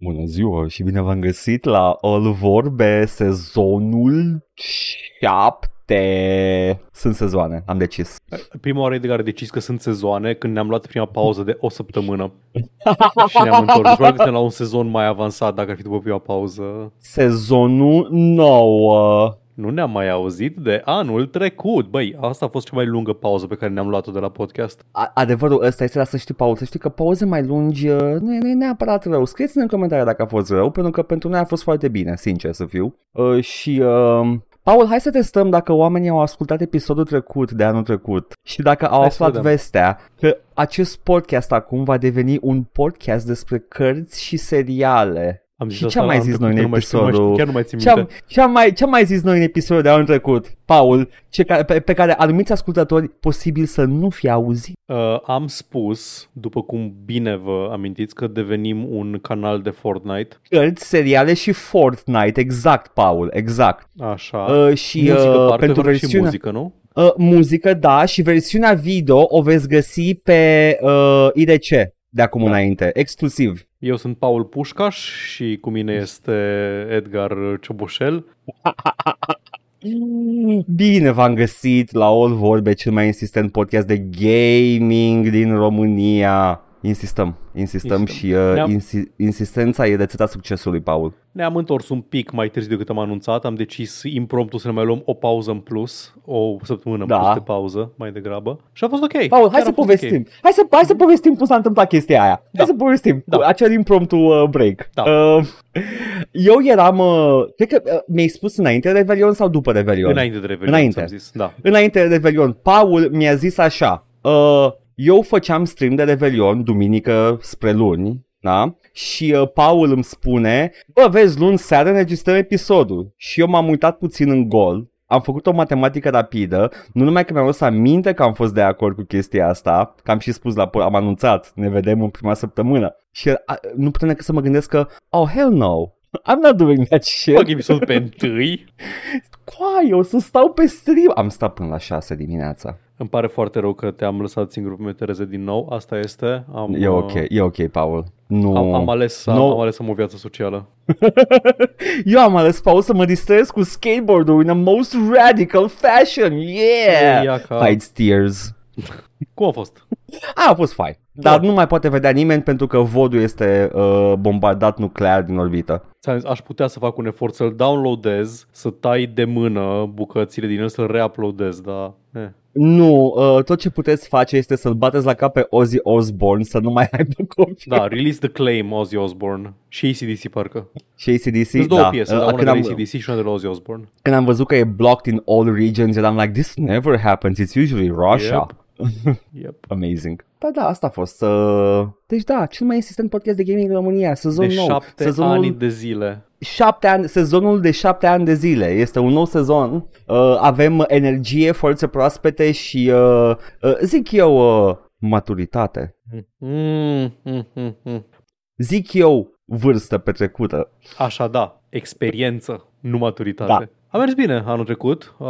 Bună ziua și bine v-am găsit la All Vorbe, sezonul 7. Sunt sezoane, am decis. Prima oară Edgar a decis că sunt sezoane când ne-am luat prima pauză de o săptămână și ne-am întors. Deci probabil că suntem la un sezon mai avansat dacă ar fi după prima pauză. Sezonul 9. Nu ne-am mai auzit de anul trecut. Băi, asta a fost cea mai lungă pauză pe care ne-am luat-o de la podcast. A- adevărul ăsta este la să știi, Paul, să știi că pauze mai lungi uh, nu e, nu e neapărat rău. Scrieți-ne în comentarii dacă a fost rău, pentru că pentru noi a fost foarte bine, sincer să fiu. Uh, și... Uh, Paul, hai să testăm dacă oamenii au ascultat episodul trecut de anul trecut și dacă au Hai să aflat vedem. vestea că acest podcast acum va deveni un podcast despre cărți și seriale. Am zis Și asta ce am mai la anul zis noi în trecut, nu mai știu, nu mai știu, episodul? Chiar nu mai țin Ce am, minte. ce, am mai, ce am mai zis noi în episodul de anul trecut, Paul, ce care, pe, pe care anumiți ascultători posibil să nu fi auzit? Uh, am spus, după cum bine vă amintiți, că devenim un canal de Fortnite. Cărți, seriale și Fortnite, exact, Paul, exact. Așa. Uh, și muzică, uh, parcă pentru fac și versiunea... muzică, nu? Uh, muzică, da, și versiunea video o veți găsi pe uh, IDC de acum Da. înainte, exclusiv. Eu sunt Paul Pușcaș și cu mine este Edgar Cioboșel. Bine v-am găsit la All Vorbe, cel mai insistent podcast de gaming din România. Insistăm, insistăm, Insistăm. și uh, Ne-am- insi- insistența e rețeta succesului, Paul. Ne-am întors un pic mai târziu decât am anunțat. Am decis impromptu să ne mai luăm o pauză în plus, o săptămână în Da. plus de pauză, mai degrabă. Și a fost ok. Paul, hai Chiar să a fost povestim. ok. Hai să hai să povestim cum s-a întâmplat chestia aia. Da. Hai să povestim. Da. Cu acel impromptu uh, break. Da. Uh, eu eram uh, cred că uh, mi-ai spus înainte de Revelion sau după Revelion? Înainte de Revelion, Înainte. ți-am zis. Da. Înainte de Revelion, Paul mi-a zis așa. Uh, eu făceam stream de Revelion duminică spre luni, da? Și uh, Paul îmi spune, bă, vezi, luni seara înregistrăm episodul. Și eu m-am uitat puțin în gol, am făcut o matematică rapidă, nu numai că mi-am adus aminte că am fost de acord cu chestia asta, că am și spus la po- am anunțat, ne vedem în prima săptămână. Și a, nu putem decât să mă gândesc că, oh, hell no, I'm not doing that shit. Fac episod pe întâi. Coai, o să stau pe stream. Am stat până la 6 dimineața. Îmi pare foarte rău că te-am lăsat singur pe Metereze din nou. Asta este. Am, E ok, uh, e ok, Paul. Nu. Am, am, ales, am, No. am ales să am o viață socială. Eu am ales, Paul, să mă distrez cu skateboard-ul in a most radical fashion. Yeah! Ia ca- Hides tears. Cum a fost? A, a fost fine. Dar Da. nu mai poate vedea nimeni pentru că vodul este uh, bombardat nuclear din orbită. Ți-am zis, aș putea să fac un efort să-l downloadez, să tai de mână bucățile din el, să-l reuploadez, dar... Eh. Nu, uh, tot ce puteți face este să-l bateți la cap pe Ozzy Osbourne să nu mai aibă copii. Da, Release the Claim, Ozzy Osbourne. Și ACDC parcă. Și ACDC, Sunt două da. piese, Uh, dar una de când, la am, ACDC și una de la Ozzy Osbourne. când am văzut că e blocked in all regions, eram like, this never happens, it's usually Russia. Yep. Amazing. Da, da, asta a fost. Uh... Deci da, cel mai insistent podcast de gaming în România, sezon De nou. șapte sezonul... ani de zile. șapte ani, sezonul de șapte ani de zile. Este un nou sezon. Uh, avem energie, forțe proaspete și uh, uh, zic eu uh, maturitate. Mm, mm, mm, mm. Zic eu vârstă petrecută. Așa, da. Experiență, nu maturitate. Da. A mers bine anul trecut. Uh,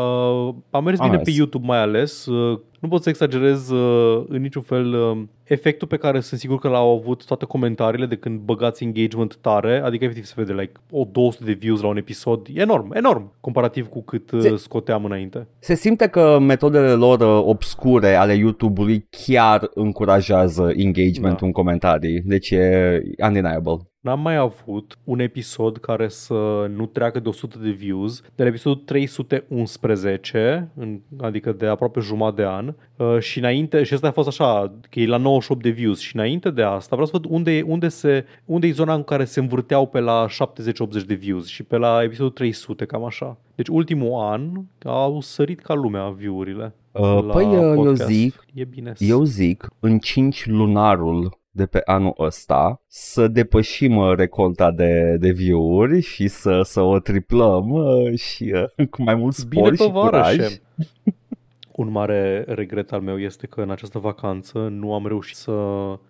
a mers A bine mers. pe YouTube mai ales. Uh, nu pot să exagerez uh, în niciun fel uh, efectul pe care sunt sigur că l-au avut toate comentariile de când băgați engagement tare. Adică efectiv se vede like, o 200 de views la un episod. Enorm, enorm. Comparativ cu cât uh, Se- scoteam înainte. Se simte că metodele lor uh, obscure ale YouTube-ului chiar încurajează engagement Da. în comentarii. Deci e undeniable. N-am mai avut un episod care să nu treacă de 100 de views, de la episodul 311, în, adică de aproape jumătate de an, uh, și înainte, și ăsta a fost așa, că e la 98 de views, și înainte de asta vreau să văd unde, e- unde, se, unde e zona în care se învârteau pe la 70-80 de views și pe la episodul 300, cam așa. Deci ultimul an au sărit ca lumea view-urile. Uh, la păi uh, eu podcast. zic, E bine. eu zic în 5 lunarul de pe anul ăsta să depășim uh, recolta de, de view-uri și să, să o triplăm uh, și uh, cu mai mult Bine spor pe și curaj. varășe. Un mare regret al meu este că în această vacanță nu am reușit să,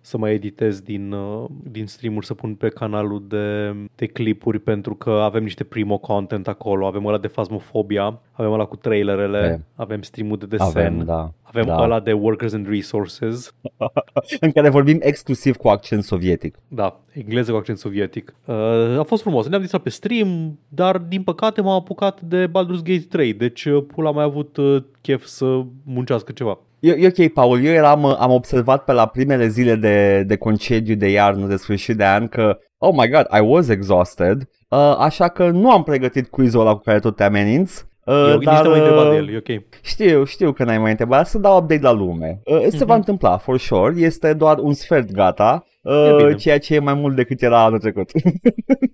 să mai editez din, uh, din stream-uri, să pun pe canalul de, de clipuri pentru că avem niște primo content acolo. Avem ăla de Phasmophobia, avem ăla cu trailerele, E. avem stream-ul de desen, Avem, da. avem da. ăla de Workers and Resources, În care vorbim exclusiv cu accent sovietic. da, engleză cu accent sovietic. Uh, a fost frumos, ne-am distrat pe stream, dar din păcate m-am apucat de Baldur's Gate 3, deci uh, pula mai avut uh, chef să muncească ceva. E, e ok, Paul, eu eram, uh, am observat pe la primele zile de, de concediu de iarnă, de sfârșit de an, că, oh my god, I was exhausted, uh, așa că nu am pregătit quiz-ul ăla cu care tot te ameninți. Uh, Eu nici dar, te mai întrebat de uh, el, e ok. Știu, știu că n-ai mai întrebat, să dau update la lume. Uh, se va întâmpla, for sure, este doar un sfert gata, E bine. uh, ceea ce e mai mult decât era anul trecut.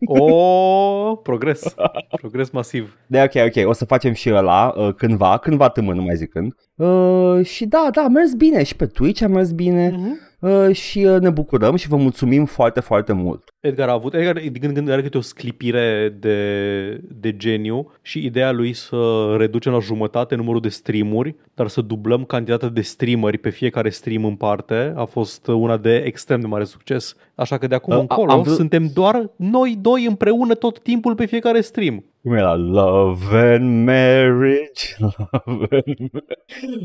O, progres. Progres masiv. De ok, ok, o să facem și ăla uh, cândva, cândva tâmă, nu mai zic când. Uh, și da, da, a mers bine și pe Twitch a mers bine Mm-hmm. Uh, și uh, ne bucurăm și vă mulțumim foarte, foarte mult. Edgar a avut, Edgar de când când are câte o sclipire de, de geniu și ideea lui să reducem la jumătate numărul de streamuri, dar să dublăm cantitatea de streameri pe fiecare stream în parte, a fost una de extrem de mare succes. Așa că de acum A- încolo am vrut- suntem doar noi doi împreună tot timpul pe fiecare stream. Cum era? Love and marriage. Love and...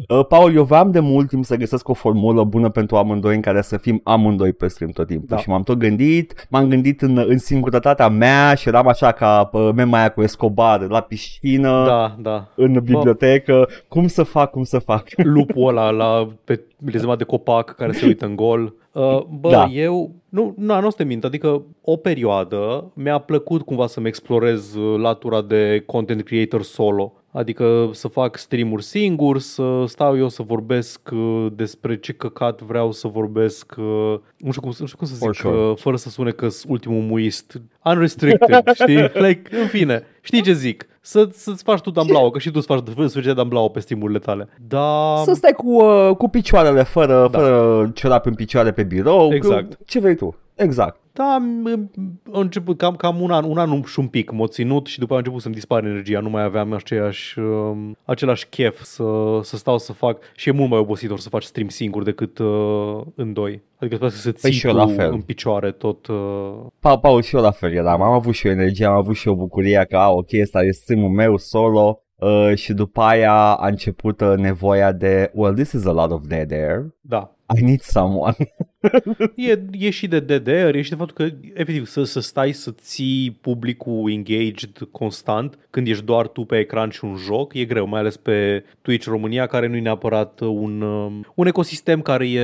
uh, Paul, eu vreau de mult timp să găsesc o formulă bună pentru amândoi în care să fim amândoi pe stream tot timpul. Da. Și m-am tot gândit, m-am gândit în, în singurătatea mea și eram așa ca uh, mema aia cu Escobar la piscină, Da, da. în bibliotecă. Cum să fac, cum să fac? lupul ăla la, pe blizema de copac care se uită în gol. Uh, bă, Da. da. eu, nu, nu, nu o să te mint, adică o perioadă mi-a plăcut cumva să-mi explorez uh, latura de content creator solo. Adică să fac streamuri singur, să stau eu să vorbesc uh, despre ce căcat vreau să vorbesc, uh, nu știu cum, nu știu cum să For zic, sure. uh, fără să sune că sunt ultimul muist, unrestricted, știi? Like, în fine, știi ce zic? Să, să-ți faci tu damblau, că și tu îți faci de sfârșit damblau pe streamurile tale. Da, Să stai cu, uh, cu picioarele fără, Da. fără ciorap în picioare pe birou. Exact. Ce vrei tu? Exact. Da, am a început cam, cam un an, un an și un pic m-a ținut și după aia a început să-mi dispare energia, nu mai aveam aceeași, um, același chef să, să stau să fac și e mult mai obositor să faci stream singur decât uh, în doi. Adică trebuie să Păi ții și eu tu la fel. în picioare tot. Uh, Pa, Paul, și eu la fel eram. Am avut și eu energie, am avut și eu bucuria că, a, ok, ăsta e stream meu solo. Uh, și după aia a început uh, nevoia de, well, this is a lot of dead air. da. I need someone. E, e și de DDR, e și de faptul că, efectiv, să, să stai să ții publicul engaged constant când ești doar tu pe ecran și un joc, e greu, mai ales pe Twitch România, care nu e neapărat un, um, un ecosistem care e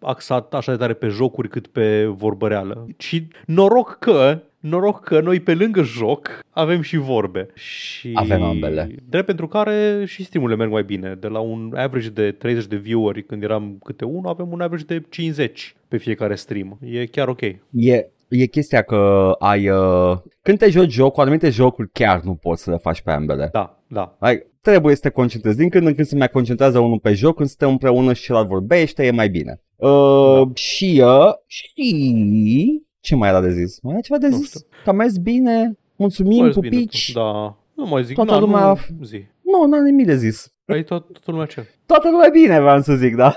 axat așa de tare pe jocuri cât pe vorbă reală. Și noroc că Noroc că noi pe lângă joc avem și vorbe. Și Avem ambele. Drept pentru care și streamurile merg mai bine. De la un average de 30 de view-uri când eram câte unul, avem un average de 50 pe fiecare stream. E chiar ok. e, e chestia că ai... Uh, când te joci jocul, anumite jocuri chiar nu poți să le faci pe ambele. Da, da. Like, trebuie să te concentrezi. Din când în când se mai concentrează unul pe joc, când suntem împreună și celălalt vorbește, e mai bine. Uh, Da. Și uh, și... Ce mai era de zis? Mai era ceva de Nu zis? știu. Că am mers bine, mulțumim, Mă bine pupici. tu. Da. Nu mai zic, Toată na, lumea- nu zi. Nu, n-am nimic de zis. Ai tot, toată lumea ce? Toată lumea bine, vreau să zic, da?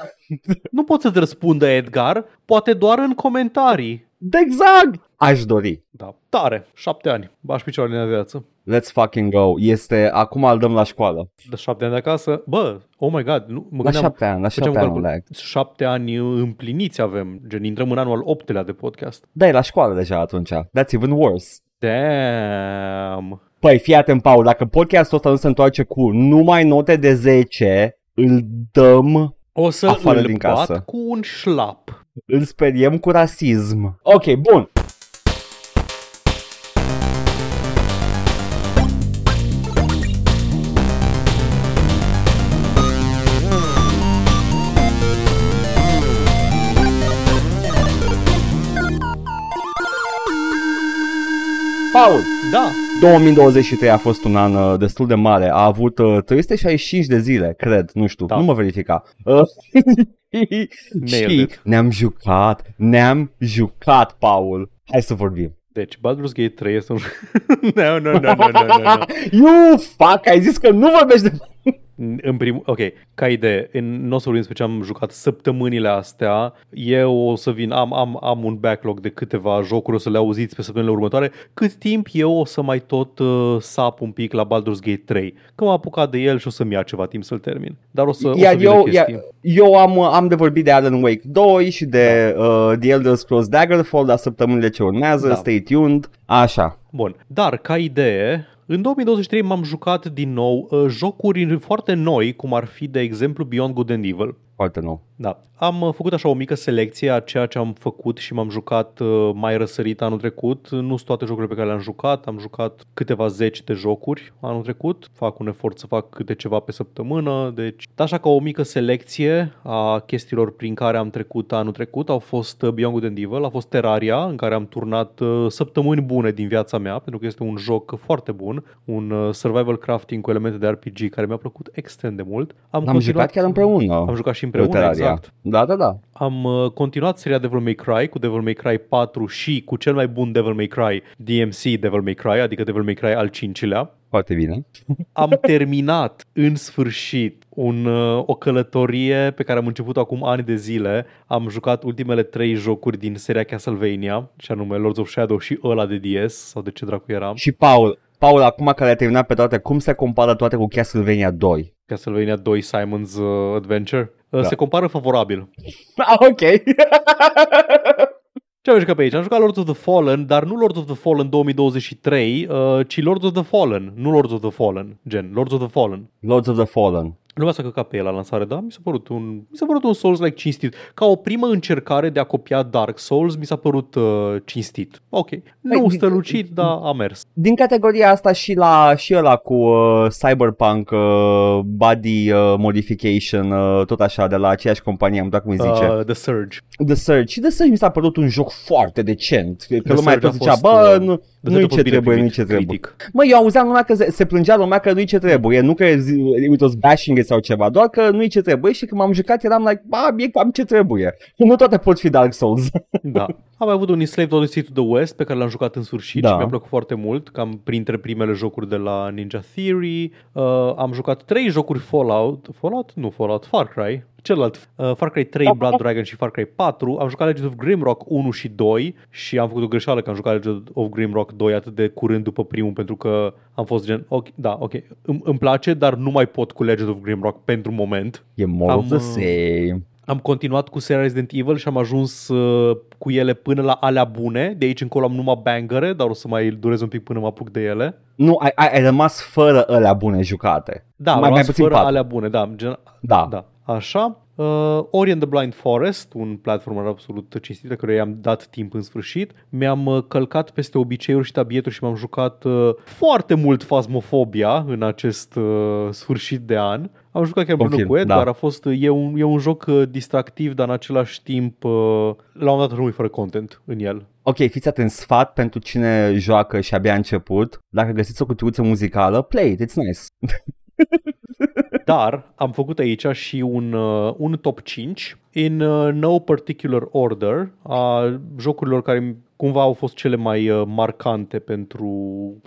Nu pot să-ți răspundă Edgar, poate doar în comentarii. Exact! Aș dori. Da, tare, șapte ani, bași picioarele în viață. Let's fucking go. Este, acum îl dăm la școală. De șapte ani de acasă, bă, oh my god, nu, mă La gândeam, șapte ani, la făceam șapte ani, calcul. lag. șapte ani împliniți avem, gen intrăm în anul al optelea de podcast. Da, e la școală deja atunci. That's even worse. Damn. Păi, fii atent, Paul, dacă podcastul ăsta nu se întoarce cu numai note de 10, îl dăm, O să Afară îl din bat casă. cu un șlap. Îl speriem cu rasism. Ok, bun. Paul, Da, 2023 a fost un an uh, destul de mare. A avut uh, 365 de zile, cred, nu știu, Da. nu mă verifica. Uh, Nailed și it. ne-am jucat, ne-am jucat, Paul. Hai să vorbim. deci Baldur's Gate 3 este un... no, no, no, no, no, no, no. You fuck, ai zis că nu vorbești de... În prim, ok, ca idee, în, nu o să vorbim despre ce am jucat săptămânile astea, eu o să vin, am, am, am un backlog de câteva jocuri, o să le auziți pe săptămânile următoare, cât timp eu o să mai tot uh, sap un pic la Baldur's Gate 3, că m-am apucat de el și o să-mi ia ceva timp să-l termin. Dar o să, Iar o să eu, vină iar, eu am, am de vorbit de Alan Wake 2 și de da. uh, The Elder Scrolls Daggerfall la săptămânile ce urmează, da. stay tuned, așa. Bun, dar ca idee, în 2023 m-am jucat din nou uh, jocuri foarte noi, cum ar fi, de exemplu, Beyond Good and Evil. Foarte nou. Da. Am uh, făcut așa o mică selecție a ceea ce am făcut și m-am jucat uh, mai răsărit anul trecut. Nu sunt toate jocurile pe care le-am jucat, am jucat câteva zeci de jocuri anul trecut. Fac un efort să fac câte ceva pe săptămână, deci așa ca o mică selecție a chestiilor prin care am trecut anul trecut. Au fost uh, Beyond Good and Evil, a fost Terraria, în care am turnat săptămâni bune din viața mea, pentru că este un joc foarte bun, un survival crafting cu elemente de RPG care mi-a plăcut extrem de mult. Am, am jucat chiar împreună. Am jucat și împreună, Terraria. Exact. Da, da, da. Am uh, continuat seria Devil May Cry cu Devil May Cry 4 și cu cel mai bun Devil May Cry, DMC Devil May Cry, adică Devil May Cry al cincilea. Foarte bine. Am terminat în sfârșit un, uh, o călătorie pe care am început acum ani de zile. Am jucat ultimele trei jocuri din seria Castlevania, și anume Lords of Shadow și ăla de DS, sau de ce dracu era. Și Paul, Paul, acum care a terminat pe toate, cum se compară toate cu Castlevania 2? Castlevania 2 Simon's uh, Adventure? Uh, da. Se compară favorabil. Ah, ok. Ce am jucat pe aici? Am jucat Lords of the Fallen, dar nu Lords of the Fallen 2023, uh, ci Lords of the Fallen, nu Lords of the Fallen, gen, Lords of the Fallen. Lords of the Fallen. Nu s-a căcat pe el la lansare, dar mi s-a părut un, mi s-a părut un Souls-like cinstit. Ca o primă încercare de a copia Dark Souls, mi s-a părut uh, cinstit. Ok. Nu păi, strălucit, dar a mers. Din categoria asta și la și ăla cu uh, Cyberpunk uh, Body uh, Modification, uh, tot așa, de la aceeași companie, am dat cum îi zice. Uh, The Surge. The Surge. Și The Surge mi s-a părut un joc foarte decent. Că The lumea tot zicea, bă, uh, nu, nu-i ce trebuie, nu-i ce trebuie. Mă, eu auzeam numai că se, se plângea lumea că nu-i ce trebuie. Nu că it was bashing sau ceva, doar că nu-i ce trebuie și când m-am jucat eram like, ba, e cam ce trebuie. Nu toate pot fi Dark Souls. da. Am avut un Enslaved Odyssey to the West pe care l-am jucat în sfârșit da. și mi-a plăcut foarte mult, cam printre primele jocuri de la Ninja Theory. Uh, am jucat trei jocuri Fallout, Fallout? Nu Fallout, Far Cry celălalt, uh, Far Cry 3, Blood Dragon și Far Cry 4, am jucat Legend of Grimrock 1 și 2 și am făcut o greșeală că am jucat Legend of Grimrock 2 atât de curând după primul pentru că am fost gen, ok, da, ok, îmi, îmi place, dar nu mai pot cu Legend of Grimrock pentru moment. E more am, of the uh, same. Am continuat cu seria Resident Evil și am ajuns uh, cu ele până la alea bune. De aici încolo am numai bangere, dar o să mai durez un pic până mă apuc de ele. Nu, ai, ai, ai rămas fără alea bune jucate. Da, mai, mai puțin fără alea bune, da. Gen, da. da. Așa. Uh, Ori and the Blind Forest, un platformer absolut cinstit, care i-am dat timp în sfârșit. Mi-am uh, călcat peste obiceiuri și tabieturi și m-am jucat uh, foarte mult Phasmophobia în acest uh, sfârșit de an. Am jucat chiar împreună cu Edgar, da. a fost, e un, e un joc uh, distractiv, dar în același timp uh, la un moment dat rămâi fără content în el. Ok, fiți atent, sfat pentru cine joacă și abia a început. Dacă găsiți o cutiuță muzicală, play it, it's nice. Dar am făcut aici și un, uh, un top 5 in uh, no particular order a jocurilor care cumva au fost cele mai uh, marcante pentru,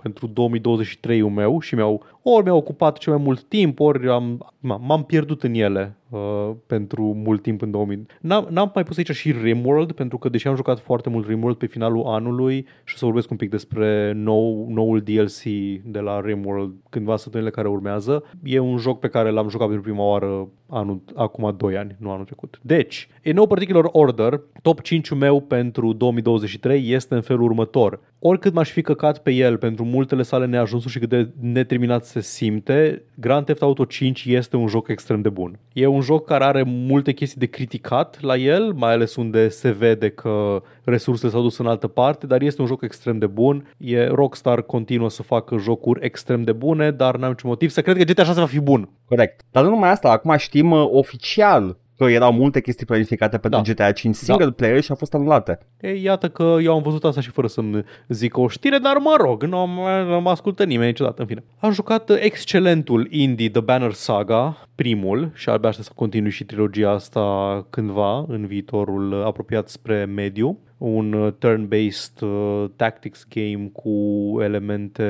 pentru 2023-ul meu și mi-au, ori mi-au ocupat cel mai mult timp, ori am, m-am pierdut în ele uh, pentru mult timp în 2000. N-am, n-am mai pus aici și Rimworld, pentru că deși am jucat foarte mult Rimworld pe finalul anului și o să vorbesc un pic despre nou, noul DLC de la Rimworld cândva săptămânile care urmează, e un joc pe care l-am jucat pentru prima oară anul, acum 2 ani, nu anul trecut. Deci, în no particular order, top 5 meu pentru 2023 este în felul următor. Oricât m-aș fi căcat pe el pentru multele sale neajunsuri și cât de neterminat se simte, Grand Theft Auto 5 este un joc extrem de bun. E un joc care are multe chestii de criticat la el, mai ales unde se vede că resursele s-au dus în altă parte, dar este un joc extrem de bun. E Rockstar continuă să facă jocuri extrem de bune, dar n-am niciun motiv să cred că GTA 6 va fi bun. Corect. Dar nu numai asta, acum știm uh, oficial că erau multe chestii planificate pentru da. GTA 5 single da. player și au fost anulate. E, iată că eu am văzut asta și fără să-mi zic o știre, dar mă rog, nu, nu mă ascultă nimeni niciodată, în fine. Am jucat excelentul indie The Banner Saga, primul, și abia aștept să continui și trilogia asta cândva, în viitorul apropiat spre mediu. Un uh, turn-based uh, tactics game cu elemente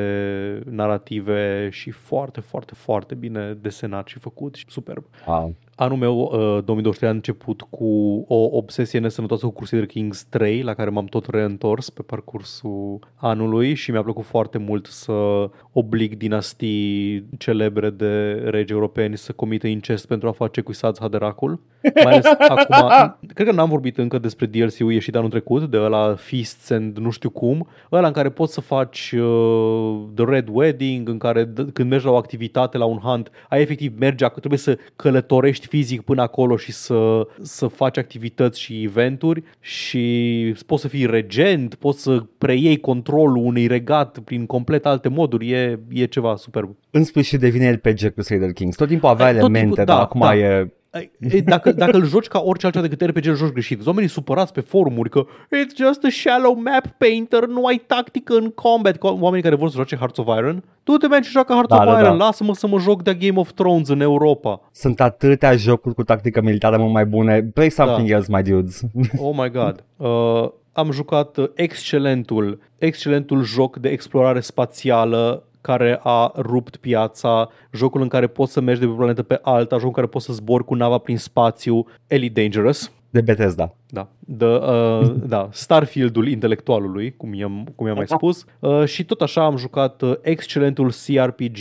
narrative și foarte, foarte, foarte bine desenat și făcut și superb. Wow. Anul meu, uh, 2023, a început cu o obsesie nesănătoasă cu Crusader Kings 3, la care m-am tot reîntors pe parcursul anului și mi-a plăcut foarte mult să oblig dinastii celebre de regi europeni să comită incest pentru a face cu Sad Haderacul. Mai ales acum, cred că n-am vorbit încă despre DLC-ul ieșit anul trecut, de ăla Feasts and nu știu cum, ăla în care poți să faci uh, The Red Wedding, în care d- când mergi la o activitate, la un hunt, ai efectiv mergi, ac- trebuie să călătorești fizic până acolo și să, să faci activități și eventuri și poți să fii regent, poți să preiei controlul unui regat prin complet alte moduri, e, e ceva superb. În sfârșit devine RPG Crusader Kings. Tot timpul avea Tot elemente, timpul- dar da, acum da. e... E, Dacă, dacă îl joci ca orice altceva decât RPG, îl joci greșit. Oamenii supărați pe forumuri că it's just a shallow map painter, nu ai tactică în combat. Cu Oamenii care vor să joace Hearts of Iron, tu te mergi și joacă Hearts Da, of da, Iron, da. lasă-mă să mă joc de Game of Thrones în Europa. Sunt atâtea jocuri cu tactică militară mult mai bune. Play something else, my dudes. Oh my god. Uh, am jucat uh, excelentul, excelentul joc de explorare spațială care a rupt piața, jocul în care poți să mergi de pe o planetă pe alta, jocul în care poți să zbori cu nava prin spațiu, Elite Dangerous. De Bethesda. Da, The, uh, da Starfield-ul intelectualului, cum i-am, cum i-am mai spus. Uh, și tot așa am jucat uh, excelentul CRPG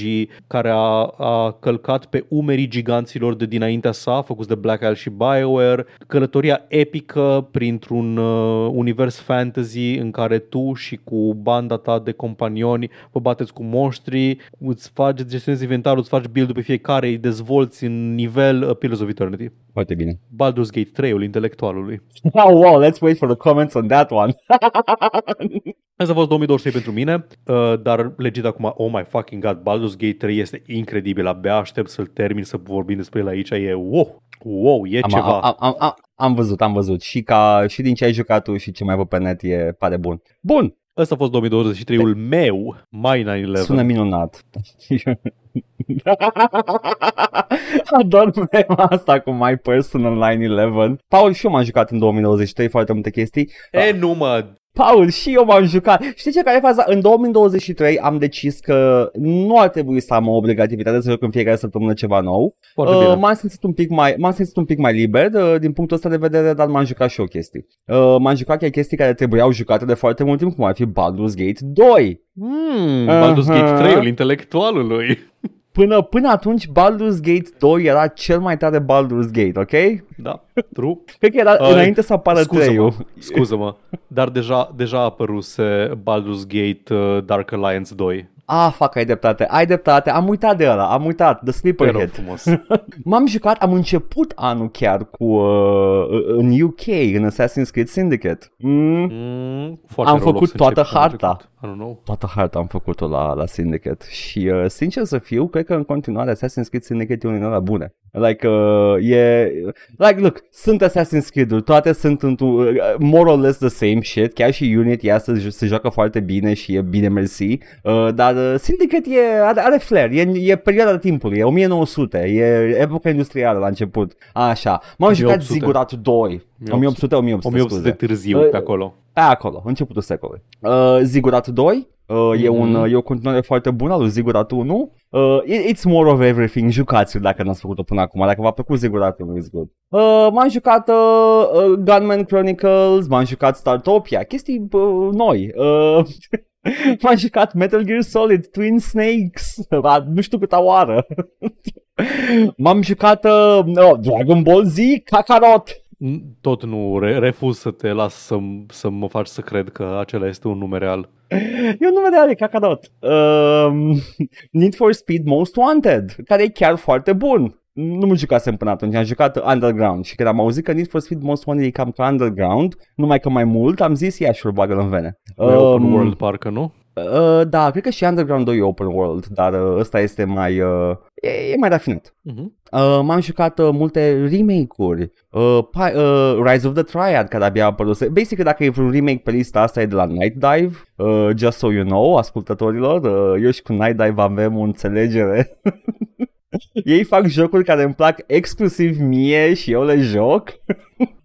care a, a călcat pe umerii giganților de dinaintea sa, făcuți de Black Isle și BioWare. Călătoria epică printr-un uh, univers fantasy în care tu și cu banda ta de companioni vă bateți cu monștri, îți faci, gestionezi inventarul, îți faci build pe fiecare, îi dezvolți în nivel uh, Pillars of Eternity. Foarte bine. Baldur's Gate 3-ul intelectualului. Oh, wow, let's wait for the comments on that one. Asta a fost 2023 pentru mine, uh, dar legit acum, oh my fucking god, Baldur's Gate 3 este incredibil, abia aștept să-l termin să vorbim despre el aici, e wow, wow, e am, ceva. Am, am, am, am văzut, am văzut. Și, ca, și din ce ai jucat tu și ce mai văd pe net e pare bun. Bun, Ăsta a fost 2023-ul meu, mai 9-11. sună minunat. Ador mema asta cu My Personal 9-11. Paul și eu m-am jucat în 2023 foarte multe chestii. E, nu mă, Paul, și eu m-am jucat. Știi ce care e faza? În 2023 am decis că nu ar trebui să am o obligativitate să joc în fiecare săptămână ceva nou. foarte Uh, bine. m-am simțit un pic mai, m-am simțit un pic mai liber uh, din punctul ăsta de vedere, dar m-am jucat și eu chestii. Uh, m-am jucat chiar chestii care trebuiau jucate de foarte mult timp, cum ar fi Baldur's Gate 2. Mm, Baldur's Gate Aha. 3-ul intelectualului. Până, până atunci Baldur's Gate 2 era cel mai tare Baldur's Gate, ok? Da, true. Cred că era Uh, înainte să apară Scuză-mă, 3 scuză-mă, dar deja, deja a apăruse Baldur's Gate uh, Dark Alliance 2. Ah, fac, ai dreptate, ai dreptate, am uitat de ăla, am uitat, The Te Sleeper rog Head. frumos. M-am jucat, am început anul chiar cu uh, în UK, în Assassin's Creed Syndicate. Mm, Mm, foarte Am rău loc făcut să toată începi anul harta. trecut. I don't know. toată harta am făcut-o la, la Syndicate și uh, sincer să fiu, cred că în continuare Assassin's Creed Syndicate e unul din ăla bune. Like, uh, e... Like, look, sunt Assassin's Creed-uri, toate sunt într-un, uh, more or less the same shit, chiar și Unity astăzi se joacă foarte bine și e bine mersi, uh, dar uh, Syndicate e, are, are flair, e, e perioada timpului, e 1900, e epoca industrială la început, așa. M-am jucat 1800. Zigurat 2, 1800, 1800, 1800 de scuze. târziu Uh, pe acolo. Pe acolo, începutul secolului. Uh, Zigurat 2 uh, e, un, Mhm. uh, e o continuare foarte bună a lui Zigurat 1. Uh, it- it's more of everything. Jucați-l dacă n-ați făcut-o până acum. Dacă v-a plăcut Zigurat 1, it's good. Uh, m-am jucat uh, uh, Gunman Chronicles, m-am jucat Startopia, chestii uh, noi. Uh, m-am jucat Metal Gear Solid, Twin Snakes, a, nu știu câta oară. m-am jucat uh, uh, Dragon Ball Z, Kakarot. N- Tot nu re- refuz să te las să, să mă faci să cred că acela este un nume real. E un nume real, e Kakarot. Um, Need for Speed Most Wanted, care e chiar foarte bun. Nu mă jucasem până atunci, am jucat Underground și când am auzit că Need for Speed Most Wanted e cam ca Underground, numai că mai mult, am zis, ia și bagă în vene. Um, open Um, world parcă, nu? Uh, da, cred că și Underground 2 e open world, dar uh, ăsta este mai, uh, e, e mai rafinat. Uh-huh. Uh, m-am jucat uh, multe remake-uri. Uh, pi- uh, Rise of the Triad, care abia a apărut. Basic, dacă e vreun remake pe lista asta, e de la Night Dive. Uh, just so you know, ascultătorilor, uh, eu și cu Night Dive avem o înțelegere. Ei fac jocuri care îmi plac exclusiv mie și eu le joc.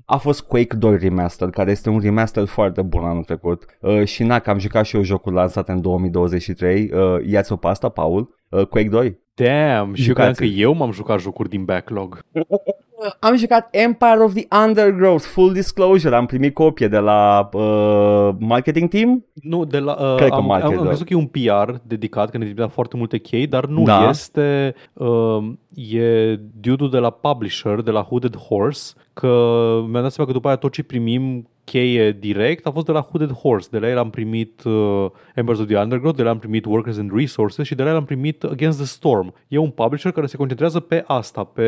a fost Quake 2 Remastered, care este un remaster foarte bun anul trecut. Uh, și na, că am jucat și eu jocul lansat în 2023. Uh, ia-ți-o pe asta, Paul? Uh, Quake 2. Damn, și eu credeam că Jucați-l. eu m-am jucat jocuri din backlog. Am jucat Empire of the Undergrowth, full disclosure, am primit copie de la uh, marketing team. Nu, de la, uh, Cred că am, market, am, am da. crezut că e un PR dedicat, că ne trimite foarte multe chei, dar nu Da. este, uh, e dude de la publisher, de la Hooded Horse, că mi-am dat seama că după aia tot ce primim cheie direct a fost de la Hooded Horse. De la el am primit uh, Embers of the Undergrowth, de la el am primit Workers and Resources și de la el am primit Against the Storm. E un publisher care se concentrează pe asta, pe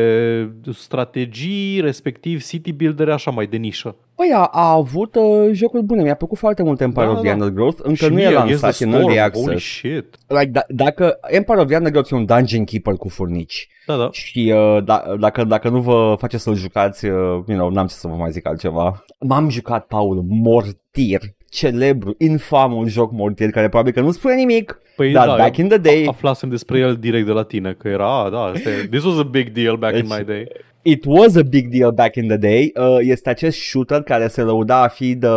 strategii, respectiv city builder, așa mai de nișă. Păi a, a avut uh, jocuri bune, mi-a plăcut foarte mult Empire Da, of the da. Undergrowth, încă și nu mie e Against lansat, the e în early Storm, Holy access. shit. Like, da, dacă Empire of the Undergrowth e un dungeon keeper cu furnici Da, da. și uh, da, dacă, dacă nu vă face să-l jucați, uh, you know, n-am ce să vă mai zic altceva. M-am jucat, Paul, Mortir, celebru, infamul joc Mortir, care probabil că nu spune nimic, Păi dar da, back eu in the day, aflasem despre el direct de la tine, că era, a, da, asta e, this was a big deal back in Deci- my day. it was a big deal back in the day. Uh, este acest shooter care se lăuda a fi de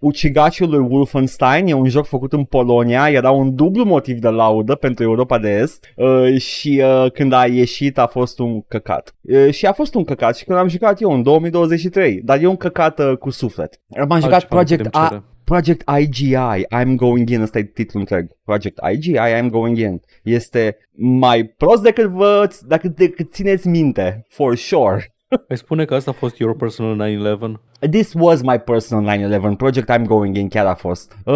ucigașul lui Wolfenstein. E un joc făcut în Polonia. Era un dublu motiv de laudă pentru Europa de Est. Uh, și uh, când a ieșit a fost un căcat. Uh, și a fost un căcat și când am jucat eu în 2023. Dar e un căcat uh, cu suflet. M-am jucat Altceva nu Project, putem A- cere. Project IGI, I'm Going In, ăsta e titlul întreg. Project IGI, I'm Going In. Este mai prost decât vă, decât, decât țineți minte, for sure. Ai spune că asta a fost your personal 9-11? This was my personal 9-11 project I'm going in, chiar a fost. Uh,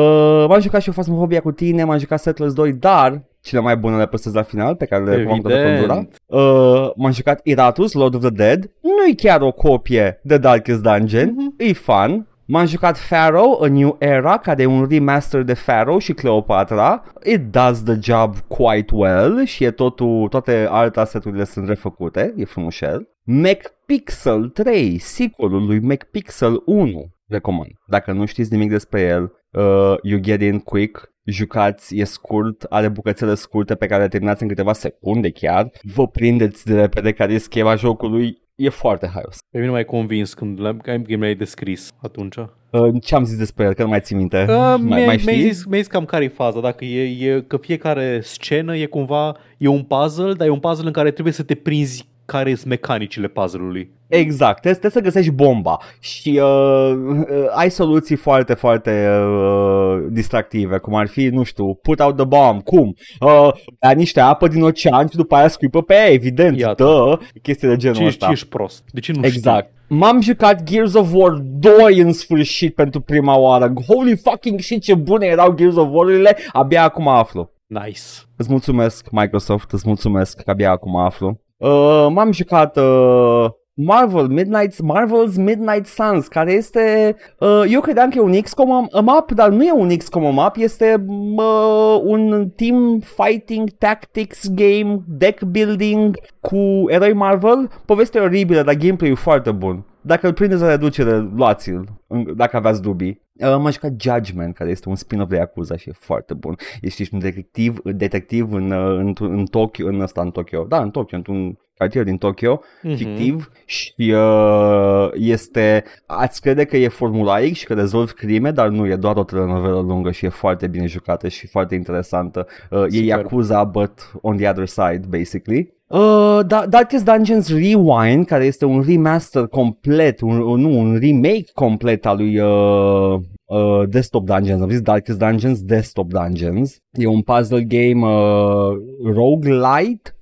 m-am jucat și eu Phasmophobia cu tine, m-am jucat Settlers 2, dar cele mai bune le păstrez la final, pe care le recomand cu toată căldura. Evident. Uh, m-am jucat Iratus, Lord of the Dead. Nu e chiar o copie de Darkest Dungeon, Mhm. e fun. M-am jucat Pharaoh, A New Era, care e un remaster de Pharaoh și Cleopatra. It does the job quite well și e totul, toate alte asset-urile sunt refăcute, e frumușel. MacPixel 3, sequelul lui MacPixel 1, recomand. Dacă nu știți nimic despre el, uh, you get in quick, jucați, e scurt, are bucățele scurte pe care le terminați în câteva secunde chiar, vă prindeți de repede care e schema jocului, e foarte haios. Pe mine m-ai convins când l-am- când mi-ai descris atunci. Uh, Uh, ce am zis despre el, că nu mai țin minte. mi-ai, mai, mai știi? mi-ai, zis, mi-ai zis cam care e faza, dacă e, e că fiecare scenă e cumva, e un puzzle, dar e un puzzle în care trebuie să te prinzi care sunt mecanicile puzzle-ului. Exact, trebuie, trebuie să găsești bomba și uh, uh, ai soluții foarte, foarte uh, distractive, cum ar fi, nu știu, put out the bomb, cum? Uh, bea niște apă din ocean și după aia scuipă pe ea, evident, Iată. dă, chestii de genul Ce ești, ăsta. ce ești prost? De ce nu Exact. M-am jucat Gears of War 2 în sfârșit pentru prima oară. Holy fucking shit, ce bune erau Gears of War-urile, abia acum aflu. știi? Nice. Îți mulțumesc, Microsoft, îți mulțumesc că abia acum aflu. Uh, m-am jucat uh, Marvel Midnight, Marvel's Midnight Suns, care este, uh, eu credeam că e un XCOM map, dar nu e un XCOM map, este uh, un team fighting tactics game, deck building cu eroi Marvel. Povestea e oribilă, dar gameplay-ul foarte bun. Dacă îl prindeți la reducere, luați-l, în- dacă aveați dubii. Uh, m-am jucat Judgment, care este un spin-off de Yakuza și e foarte bun. Ești, ești un detectiv, detectiv în, uh, în, în Tokyo, în ăsta, în Tokyo, da, în Tokyo, într-un cartier din Tokyo, Mhm. fictiv și uh, este, ați crede că e formulaic și că rezolvi crime, dar nu, e doar o telenovelă lungă și e foarte bine jucată și foarte interesantă. Uh, e Superb. Yakuza, but on the other side, basically. Uh, da, Darkest Dungeons Rewind, care este un remaster complet, un, un- nu, un remake complet al lui uh, uh, Desktop Dungeons. Am zis Darkest Dungeons, Desktop Dungeons. E un puzzle game uh, roguelite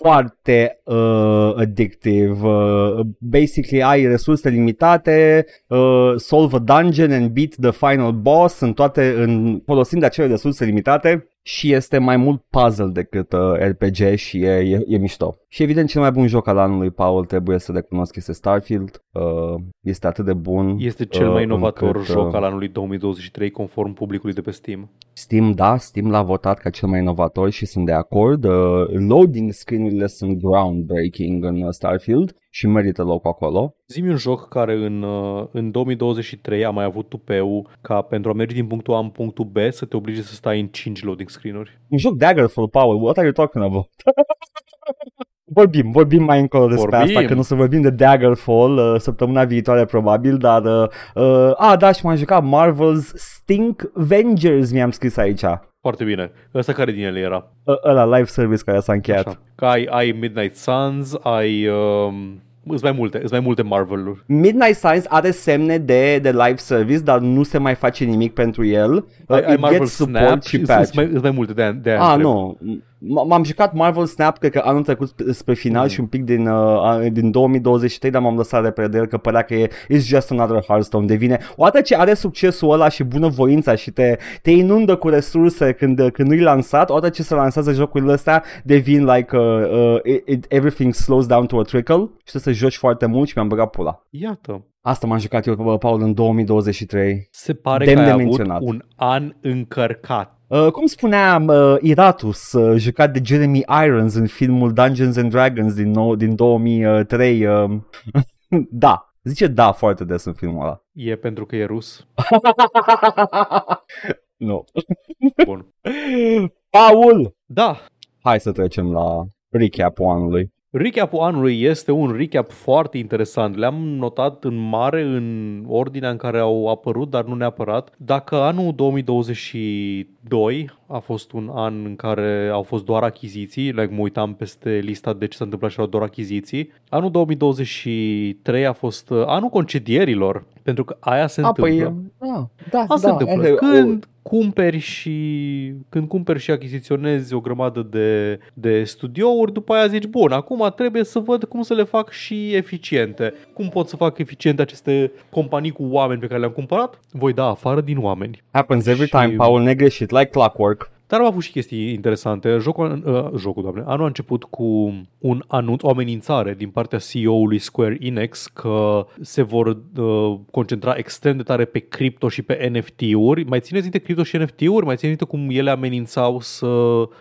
foarte uh, addictive. Uh, basically ai resurse limitate, uh, solve a dungeon and beat the final boss, sunt toate în, folosind acele resurse limitate și este mai mult puzzle decât uh, RPG și e, e, e mișto. Și evident cel mai bun joc al anului, Paul, trebuie să recunosc, este Starfield. Uh, este atât de bun. Este cel mai uh, inovator încât, joc uh, al anului 2023 conform publicului de pe Steam. Steam, da, Steam l-a votat ca cel mai inovator și sunt de acord. Uh, loading screen-urile sunt groundbreaking în uh, Starfield și merită locul acolo. Zi-mi un joc care în, uh, în 2023 a mai avut tupeu ca pentru a merge din punctul A în punctul B să te oblige să stai în 5 loading screen-uri. Un joc Daggerfall, Paul, what are you talking about? Vorbim, vorbim mai încolo despre Vorbim. asta, că nu să vorbim de Daggerfall uh, săptămâna viitoare probabil, dar... Uh, uh, a, da, și m-am jucat Marvel's Stink Vengers, mi-am scris aici. Uh, Foarte bine. Ăsta care din ele era? ăla live service care s-a încheiat. Așa. Că ai, ai Midnight Suns, ai... Um, îți mai multe, îți mai multe Marvel-uri. Midnight Science are semne de, de live service, dar nu se mai face nimic pentru el. Ai, Uh, ai it Marvel gets support Snap și și îți patch. mai, îți mai multe de, de Ah, nu. M- M-am jucat Marvel Snap, cred că anul trecut sp- spre final Mm. și un pic din, uh, a- din 2023, dar m-am lăsat repede de el că părea că e it's just another Hearthstone. Devine, odată ce are succesul ăla și bunăvoința și te, te inundă cu resurse când, când nu-i lansat, odată ce se lansează jocurile astea, devin like uh, uh, it, it, everything slows down to a trickle și trebuie să joci foarte mult și mi-am băgat pula. Iată. Asta m-am jucat eu, bă, Paul, în 2023. Se pare Demn că de ai avut menționat. un an încărcat. Uh, cum spunea uh, Iratus, uh, jucat de Jeremy Irons în filmul Dungeons and Dragons din, nou, din 2003. Uh, da, zice da foarte des în filmul ăla. E pentru că e rus. nu. Bun. Paul! Da, Hai să trecem la recap-ul anului. Recapul anului este un recap foarte interesant. Le-am notat în mare în ordinea în care au apărut, dar nu neapărat. Dacă anul 2022 a fost un an în care au fost doar achiziții, like mă uitam peste lista de ce s-a întâmplat și erau doar achiziții, anul 2023 a fost uh, anul concedierilor, pentru că aia se A, întâmplă. păi, da, da, Asta se da, întâmplă. ele- Când cumperi și când cumperi și achiziționezi o grămadă de, de studiouri, după aia zici, bun, acum trebuie să văd cum să le fac și eficiente. Cum pot să fac eficiente aceste companii cu oameni pe care le-am cumpărat? Voi da afară din oameni. Happens every Și- time, Paul, negreșit, like clockwork. Dar am avut și chestii interesante. Jocul, uh, jocul doamne, anul a început cu un anunț, o amenințare din partea CEO-ului Square Enix că se vor uh, concentra extrem de tare pe cripto și pe NFT-uri. Mai țineți minte cripto și NFT-uri? Mai țineți minte cum ele amenințau să,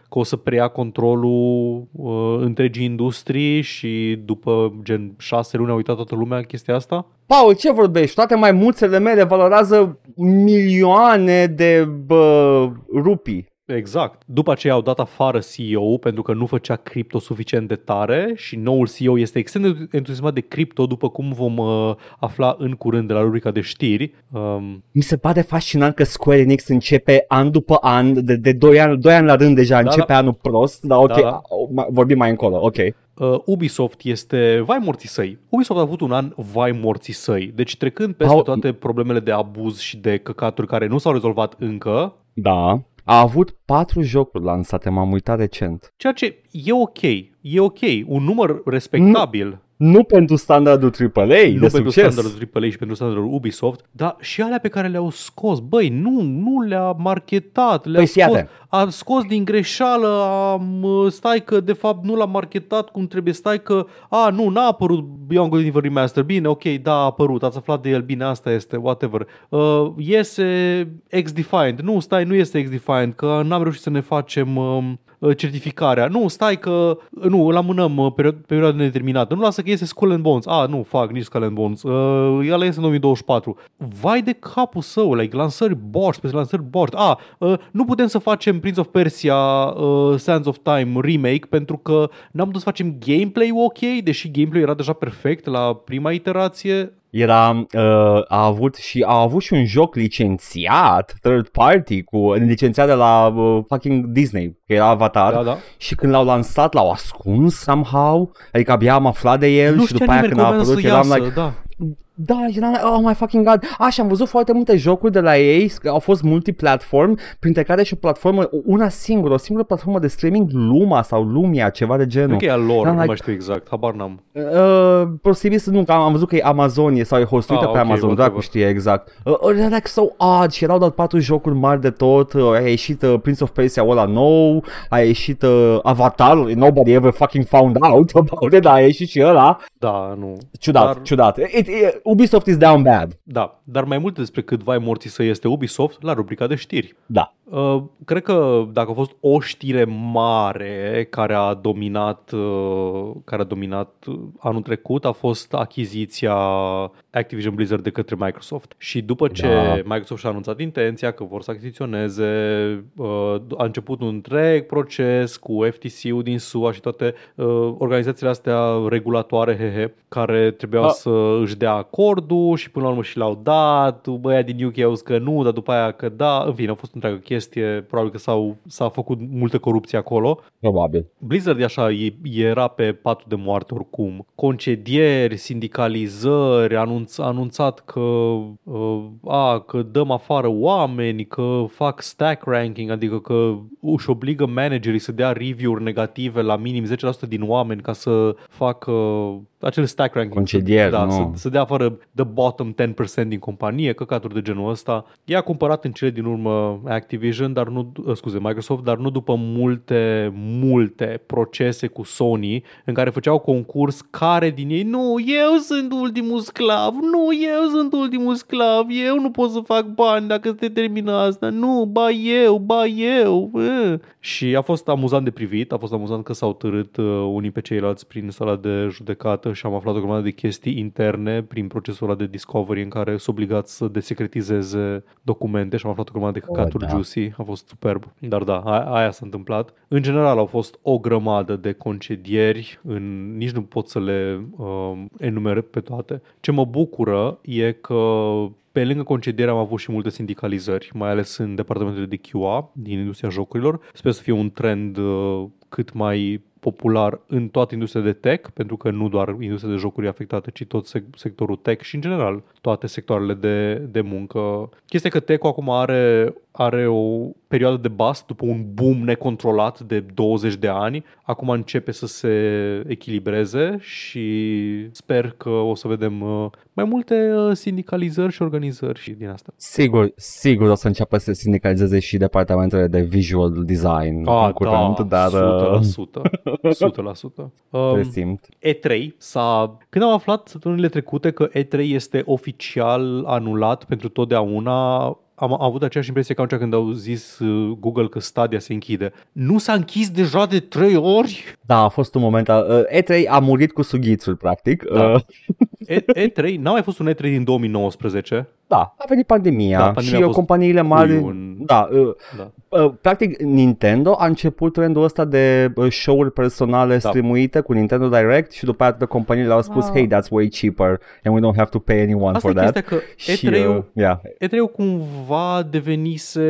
că o să preia controlul uh, întregii industrii și după gen șase luni a uitat toată lumea chestia asta? Paul, ce vorbești? Toate maimuțele mele valorează milioane de bă, rupii. Exact. După aceea au dat afară CEO pentru că nu făcea cripto suficient de tare și noul CEO este extrem de entuziasmat de cripto după cum vom uh, afla în curând de la rubrica de știri. Um, Mi se pare fascinant că Square Enix începe an după an, de, de 2 ani, 2 ani la rând deja, Da, începe da. anul prost, dar ok, Da, da. mai- vorbim mai încolo, ok. uh, Ubisoft este vai morții săi. Ubisoft a avut un an vai morții săi. Deci trecând peste Au- toate problemele de abuz și de căcaturi care nu s-au rezolvat încă, Da. A avut patru jocuri lansate, m-am uitat recent. ceea ce e ok. E ok. Un număr respectabil. Nu pentru standardul AAA, nu de pentru succes. standardul AAA și pentru standardul Ubisoft, dar și alea pe care le-au scos. Băi, nu, nu le-a marketat, le-a Păi fii scos, atent. A scos din greșeală, am, uh, stai că de fapt nu l-a marketat cum trebuie, stai că, a, nu, n-a apărut Beyond Good and Evil Remaster, bine, ok, da, a apărut, ați aflat de el, bine, asta este, whatever. Uh, iese X-Defined, nu, stai, nu este X-Defined, că n-am reușit să ne facem... Um, uh, certificarea. Nu, stai că nu, îl amânăm uh, perio- pe perioadă nedeterminată. Nu lasă că iese Skull and Bones. Ah, nu, fac nici Skull and Bones. Uh, ăla iese în 2024. Vai de capul său, like, lansări borș, pe lansări borș. Ah, uh, nu putem să facem Prince of Persia uh, Sands of Time remake pentru că n-am putut să facem gameplay ok, deși gameplay era deja perfect la prima iterație. Era, uh, a avut și a avut și un joc licențiat, third party, cu licențiat de la uh, fucking Disney, că era Avatar. Da, da. Și când l-au lansat, l-au ascuns somehow, adică abia am aflat de el nu și știa după aia nimeni când că a urmează apărut să eram iasă, like, da. Da, eram like, oh my fucking god. Așa, am văzut foarte multe jocuri de la ei, au fost multiplatform, printre care și o platformă, una singură, o singură platformă de streaming, Luma sau Lumia, ceva de genul. Cred că e al lor, Eram nu like- mai știu exact, habar n-am. Uh, posibil să nu, că am, am văzut că e Amazonie sau e hostuită Ah, pe ok, Amazon, whatever. dracu știe exact. Uh, uh, era like so odd și erau doar patru jocuri mari de tot, uh, a ieșit uh, Prince of Persia ăla nou, a ieșit uh, Avatar, nobody ever fucking found out about it, dar a ieșit și ăla. Da, nu. Ciudat, Dar- ciudat. It, it, Ubisoft is down bad. Da, dar mai multe despre cât vai morții să este Ubisoft la rubrica de știri. Da. Uh, cred că dacă a fost o știre mare care a dominat uh, care a dominat uh, anul trecut a fost achiziția Activision Blizzard de către Microsoft. Și după ce Da. Microsoft și-a anunțat intenția că vor să achiziționeze, uh, a început un întreg proces cu FTC-ul din SUA și toate uh, organizațiile astea regulatoare, hehe, care trebuiau Ah. să își dea acordul și până la urmă și l-au dat. Băia din UK au zis că nu, dar după aia că da. În fine, a fost o întreagă chestie. Probabil că s-au, s-a făcut multă corupție acolo. Probabil. Blizzard e așa, e, era pe patul de moarte oricum. Concedieri, sindicalizări, anunț, a anunțat că, uh, a, că dăm afară oameni, că fac stack ranking, adică că își obligă managerii să dea review-uri negative la minim 10% din oameni ca să facă acel stack ranking. Concedieri, da, nu. să, să dea afară the bottom 10% din companie, căcaturi de genul ăsta. Ea a cumpărat în cele din urmă Activision, dar nu, uh, scuze, Microsoft, dar nu după multe, multe procese cu Sony în care făceau concurs care din ei, nu, eu sunt ultimul sclav, nu, eu sunt ultimul sclav, eu nu pot să fac bani dacă se termină asta, nu, ba eu, ba eu. uh." Și a fost amuzant de privit, a fost amuzant că s-au târât uh, unii pe ceilalți prin sala de judecată și am aflat o grămadă de chestii interne prin procesul ăla de discovery în care sunt obligați să desecretizeze documente și am aflat o grămadă de căcaturi Oh, da. juicy, a fost superb. Dar da, a- aia s-a întâmplat. În general au fost o grămadă de concedieri, în, nici nu pot să le uh, enumer pe toate. Ce mă bucură e că pe lângă concediere am avut și multe sindicalizări, mai ales în departamentele de QA din industria jocurilor. Sper să fie un trend uh, cât mai popular în toată industria de tech, pentru că nu doar industria de jocuri e afectată, ci tot sec- sectorul tech și în general toate sectoarele de, de muncă. Chestia e că tech acum are, are o perioadă de bust după un boom necontrolat de 20 de ani. Acum începe să se echilibreze și sper că o să vedem uh, mai multe uh, sindicalizări și organizări și din asta. Sigur, sigur o să înceapă să se sindicalizeze și departamentele de visual design în curând, dar uh, 100%. 100%. Um, resimt. E3 s-a... Când am aflat săptămânile trecute că E3 este oficial anulat pentru totdeauna, am am avut aceeași impresie ca atunci când au zis uh, Google că Stadia se închide. Nu s-a închis deja de trei ori? Da, a fost un moment, uh, E3 a murit cu sughițul, practic. Da. Uh, E- E3, n-a mai fost un E3 din 2020. Da, a venit pandemia, Da, pandemia și a uh, fost companiile mari... puiul în- Da, uh, Da. Uh, practic, Nintendo a început trendul ăsta de uh, show-uri personale Da. streamuite cu Nintendo Direct și după aceea toate companiile au spus, Ah. hey, that's way cheaper and we don't have to pay anyone Asta for e that. chestia că Și, E3-ul, uh, yeah. E3-ul cumva devenise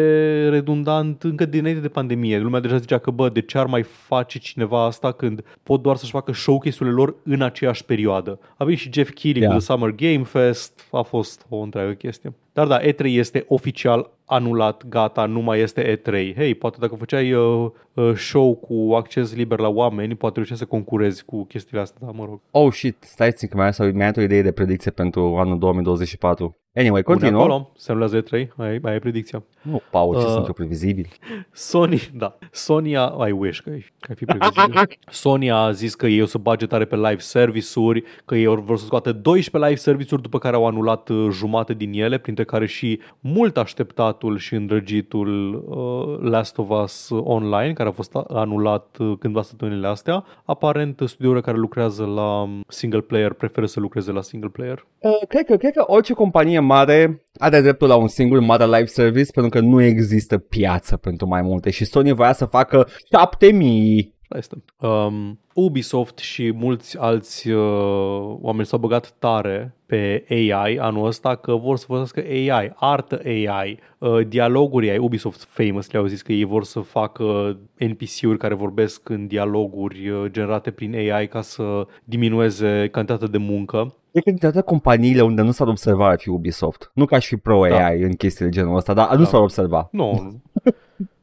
redundant încă dinainte de pandemie. Lumea deja zicea că, bă, de ce ar mai face cineva asta când pot doar să-și facă showcase-urile lor în aceeași perioadă? A venit și Jeff Keighley Yeah. cu The Summer Game Fest, a fost o întreagă chestie. Dar da, E3 este oficial anulat, gata, nu mai este E3. Hei, poate dacă făceai uh, uh, show cu acces liber la oameni, poate reușeai să concurezi cu chestiile astea, da, mă rog. Oh, shit, stai țin că mai am mi-am o idee de predicție pentru anul 2024. Anyway, Pune continuă. acolo, semnează E3, ai, ai predicția. Nu, Paul, ce Uh, sunt eu previzibil. Sony, da. Sony a... I wish că, ai- că ai fi previzibil. Sony a zis că ei o să bage tare pe live service-uri, că ei vor să scoate 12 live service-uri după care au anulat uh, jumate din ele, printre care și mult așteptatul și îndrăgitul uh, Last of Us Online, care a fost a- anulat uh, cândva săptămânile astea. Aparent, studiourile care lucrează la um, single player preferă să lucreze la single player. Uh, cred, că, cred că orice companie mare are dreptul la un singur mare live service pentru că nu există piață pentru mai multe. Și Sony voia să facă 7000 Asta este. Um, Ubisoft și mulți alți uh, oameni s-au băgat tare pe AI anul ăsta că vor să folosească AI, artă AI, uh, dialoguri AI. Ubisoft Famous le-au zis că ei vor să facă NPC-uri care vorbesc în dialoguri uh, generate prin AI ca să diminueze cantitatea de muncă. Cred că dintre toate companiile unde nu s-ar observa ar fi Ubisoft. Nu că aș fi pro Da. AI în chestii de genul ăsta, dar nu Da. s-ar observa. Nu. nu.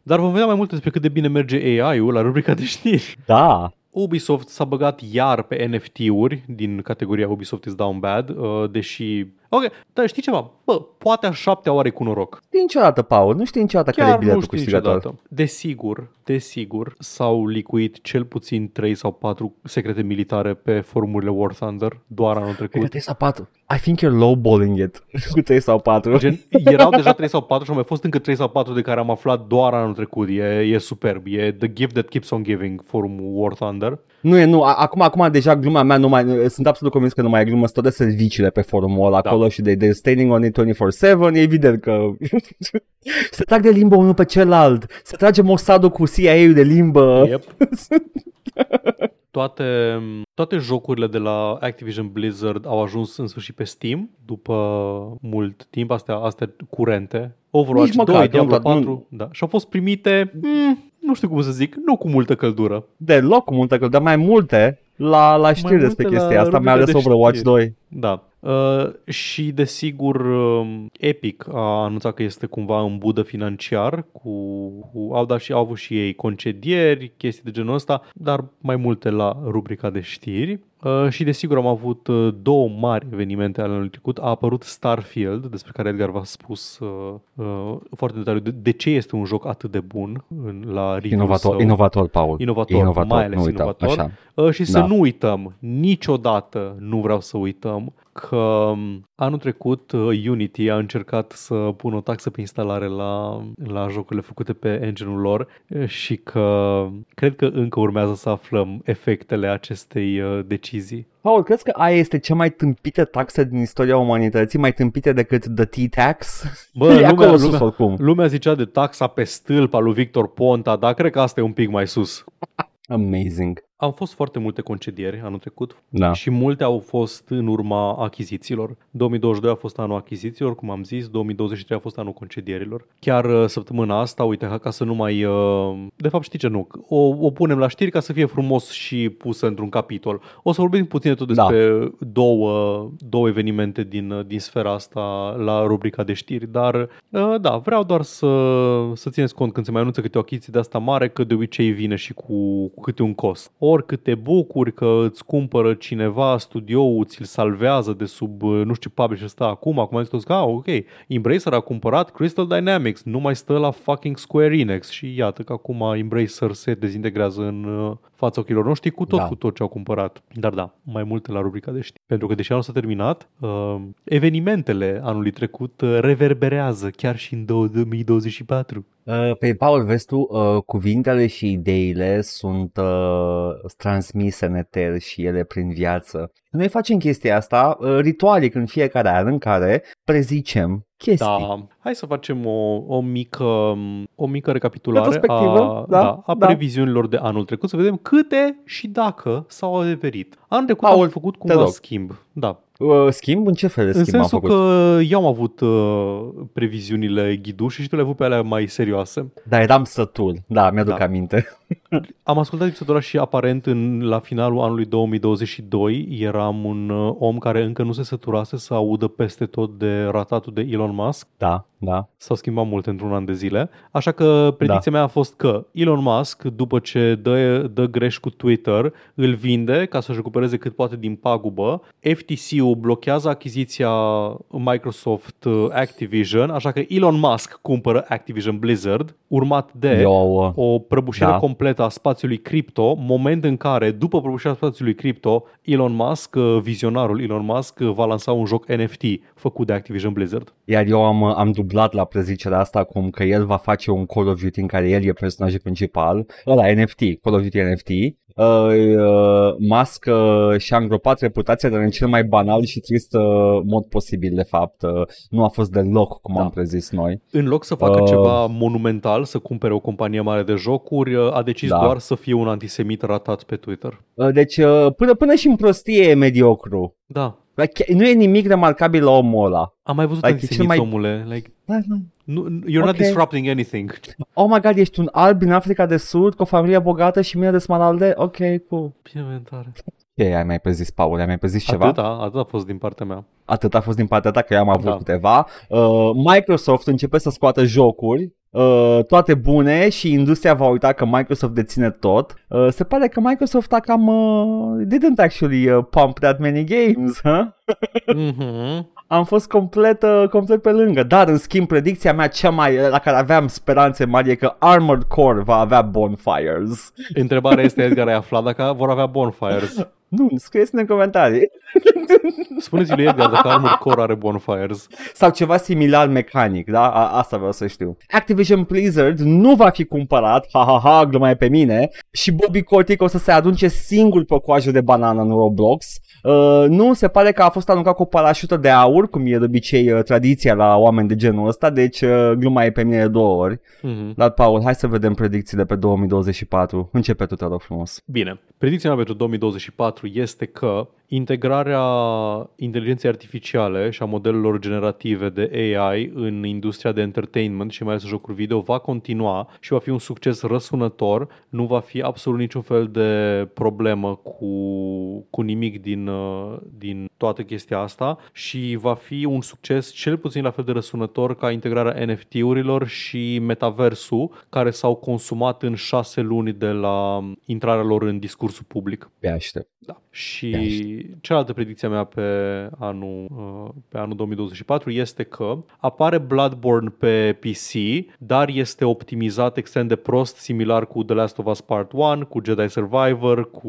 Dar vom vedea mai multe despre cât de bine merge AI-ul la rubrica de știri. Da. Ubisoft s-a băgat iar pe NFT-uri din categoria Ubisoft is down bad, uh, deși Ok, dar știi ceva? Bă, poate a șaptea oare cu noroc. Știi niciodată, Paul, nu știi niciodată care e Chiar nu biletul știu câștigător. niciodată. Desigur, desigur, s-au licuit cel puțin 3 sau 4 secrete militare pe forumurile War Thunder, doar anul Cred că trecut. 3 sau 4. I think you're lowballing it cu 3 sau 4. Gen, erau deja 3 sau 4 și au mai fost încă 3 sau 4 de care am aflat doar anul trecut. E, e superb. E the gift that keeps on giving forumul War Thunder. Nu e, nu, a- acum, acum deja gluma mea nu mai, sunt absolut convins că nu mai e glumă, sunt toate serviciile pe forumul ăla Da. acolo și de, de staying on it 24-7, e evident că se trag de limbă unul pe celălalt, se trage Mossadul cu CIA-ul de limbă. Yep. Toate, toate jocurile de la Activision Blizzard au ajuns în sfârșit pe Steam după mult timp, astea, astea curente. Overwatch Nici măcar, 2, nu Diablo toate, nu- 4, da. Și au fost primite, mm, nu știu cum să zic, nu cu multă căldură. Deloc cu multă, dar mai multe la, la știri multe despre la chestia asta, mai rubrica ales de Overwatch știri. 2. Da. Uh, și desigur uh, Epic a anunțat că este cumva în budă financiar cu, cu au dat și au avut și ei concedieri, chestii de genul ăsta, dar mai multe la rubrica de știri. Uh, și desigur am avut uh, două mari evenimente ale anului trecut. A apărut Starfield, despre care Edgar v-a spus uh, uh, foarte detaliu de, de ce este un joc atât de bun în, la review Inovator, său. inovator, Paul. Inovator, inovator mai ales nu uita, inovator. Așa. Uh, și să Da. nu uităm, niciodată nu vreau să uităm că um, anul trecut uh, Unity a încercat să pună o taxă pe instalare la, la jocurile făcute pe engine-ul lor uh, și că cred că încă urmează să aflăm efectele acestei uh, decizii. Paul, crezi că aia este cea mai tâmpită taxă din istoria umanității, mai tâmpită decât the T-tax? Bă, e lumea- acolo sus lumea- oricum. Lumea zicea de taxa pe stâlp al lui Victor Ponta, dar cred că asta e un pic mai sus. Amazing. Au fost foarte multe concedieri anul trecut Da. și multe au fost în urma achizițiilor. 2022 a fost anul achizițiilor, cum am zis, 2023 a fost anul concedierilor. Chiar uh, săptămâna asta, uite, ca- ca să nu mai... uh, De fapt, știi ce, nu, o, o punem la știri ca să fie frumos și pusă într-un capitol. O să vorbim puțin tot Da. despre două, două evenimente din, uh, din sfera asta la rubrica de știri, dar uh, da, vreau doar să, să țineți cont când se mai anunță câte o achiziție de asta mare, că de obicei vine și cu, cu câte un cost. Ori câte bucuri că îți cumpără cineva studioul, ți-l salvează de sub, uh, nu știu ce publisher stă acum, acum am zis toți că, ah, ok, Embracer a cumpărat Crystal Dynamics, nu mai stă la fucking Square Enix și iată că acum Embracer se dezintegrează în uh, fața ochilor noștri cu tot, Da. cu tot ce au cumpărat. Dar da, mai multe la rubrica de știri. Pentru că deși anul s-a terminat, uh, evenimentele anului trecut uh, reverberează chiar și în 2024. Uh, pe Paul, vezi tu, uh, cuvintele și ideile sunt uh, transmise în eter și ele prin viață. Noi facem chestia asta uh, ritualic în fiecare an în care prezicem chestii. Da, hai să facem o, o mică o mică recapitulare a, Retrospectivă, da, da, a da. previziunilor de anul trecut, să vedem câte și dacă s-au adeverit. Anul trecut Paul, am făcut te cumva rog. schimb. Da, Uh, schimb? În ce fel de în schimb am sensul făcut? că eu am avut uh, previziunile ghidușe și tu le-ai avut pe alea mai serioase. Da, eram sătul. Da, mi-aduc Da. aminte. Am ascultat episodul ăla și aparent în, la finalul anului 2022 eram un uh, om care încă nu se săturase să audă peste tot de ratatul de Elon Musk. Da, da. S-au schimbat mult într-un an de zile. Așa că predicția mea a fost că Elon Musk, după ce dă, dă greș cu Twitter, îl vinde ca să-și recupereze cât poate din pagubă. FTC-ul blochează achiziția Microsoft uh, Activision, așa că Elon Musk cumpără Activision Blizzard, urmat de Eu, uh, o prăbușire Da. completă a spațiului cripto, moment în care, după prăbușirea spațiului cripto, Elon Musk, uh, vizionarul Elon Musk, uh, va lansa un joc NFT făcut de Activision Blizzard. Iar eu am, am dublat la prezicerea asta cum că el va face un Call of Duty în care el e personajul principal, ăla NFT, Call of Duty NFT. Uh, uh, Musk uh, și-a îngropat reputația dar în cel mai banal și trist uh, mod posibil de fapt. Uh, nu a fost deloc cum Da. am prezis noi. În loc să facă Uh. ceva monumental, să cumpere o companie mare de jocuri, uh, a decis Da. doar să fie un antisemit ratat pe Twitter. Uh, deci uh, până, până și în prostie e mediocru. Da. Like, nu e nimic remarcabil la omul ăla. Am mai văzut Like, like, e cel antisemiți, mai- omule. Like, Da, da. nu, you're not Ok. disrupting anything. Oh my god, ești un alb din Africa de Sud cu o familie bogată și mine de smaralde? Ok, cool. Bine, tare. Ce ai mai prezis, Paul? Ai mai prezis ceva? Atâta, atât a fost din partea mea. Atât a fost din partea ta că eu am avut Da. câteva. Uh, Microsoft începe să scoată jocuri uh, toate bune și industria va uita că Microsoft deține tot, uh, se pare că Microsoft a cam uh, didn't actually uh, pump that many games, huh? Mm-hmm. Am fost complet, uh, complet pe lângă, dar în schimb predicția mea cea mai, la care aveam speranțe mari e că Armored Core va avea bonfires. Întrebarea este, Edgar, ai aflat dacă vor avea bonfires? Nu, scrieți în comentarii. Spuneți lui Edgar dacă Armored Core are bonfires. Sau ceva similar mecanic, da? A- asta vreau să știu. Activision Blizzard nu va fi cumpărat, ha ha ha, gluma e pe mine, și Bobby Kotick o să se adunce singur pe o coajă de banană în Roblox. Uh, nu, se pare că a fost aruncat cu o parașută de aur, cum e de obicei uh, tradiția la oameni de genul ăsta, deci uh, gluma e pe mine de două ori. Mm-hmm. Dar, Paul, hai să vedem predicțiile pe 2024. Începe tu, te rog frumos. Bine. Predicția mea pentru 2024 este că integrarea inteligenței artificiale și a modelelor generative de AI în industria de entertainment și mai ales jocuri video va continua și va fi un succes răsunător. Nu va fi absolut niciun fel de problemă cu, cu nimic din, uh, din toată chestia asta și va fi un succes cel puțin la fel de răsunător ca integrarea NFT-urilor și metaversul care s-au consumat în șase luni de la intrarea lor în discursul public. Pe aștept. Da. Și cealaltă predicția mea pe anul, uh, pe anul 2024 este că apare Bloodborne pe PC, dar este optimizat extrem de prost, similar cu The Last of Us Part 1, cu Jedi Survivor, cu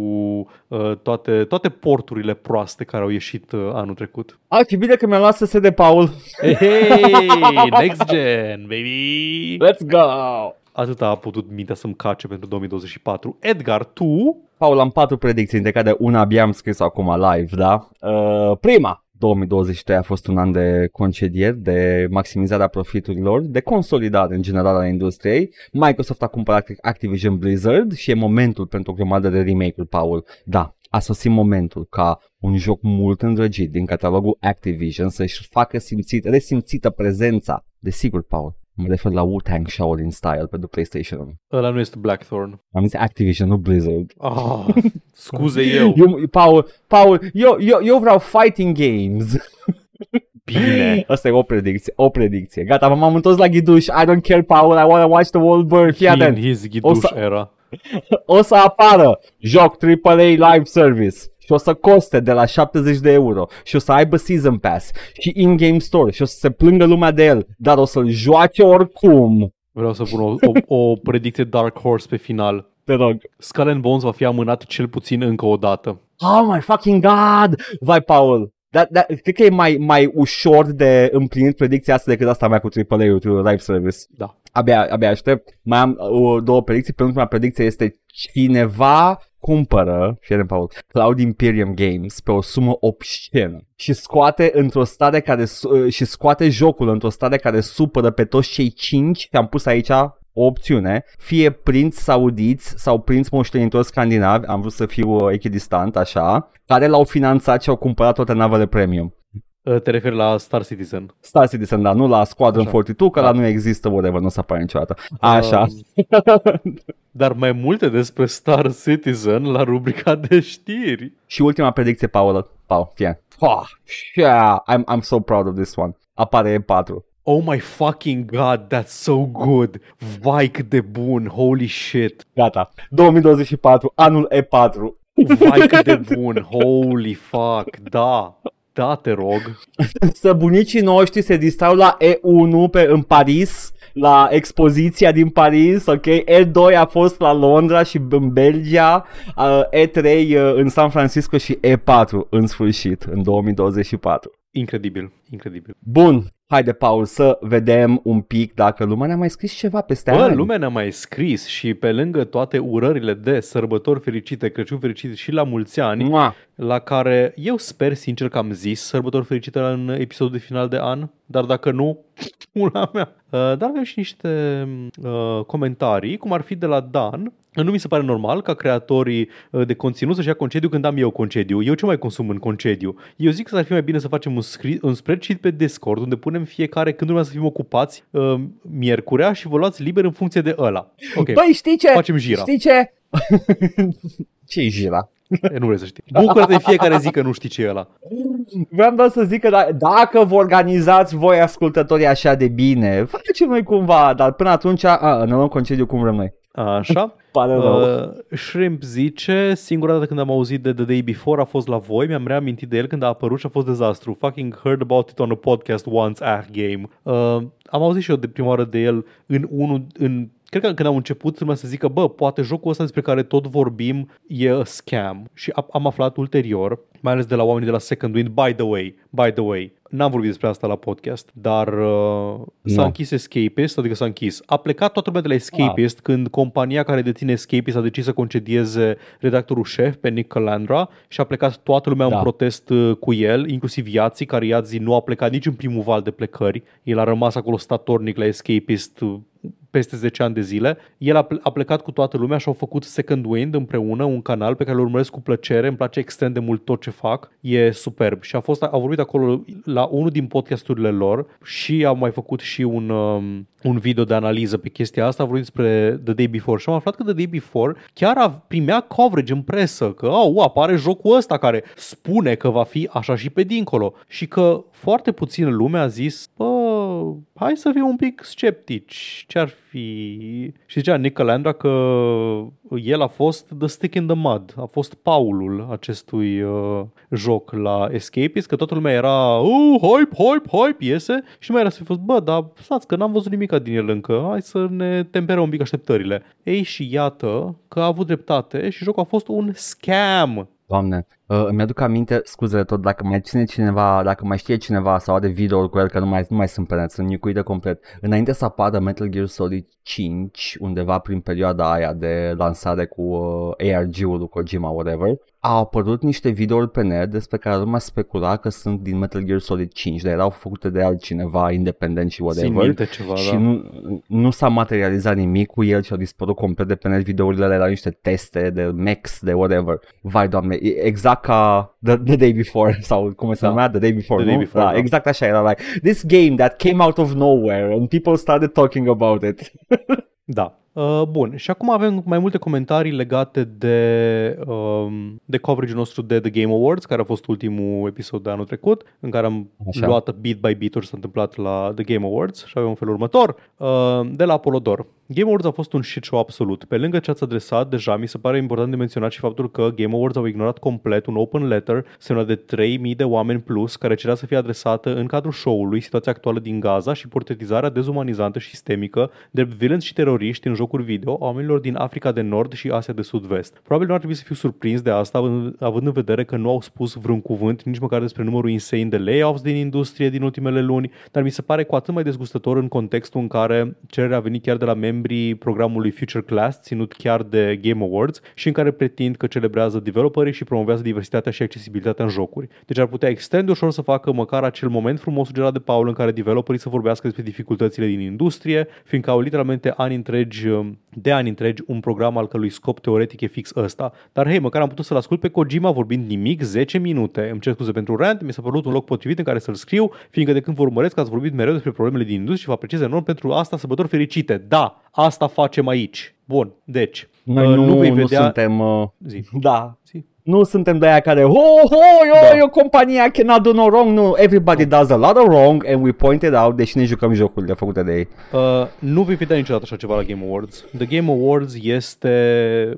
uh, toate, toate porturile proaste care au ieșit uh, anul trecut. Ah, ce bine că mi-a luat să de Paul. Hey, hey, next gen, baby! Let's go! Atât a putut mintea să-mi cace pentru 2024. Edgar, tu Paul, am patru predicții, dintre care una abia am scris acum live, da? Uh, prima, 2023 a fost un an de concedieri, de maximizarea profiturilor, de consolidare în general a industriei. Microsoft a cumpărat Activision Blizzard și e momentul pentru o grămadă de remake-uri, Paul. Da, a sosit momentul ca un joc mult îndrăgit din catalogul Activision să-și facă simțit, resimțită prezența. Desigur, Paul, mă refer la Wu-Tang Shaolin Style pentru PlayStation 1. Ăla nu este Blackthorn. Am zis Activision, nu Blizzard. Ah, scuze eu. Eu, Paul, Paul, eu, eu, eu vreau fighting games. Bine. Asta e o predicție, o predicție. Gata, m-am întors la ghiduș. I don't care, Paul, I wanna watch the world burn. Fii In atent. his ghiduș O să- era. O să apară joc AAA live service și o să coste de la 70 de euro și o să aibă Season Pass și in-game store și o să se plângă lumea de el, dar o să-l joace oricum. Vreau să pun o, o, o predicție Dark Horse pe final. Te rog. Skull and Bones va fi amânat cel puțin încă o dată. Oh my fucking god! Vai, Paul, da, da, cred că e mai, mai ușor de împlinit predicția asta decât asta mea cu AAA-ul live service. Da. Abia, abia aștept. Mai am uh, două predicții. Penultima predicție este cineva cumpără, fie Paul, Cloud Imperium Games pe o sumă obscenă și scoate într-o stare care su- uh, și scoate jocul într-o stare care supără pe toți cei cinci și am pus aici o opțiune, fie prinți saudiți sau prinți moștenitori scandinavi, am vrut să fiu uh, echidistant, așa, care l-au finanțat și au cumpărat toate navele premium. Uh, Te referi la Star Citizen. Star Citizen, da, nu la Squadron Așa. 42, că Da. la nu există, whatever, nu o să apară niciodată. Așa. Um, Dar mai multe despre Star Citizen la rubrica de știri. și ultima predicție, Paul, Paul, fie. Oh, yeah, I'm, I'm so proud of this one. Apare E4. Oh my fucking god, that's so good. Vai cât de bun, holy shit. Gata. 2024, anul E4. Vai cât de bun, holy fuck, da. Da, te rog. Să bunicii noștri se distrau la E1 pe, în Paris, la expoziția din Paris, ok? E2 a fost la Londra și în Belgia, uh, E3 uh, în San Francisco și E4 în sfârșit, în 2024. Incredibil, incredibil. Bun, haide, Paul, să vedem un pic dacă lumea ne-a mai scris ceva peste Bă, ani. lumea ne-a mai scris și pe lângă toate urările de sărbători fericite, Crăciun fericit și la mulți ani, Mua. la care eu sper sincer că am zis sărbători fericite în episodul de final de an, dar dacă nu, una mea. Uh, Dar avem și niște uh, comentarii, cum ar fi de la Dan. Nu mi se pare normal ca creatorii uh, de conținut să-și ia concediu când am eu concediu. Eu ce mai consum în concediu? Eu zic că ar fi mai bine să facem un, scri- un spreadsheet pe Discord unde punem fiecare când urmează să fim ocupați uh, miercurea și vă luați liber în funcție de ăla. Ok, Băi, știi ce? facem jira. Știi ce? ce e jira? E, nu vrei să știi. Bucură-te în fiecare zi că nu știi ce e ăla. Vreau doar să zic că da, dacă vă organizați voi ascultătorii așa de bine, facem noi cumva, dar până atunci a, ne luăm concediu cum vrem noi. Așa. Pare rău. Uh, Shrimp zice, singura dată când am auzit de The Day Before a fost la voi, mi-am reamintit de el când a apărut și a fost dezastru. Fucking heard about it on a podcast once, ah, game. Uh, am auzit și eu de prima oară de el în unul, în Cred că când am început lumea să zică, bă, poate jocul ăsta despre care tot vorbim e a scam. Și am aflat ulterior, mai ales de la oamenii de la Second Wind, by the way, by the way, N-am vorbit despre asta la podcast, dar uh, s-a No. închis Escapist, adică s-a închis. A plecat toată lumea de la Escapist Ah. când compania care deține Escapist a decis să concedieze redactorul șef pe Nick Calandra și a plecat toată lumea Da. în protest uh, cu el, inclusiv Iații, care Iații nu a plecat nici în primul val de plecări. El a rămas acolo statornic la Escapist uh, peste 10 ani de zile. El a, ple- a plecat cu toată lumea și au făcut Second Wind împreună, un canal pe care îl urmăresc cu plăcere, îmi place extrem de mult tot ce fac, e superb. Și a fost, a vorbit acolo la unul din podcasturile lor și au mai făcut și un, um, un video de analiză pe chestia asta, a vorbit despre The Day Before și am aflat că The Day Before chiar a, primea coverage în presă, că oh, apare jocul ăsta care spune că va fi așa și pe dincolo și că foarte puțină lume a zis, bă, hai să fim un pic sceptici, ce ar fi? Și zicea Nick Calandra că el a fost the stick in the mud, a fost Paulul acestui uh, joc la Escapist, că toată lumea era, oh, hype, hype, hype, iese și mai era să fi fost, bă, dar stați că n-am văzut nimic din el încă, hai să ne temperăm un pic așteptările. Ei și iată că a avut dreptate și jocul a fost un scam. Doamne, uh, îmi aduc aminte, scuze tot, dacă mai ține cineva, dacă mai știe cineva sau are video cu el, că nu mai, nu mai sunt pe net, sunt nicuite complet. Înainte să apară Metal Gear Solid 5, undeva prin perioada aia de lansare cu uh, ARG-ul lui Kojima, whatever, au apărut niște videouri pe net despre care lumea specula că sunt din Metal Gear Solid 5, dar erau făcute de altcineva independent și Țin whatever. minte ceva, și da. nu, nu s-a materializat nimic cu el și au dispărut complet de pe net videourile alea, erau niște teste de Max, de whatever. Vai doamne, e exact ca the, the Day Before sau cum se Da. numea, The Day Before, The nu? Day Before, da, da. exact așa era, like, this game that came out of nowhere and people started talking about it. Da. Uh, bun, și acum avem mai multe comentarii legate de, um, de coverage nostru de The Game Awards, care a fost ultimul episod de anul trecut, în care am Așa. luat beat by beat ce s-a întâmplat la The Game Awards și avem un felul următor. Uh, de la Apolodor. Game Awards a fost un shit show absolut. Pe lângă ce ați adresat deja, mi se pare important de menționat și faptul că Game Awards au ignorat complet un open letter semnat de 3000 de oameni plus care cerea să fie adresată în cadrul show-ului situația actuală din Gaza și portretizarea dezumanizantă și sistemică de violenți și teroriști în jocuri video a oamenilor din Africa de Nord și Asia de Sud-Vest. Probabil nu ar trebui să fiu surprins de asta, având- având în vedere că nu au spus vreun cuvânt nici măcar despre numărul insane de layoffs din industrie din ultimele luni, dar mi se pare cu atât mai dezgustător în contextul în care cererea a venit chiar de la membrii programului Future Class, ținut chiar de Game Awards și în care pretind că celebrează developerii și promovează diversitatea și accesibilitatea în jocuri. Deci ar putea extrem de ușor să facă măcar acel moment frumos sugerat de Paul în care developerii să vorbească despre dificultățile din industrie, fiindcă au literalmente ani întregi, de ani întregi, un program al cărui scop teoretic e fix ăsta. Dar hei, măcar am putut să-l ascult pe Kojima vorbind nimic 10 minute. Îmi cer scuze pentru rant, mi s-a părut un loc potrivit în care să-l scriu, fiindcă de când vă urmăresc ați vorbit mereu despre problemele din industrie și vă apreciez enorm pentru asta sărbători fericite. Da, asta facem aici. Bun, deci, Noi uh, nu, nu vei nu vedea... suntem... Uh, Zi, da, zi. Nu suntem de aia care, ho, ho, yo, Da. yo, compania cannot do no wrong. Nu, everybody does a lot of wrong and we point it out, deși ne jucăm jocurile făcute de ei. Uh, nu vei vedea niciodată așa ceva la Game Awards. The Game Awards este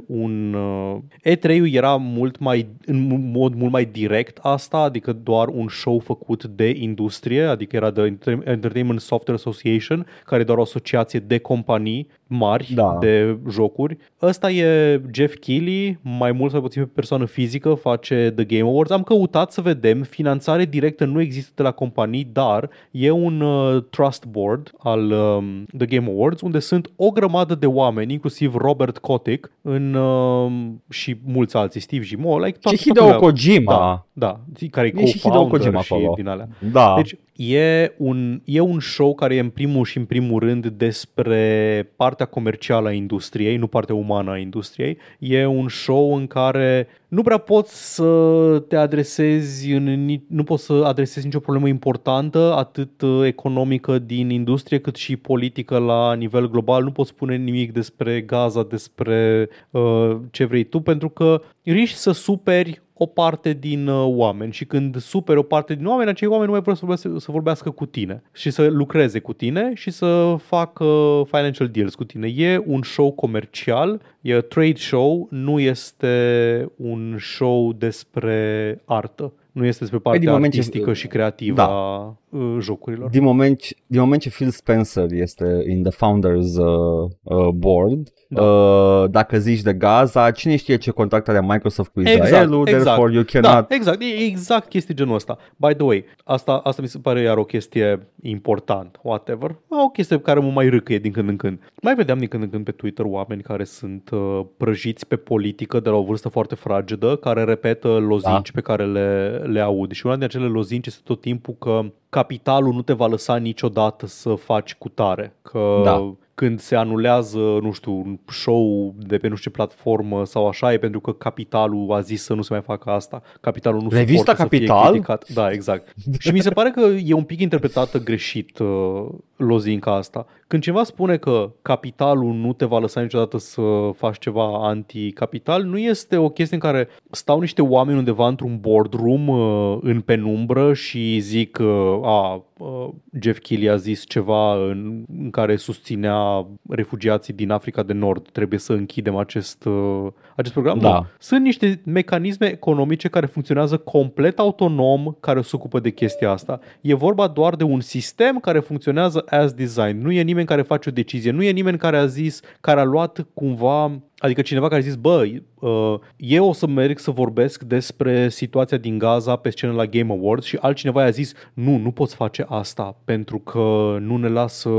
un... Uh, E3-ul era mult mai, în mod mult mai direct asta, adică doar un show făcut de industrie, adică era The Enter- Entertainment Software Association, care e doar o asociație de companii mari Da. de jocuri. Ăsta e Jeff Keighley, mai mult sau puțin pe persoană fizică, face The Game Awards. Am căutat să vedem, finanțare directă nu există de la companii, dar e un uh, trust board al um, The Game Awards, unde sunt o grămadă de oameni, inclusiv Robert Kotick în, um, și mulți alții, Steve Gimo, like, toată, Și Hideo toată lumea. Kojima. Da, da, care e E și Hideo co-founder Kojima și acolo. din alea. Da. Deci e un, e un show care e în primul și în primul rând despre partea comercială a industriei, nu partea umană a industriei. E un show în care nu prea poți să te adresezi, în, ni- nu poți să adresezi nicio problemă importantă, atât uh, economică din industrie, cât și politică la nivel global. Nu poți spune nimic despre Gaza, despre uh, ce vrei tu, pentru că riști să superi o parte din uh, oameni și când superi o parte din oameni, acei oameni nu mai vor să vorbească, să vorbească cu tine și să lucreze cu tine și să facă financial deals cu tine. E un show comercial, e trade show, nu este un show despre artă. Nu este despre partea din moment ce- artistică și creativă Da. A uh, jocurilor. Din moment, ce- din moment ce Phil Spencer este in the founders uh, uh, board, Da. uh, dacă zici de Gaza, cine știe ce contract are Microsoft cu Exact, Israelul, exact. therefore you Da, cannot... exact, e exact chestii genul ăsta. By the way, asta, asta mi se pare iar o chestie important, whatever. O chestie care mă mai râcăie din când în când. Mai vedeam din când în când pe Twitter oameni care sunt uh, prăjiți pe politică de la o vârstă foarte fragedă, care repetă lozinci pe care le, le aud. Și una din acele lozinci este tot timpul că capitalul nu te va lăsa niciodată să faci cu tare. Că Da. când se anulează, nu știu, un show de pe nu știu ce platformă sau așa, e pentru că capitalul a zis să nu se mai facă asta. Capitalul nu Revista suportă să fie Capital? criticat. Da, exact. Și mi se pare că e un pic interpretată greșit uh, lozinca asta. Când cineva spune că capitalul nu te va lăsa niciodată să faci ceva anticapital, nu este o chestie în care stau niște oameni undeva într-un boardroom uh, în penumbră și zic uh, a, uh, Jeff Keighley a zis ceva în, în care susținea refugiații din Africa de Nord. Trebuie să închidem acest, uh, acest program. Da. Nu. Sunt niște mecanisme economice care funcționează complet autonom, care se ocupă de chestia asta. E vorba doar de un sistem care funcționează as design. Nu e nimeni care face o decizie, nu e nimeni care a zis, care a luat cumva Adică cineva care a zis, bă, uh, eu o să merg să vorbesc despre situația din Gaza pe scenă la Game Awards și altcineva i-a zis, nu, nu poți face asta pentru că nu ne lasă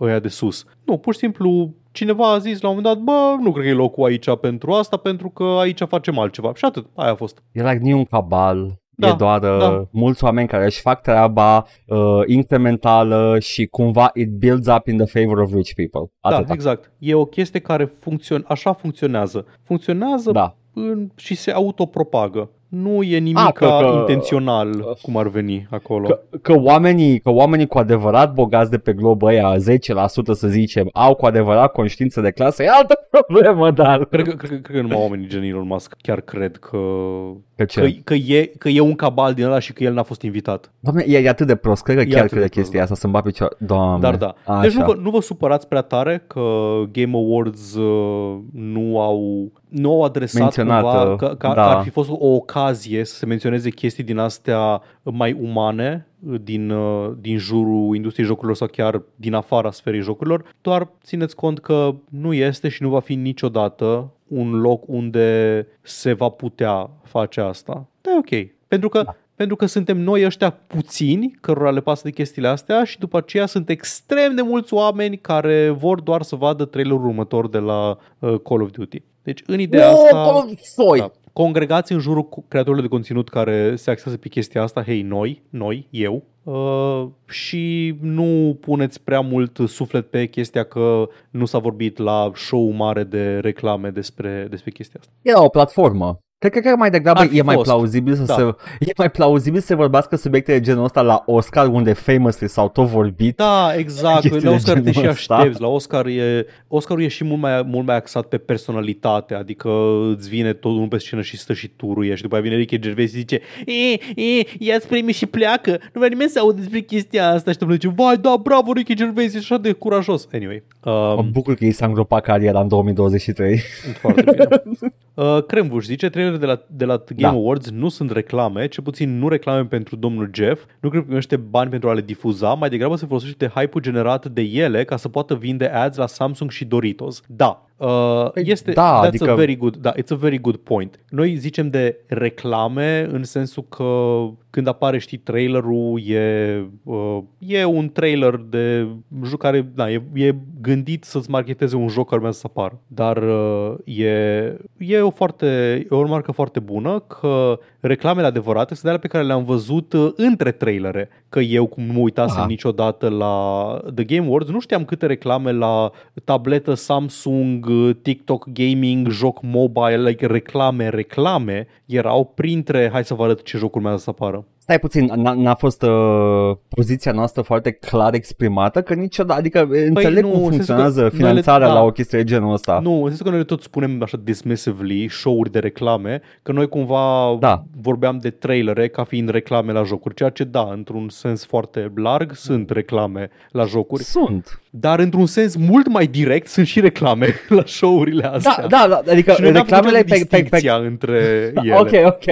ăia de sus. Nu, pur și simplu cineva a zis la un moment dat, bă, nu cred că e locul aici pentru asta, pentru că aici facem altceva. Și atât, aia a fost. E like, nu e un cabal, Da, e doar uh, da. mulți oameni care își fac treaba uh, incrementală și cumva it builds up in the favor of rich people. Atâta. Da, exact. E o chestie care funcționează, așa funcționează. Funcționează Da. în, și se autopropagă. Nu e nimic Ah, că- că- intențional cum ar veni acolo. Că, că, oamenii, că oamenii cu adevărat bogați de pe glob ăia, 10% să zicem, au cu adevărat conștiință de clasă, e altă problemă, dar... Cred că, cred, că, cred că numai oamenii gen Elon Musk chiar cred că, Că ce? că, că, e, că e un cabal din ăla și că el n-a fost invitat. Doamne, e, e atât de prost, cred că E chiar atât de crede prost, chestia da. asta, să-mi bat picioare. Doamne. Dar da. Așa. Deci nu vă, nu vă supărați prea tare că Game Awards uh, nu au nu au adresat Menționat, cumva uh, că, că da. ar fi fost o ocazie să se menționeze chestii din astea mai umane uh, din, uh, din jurul industriei jocurilor sau chiar din afara sferei jocurilor, doar țineți cont că nu este și nu va fi niciodată un loc unde se va putea face asta. Da, e ok. Pentru că Da. pentru că suntem noi ăștia puțini cărora le pasă de chestiile astea și după aceea sunt extrem de mulți oameni care vor doar să vadă trailerul următor de la uh, Call of Duty. Deci în ideea No, asta... Call of- soi. Da. Congregați în jurul cu- creatorilor de conținut care se axează pe chestia asta, hei, noi, noi, eu, uh, și nu puneți prea mult suflet pe chestia că nu s-a vorbit la show mare de reclame despre, despre chestia asta. Era o platformă. Cred că, cred că mai degrabă Ar fi e mai fost. plauzibil să Da. se e mai plauzibil să se vorbească subiecte de genul ăsta la Oscar unde famously s-au tot vorbit. Da, exact. Chestii La de Oscar te genul și ăsta. aștepți. La Oscar e, Oscarul e și mult mai, mult mai axat pe personalitate, adică îți vine tot unul pe scenă și stă și turuie și după aia vine Ricky Gervais și zice e, e, ia-ți premiu și pleacă. Nu vrea nimeni să audă despre chestia asta și tu zice, vai, da, bravo Ricky Gervais, e așa de curajos. Anyway, Mă um, bucur că i s-a îngropat cariera în 2023. foarte bine. Uh, Cremvuș zice, trailerele de la, de la Game Da. Awards nu sunt reclame, cel puțin nu reclame pentru domnul Jeff, nu cred că primește bani pentru a le difuza, mai degrabă se folosește de hype-ul generat de ele ca să poată vinde ads la Samsung și Doritos. Da, uh, Păi, este, da, that's adică- a very good, da, it's a very good point. Noi zicem de reclame în sensul că când apare, știi, trailerul e, uh, e un trailer de joc care, da, e, e gândit să-ți marketeze un joc care urmează să apară. Dar uh, e, e o foarte, e o remarcă foarte bună că reclamele adevărate sunt alea pe care le-am văzut uh, între trailere. Că eu, cum nu mă uitasem Aha. niciodată la The Game Awards, nu știam câte reclame la tabletă Samsung, uh, TikTok Gaming, joc mobile, like reclame, reclame, erau printre, hai să vă arăt ce jocuri urmează să apară. Stai puțin, n-a, n-a fost uh, poziția noastră foarte clar exprimată, că niciodată, adică păi înțeleg nu, cum în sensul funcționează că finanțarea noi le- la da. o chestie de genul ăsta. Nu, în sensul că noi le tot spunem așa dismissively, show-uri de reclame, că noi cumva Da. vorbeam de trailere ca fiind reclame la jocuri, ceea ce da, într-un sens foarte larg sunt reclame la jocuri, Sunt. dar într-un sens mult mai direct sunt și reclame la show-urile astea. Da, da, da, adică Și noi n-am făcut reclamele nicio pe, pe, pe, distincția între ele. Ok, ok.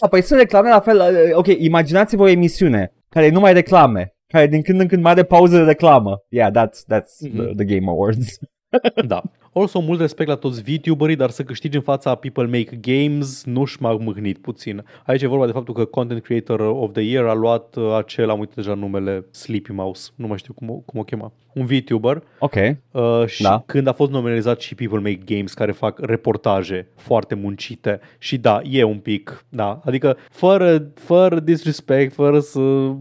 Da, păi sunt reclame la fel. uh, Ok, imaginați-vă o emisiune care e numai reclame, care din când în când mai are pauze de reclamă. Yeah, that's, that's Mhm. the, the Game Awards. Da. Also, mult respect la toți VTuberii, dar să câștigi în fața People Make Games nu-și m-a mâhnit puțin. Aici e vorba de faptul că Content Creator of the Year a luat uh, acel, am uitat deja numele, Sleepy Mouse, nu mai știu cum, o- cum o chema, un VTuber Ok. uh, și Da. când a fost nominalizat și People Make Games care fac reportaje foarte muncite și da, e un pic, da, adică fără, fără disrespect, fără să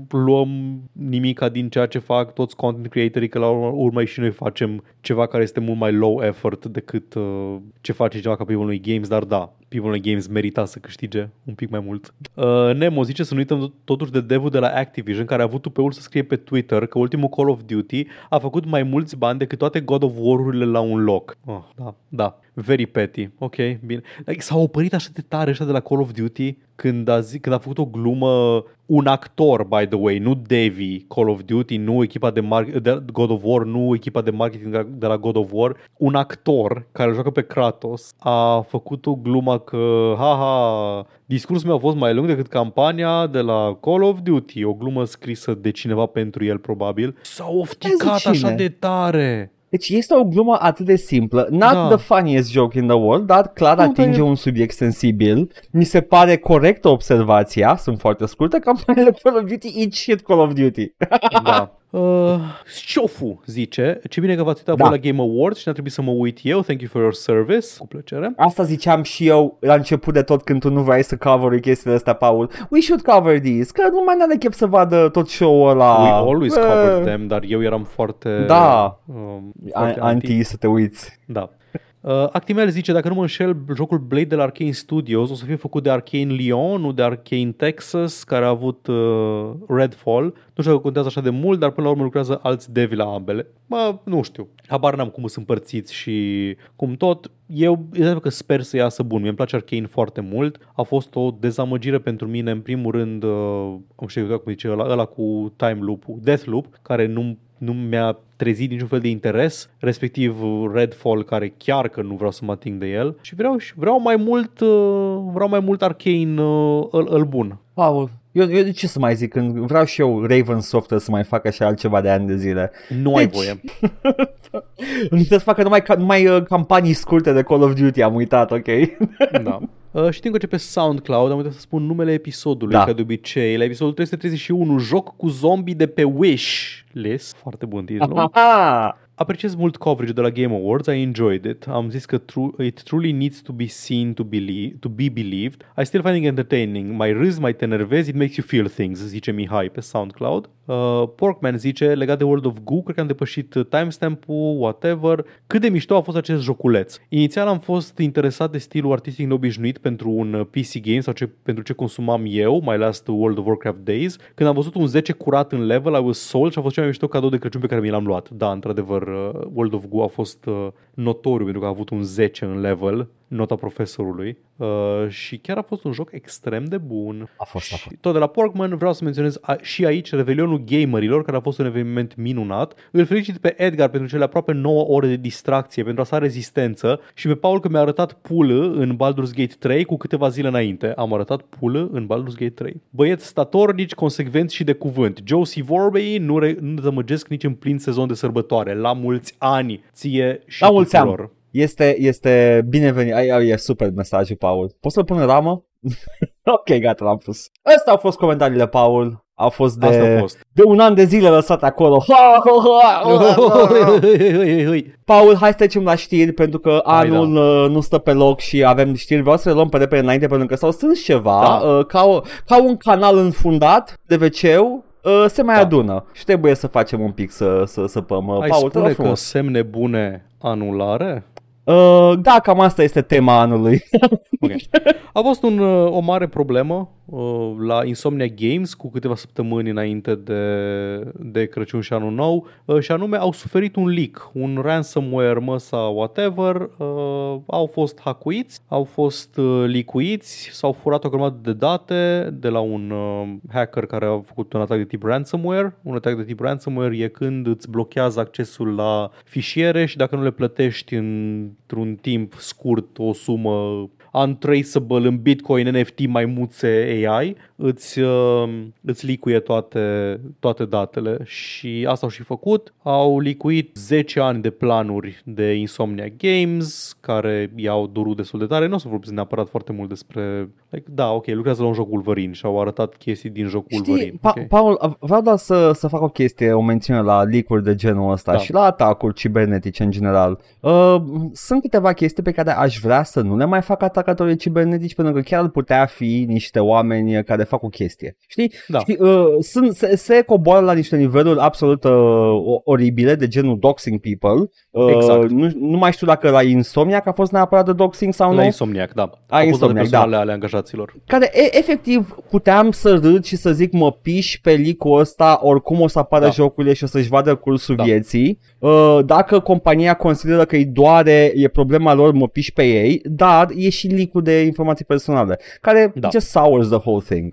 luăm nimica din ceea ce fac toți content creatorii, că la urmă, urmă și noi facem ceva care este mult mai low effort decât uh, ce face cineva ca People Make Games, dar da, People Make Games merita să câștige un pic mai mult. Uh, Nemo zice să nu uităm totuși de devul de la Activision care a avut tupeul să scrie pe Twitter că ultimul Call of Duty a făcut mai mulți bani decât toate God of War-urile la un loc. Oh, da, da. Very petty. Ok, bine. Like, s-a oprit așa de tare ăștia de la Call of Duty când a, zi, când a făcut o glumă un actor, by the way, nu Devi, Call of Duty, nu echipa de, mar- de God of War, nu echipa de marketing de la- de la God of War, un actor care îl joacă pe Kratos a făcut o glumă că, haha, discursul meu a fost mai lung decât campania de la Call of Duty, o glumă scrisă de cineva pentru el, probabil. S-a ofticat cine? așa de tare. Deci este o glumă atât de simplă, not Da. the funniest joke in the world, dar clar Nu, dar atinge e- un subiect sensibil. Mi se pare corectă observația, sunt foarte scurte, campaniile Call of Duty, eat shit Call of Duty. Da. Uh, Șofu zice, ce bine că v-ați uitat Da. voi la Game Awards și n-a trebuit să mă uit eu. Thank you for your service. Cu plăcere. Asta ziceam și eu la început de tot când tu nu vrei să cover chestiile astea, Paul. We should cover these, că nu mai are chef să vadă tot show-ul ăla. We always Eh, covered them, dar eu eram foarte... Da. Um, a- foarte anti. Anti să te uiți. Da. Uh, Actimel zice, dacă nu mă înșel, jocul Blade de la Arcane Studios o să fie făcut de Arcane Lyon, nu de Arcane Texas, care a avut uh, Redfall. Nu știu dacă contează așa de mult, dar până la urmă lucrează alți devi la ambele. Mă, nu știu. Habar n-am cum sunt împărțiți și cum tot. Eu e că sper să iasă bun. Mie îmi place Arcane foarte mult. A fost o dezamăgire pentru mine, în primul rând, uh, am știu exact cum zice ăla, ăla cu time loop Deathloop, care nu nu mi-a trezit niciun fel de interes, respectiv Redfall, care chiar că nu vreau să mă ating de el și vreau, și vreau mai mult uh, vreau mai mult Arcane uh, îl, îl bun. Paul, eu, eu de ce să mai zic când vreau și eu Raven Software să mai facă așa altceva de ani de zile. Nu ai Deci- voie. Nu să facă numai, ca, numai uh, campanii scurte de Call of Duty, am uitat, ok? da. Uh, știm că pe SoundCloud, am uitat să spun numele episodului, Da. ca de obicei, la episodul 331, joc cu zombie de pe Wish list. Foarte bun titlu. Aha! Apreciez mult coverage de la Game Awards, I enjoyed it. Am zis că tru- it truly needs to be seen to, believe, to be believed. I still find it entertaining. Mai râzi, mai te enervezi, it makes you feel things, zice Mihai pe SoundCloud. Uh, Porkman zice, legat de World of Goo, cred că am depășit uh, timestamp-ul, whatever. Cât de mișto a fost acest joculeț. Inițial am fost interesat de stilul artistic neobișnuit pentru un uh, PC game sau ce, pentru ce consumam eu, mai last World of Warcraft Days. Când am văzut un 10 curat în level, I was sold și a fost cel mai mișto cadou de Crăciun pe care mi l-am luat. Da, într-adevăr, uh, World of Goo a fost uh, notoriu pentru că a avut un 10 în level, nota profesorului. Uh, și chiar a fost un joc extrem de bun. A fost, a Și fost. tot de la Porkman vreau să menționez a, și aici Revelionul Gamerilor, care a fost un eveniment minunat. Îl felicit pe Edgar pentru cele aproape 9 ore de distracție, pentru asta rezistență și pe Paul că mi-a arătat pulă în Baldur's Gate 3 cu câteva zile înainte. Am arătat pulă în Baldur's Gate 3. Băieți statornici, consecvenți și de cuvânt. Joe C. Vorbey nu, re- nu dezamăgesc nici în plin sezon de sărbătoare. La mulți ani ție și La mulți ani. Tuturor. Este, este binevenit. Ai, ai, e super mesajul, Paul. Poți să-l pun în ramă? ok, gata, l-am pus. Astea au fost comentariile, Paul. Au fost de, Asta a fost. de un an de zile lăsat acolo. Ha, ha, ha, ha, ha. Paul, hai să trecem la știri pentru că Hai, da. anul uh, nu stă pe loc și avem știri. Vreau să le luăm pe repede înainte pentru că s-au strâns ceva. Da. Uh, ca, o, ca un canal înfundat de wc uh, se mai Da. adună și trebuie să facem un pic să, să săpăm. Uh, Ai Paul, te rog spune că frumos. semne bune anulare? Uh, da, cam asta este tema anului. Okay. A fost un, uh, o mare problemă uh, la Insomnia Games cu câteva săptămâni înainte de, de Crăciun și Anul Nou uh, și anume au suferit un leak, un ransomware mă sau whatever, au fost hackuiți, au fost licuiți, s-au furat o grămadă de date de la un hacker care a făcut un atac de tip ransomware. Un atac de tip ransomware e când îți blochează accesul la fișiere și dacă nu le plătești într-un timp scurt o sumă untraceable în Bitcoin, NFT, maimuțe AI, îți, uh, îți licuie toate, toate datele și asta au și făcut. Au licuit 10 ani de planuri de Insomnia Games, care i-au durut destul de tare. Nu o să vorbesc neapărat foarte mult despre... Like, da, ok, lucrează la un joc Wolverine și au arătat chestii din jocul Știi, Wolverine. Pa- okay. Paul, vreau doar să, să fac o chestie, o mențiune la leak de genul ăsta da. și la atacuri cibernetice în general. Uh, sunt câteva chestii pe care aș vrea să nu le mai fac atacatorii cibernetici pentru că chiar putea fi niște oameni care fac o chestie. Știi? Da. Știi uh, sunt, se, se coboară la niște niveluri absolut uh, oribile de genul doxing people. Uh, Exact. Nu, nu mai știu dacă la Insomniac a fost neapărat de doxing sau La nu. Insomniac, da. A, Au fost date Insomniac, personale da. ale angajaților. care e, efectiv puteam să râd și să zic mă piși pe licul ăsta, oricum o să apară Da. jocurile și o să-și vadă cursul Da. vieții. Uh, dacă compania consideră că îi doare, e problema lor, mă piși pe ei, dar e și licul de informații personale, care Da. just sours the whole thing.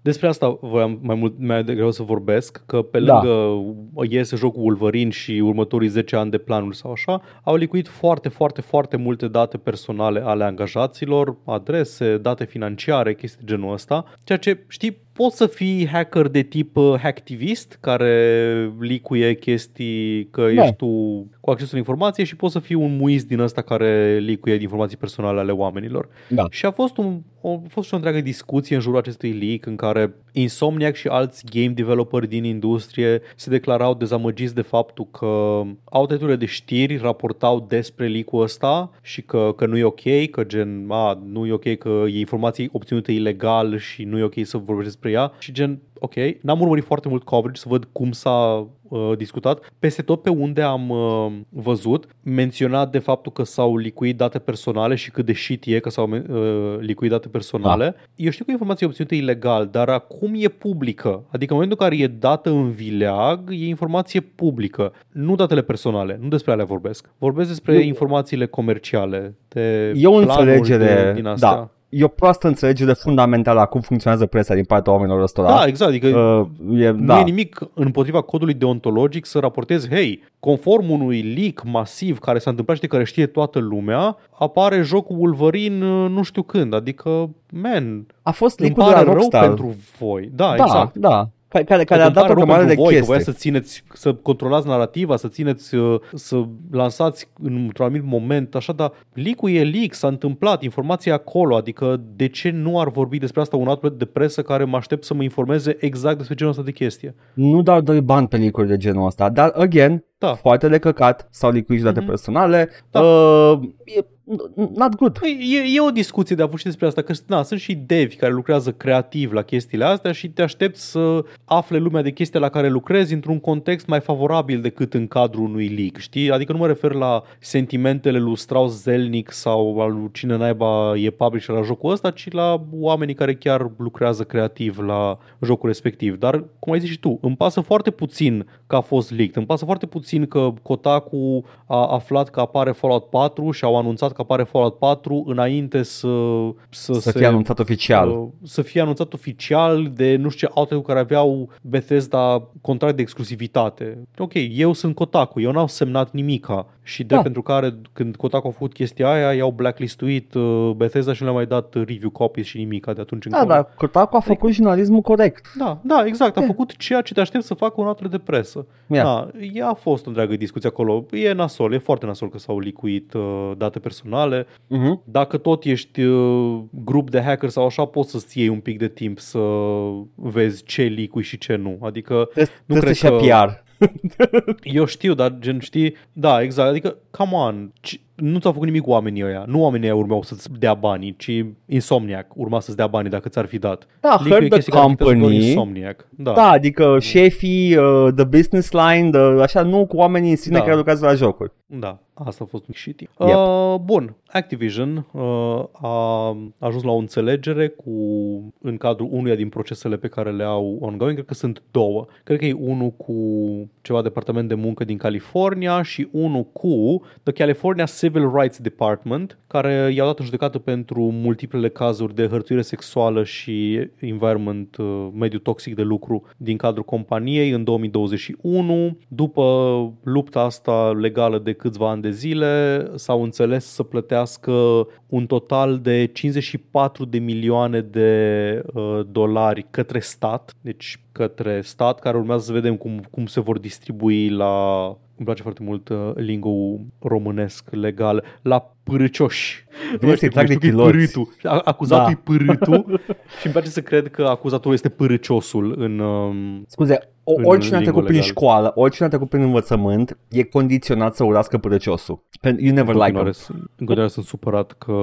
Despre asta voiam mai mult mai degrabă să vorbesc, că pe Da. lângă iese jocul Wolverine și următorii 10 ani de planuri sau așa, au licuit foarte, foarte, foarte multe date personale ale angajaților, adrese, date financiare, chestii de genul ăsta, ceea ce, știi, poți să fii hacker de tip uh, hacktivist, care licuie chestii că Da. ești tu cu accesul la informație și poți să fii un muist din ăsta care licuie informații personale ale oamenilor. Da. Și a fost, un, o, a fost și o întreagă discuție în jurul acestui leak în care Insomniac și alți game developeri din industrie se declarau dezamăgiți de faptul că outlet de știri raportau despre leak-ul ăsta și că, că nu e ok, că gen, a, nu e ok, că e informații obținute ilegal și nu e ok să vorbești despre ea. Și gen, ok, n-am urmărit foarte mult coverage să văd cum s-a uh, discutat. Peste tot pe unde am uh, văzut, menționat de faptul că s-au licuit date personale și cât de shit e că s-au uh, licuit date personale. Da. Eu știu că informația e obținută ilegal, dar acum e publică. Adică în momentul în care e dată în vileag, e informație publică. Nu datele personale, nu despre alea vorbesc. Vorbesc despre Eu- informațiile comerciale. De E o planuri, înțelegere, de, din astea. da, e o proastă înțelegere fundamentală a cum funcționează presa din partea oamenilor ăstora. Da, exact. Adică Uh, e, Nu da. e nimic împotriva codului deontologic să raportezi, hei, conform unui leak masiv care s-a întâmplat și de care știe toată lumea, apare jocul Wolverine uh, nu știu când. Adică, man, A fost îmi leak de la pare rău Rockstar. pentru voi. Da, da, exact. da. Care, care, care Că a îmi dat pare o rău grămadă de pentru voi, că chestii. voia să țineți, să controlați narativa, să țineți, uh, să lansați într-un anumit moment, așa, dar leak-ul e leak, s-a întâmplat, informația e acolo, adică de ce nu ar vorbi despre asta un outlet de presă care mă aștept să mă informeze exact despre genul ăsta de chestie? Nu dau doi bani pe licuri de genul ăsta, dar, again, Da. foarte de căcat, sau licuit și date Mhm. personale, Da. uh, e not good. Păi, e, e o discuție de avut și despre asta, că na, sunt și devi care lucrează creativ la chestiile astea și te aștepți să afle lumea de chestia la care lucrezi într-un context mai favorabil decât în cadrul unui leak, știi? Adică nu mă refer la sentimentele lui Strauss Zelnick sau al lui cine naiba e publisher la jocul ăsta, ci la oamenii care chiar lucrează creativ la jocul respectiv. Dar, cum ai zis și tu, îmi pasă foarte puțin că a fost leaked, îmi pasă foarte puțin că Kotaku a aflat că apare Fallout 4 și au anunțat că apare Fallout 4 înainte să, să, Să se, fie anunțat oficial. uh, să fie anunțat oficial de nu știu ce outlet care aveau Bethesda contract de exclusivitate. Ok, eu sunt Kotaku, eu n-au semnat nimica și de Da. pentru care când Kotaku a făcut chestia aia, i-au blacklistuit uh, Bethesda și nu le-au mai dat review copies și nimica de atunci Da, încolo. dar Kotaku a făcut jurnalismul corect. Da, da, exact. A Yeah. făcut ceea ce te aștept să facă un outlet de presă. Yeah. Da, ea a fost o întreagă discuție acolo. E nasol, e foarte nasol că s-au licuit uh, date personale. Uh-huh. Dacă tot ești uh, grup de hacker sau așa, poți să-ți iei un pic de timp să vezi ce licui și ce nu. Adică Trebuie, nu trebuie cred să-și ia că... PR. Eu știu, dar gen știi, da, exact, adică, come on, ce- nu ți-au făcut nimic oamenii ăia. Nu oamenii ăia urmau să-ți dea banii, ci Insomniac urma să-ți dea banii dacă ți-ar fi dat. Da, League e Heard the chestie care afectează doar company. Insomniac. Da. Da, adică șefii, uh, the business line, the, așa, nu cu oamenii în sine Da. care lucrează la jocuri. Da, asta a fost un shitty. Yep. Uh, bun, Activision uh, a ajuns la o înțelegere cu, în cadrul unuia din procesele pe care le au ongoing, cred că sunt două. Cred că e unul cu ceva departament de muncă din California și unul cu The California Civil Rights Department, care i-au dat în judecată pentru multiplele cazuri de hărțuire sexuală și environment, uh, mediu toxic de lucru din cadrul companiei în 2021. După lupta asta legală de câțiva ani de zile, s-au înțeles să plătească un total de 54 de milioane de uh, dolari către stat, deci către stat, care urmează să vedem cum, cum se vor distribui la îmi place foarte mult uh, lingo românesc legal. La pârâcioși. Vine să-i trag de Știu că e chiloți. pârâtul. A- Acuzatul Da. e pârâtul și îmi place să cred că acuzatul este pârâciosul în... Um, Scuze, o, În oricine a lingua trecut prin legală. școală, oricine a trecut prin învățământ, e condiționat să urască părăciosul. Pen- You never în like continuare, him. sunt- în continuare sunt supărat că,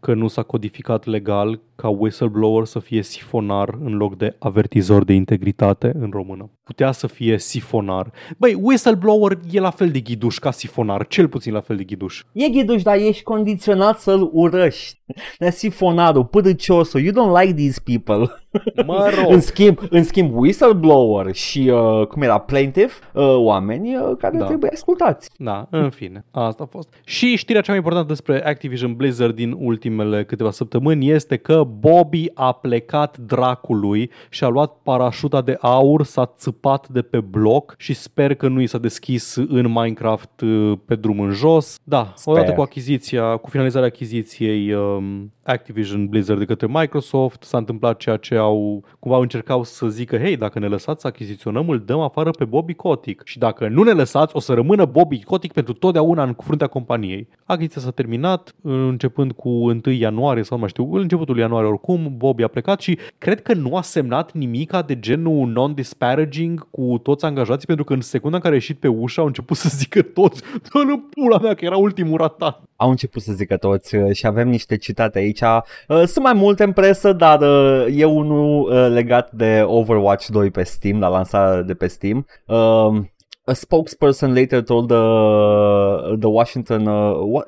că nu s-a codificat legal ca whistleblower să fie sifonar în loc de avertizor de integritate în română. Putea să fie sifonar. Băi, whistleblower e la fel de ghiduș ca sifonar, cel puțin la fel de ghiduș. E ghiduș, dar ești condiționat să-l urăști. Dar sifonarul, pârâciosul, you don't like these people. Mă în, rog, schimb, în schimb, whistleblower și, uh, cum era, plaintiff, uh, oameni uh, care Da. trebuie ascultați. Da, în fine, asta a fost. Și știrea cea mai importantă despre Activision Blizzard din ultimele câteva săptămâni este că Bobby a plecat dracului și a luat parașuta de aur, s-a țăpat de pe bloc și sper că nu i s-a deschis în Minecraft uh, pe drum în jos. Da, Sper. odată cu achiziția, cu finalizarea achiziției um, Activision Blizzard de către Microsoft, s-a întâmplat ceea ce au, cumva încercau să zică, hei, dacă ne lăsați să achiziționăm, îl dăm afară pe Bobby Kotick. Și dacă nu ne lăsați, o să rămână Bobby Kotick pentru totdeauna în fruntea companiei. Achiziția s-a terminat, începând cu 1 ianuarie sau nu mai știu, în începutul ianuarie oricum, Bobby a plecat și cred că nu a semnat nimica de genul non-disparaging cu toți angajații, pentru că în secunda în care a ieșit pe ușă au început să zică toți, dă în pula mea că era ultimul ratat. Au început să zică toți uh, și avem niște citate aici. Uh, Sunt mai multe în presă, dar uh, e unul uh, legat de Overwatch 2 pe Steam, la lansarea de pe Steam. Um, A spokesperson later told the, the Washington uh, what,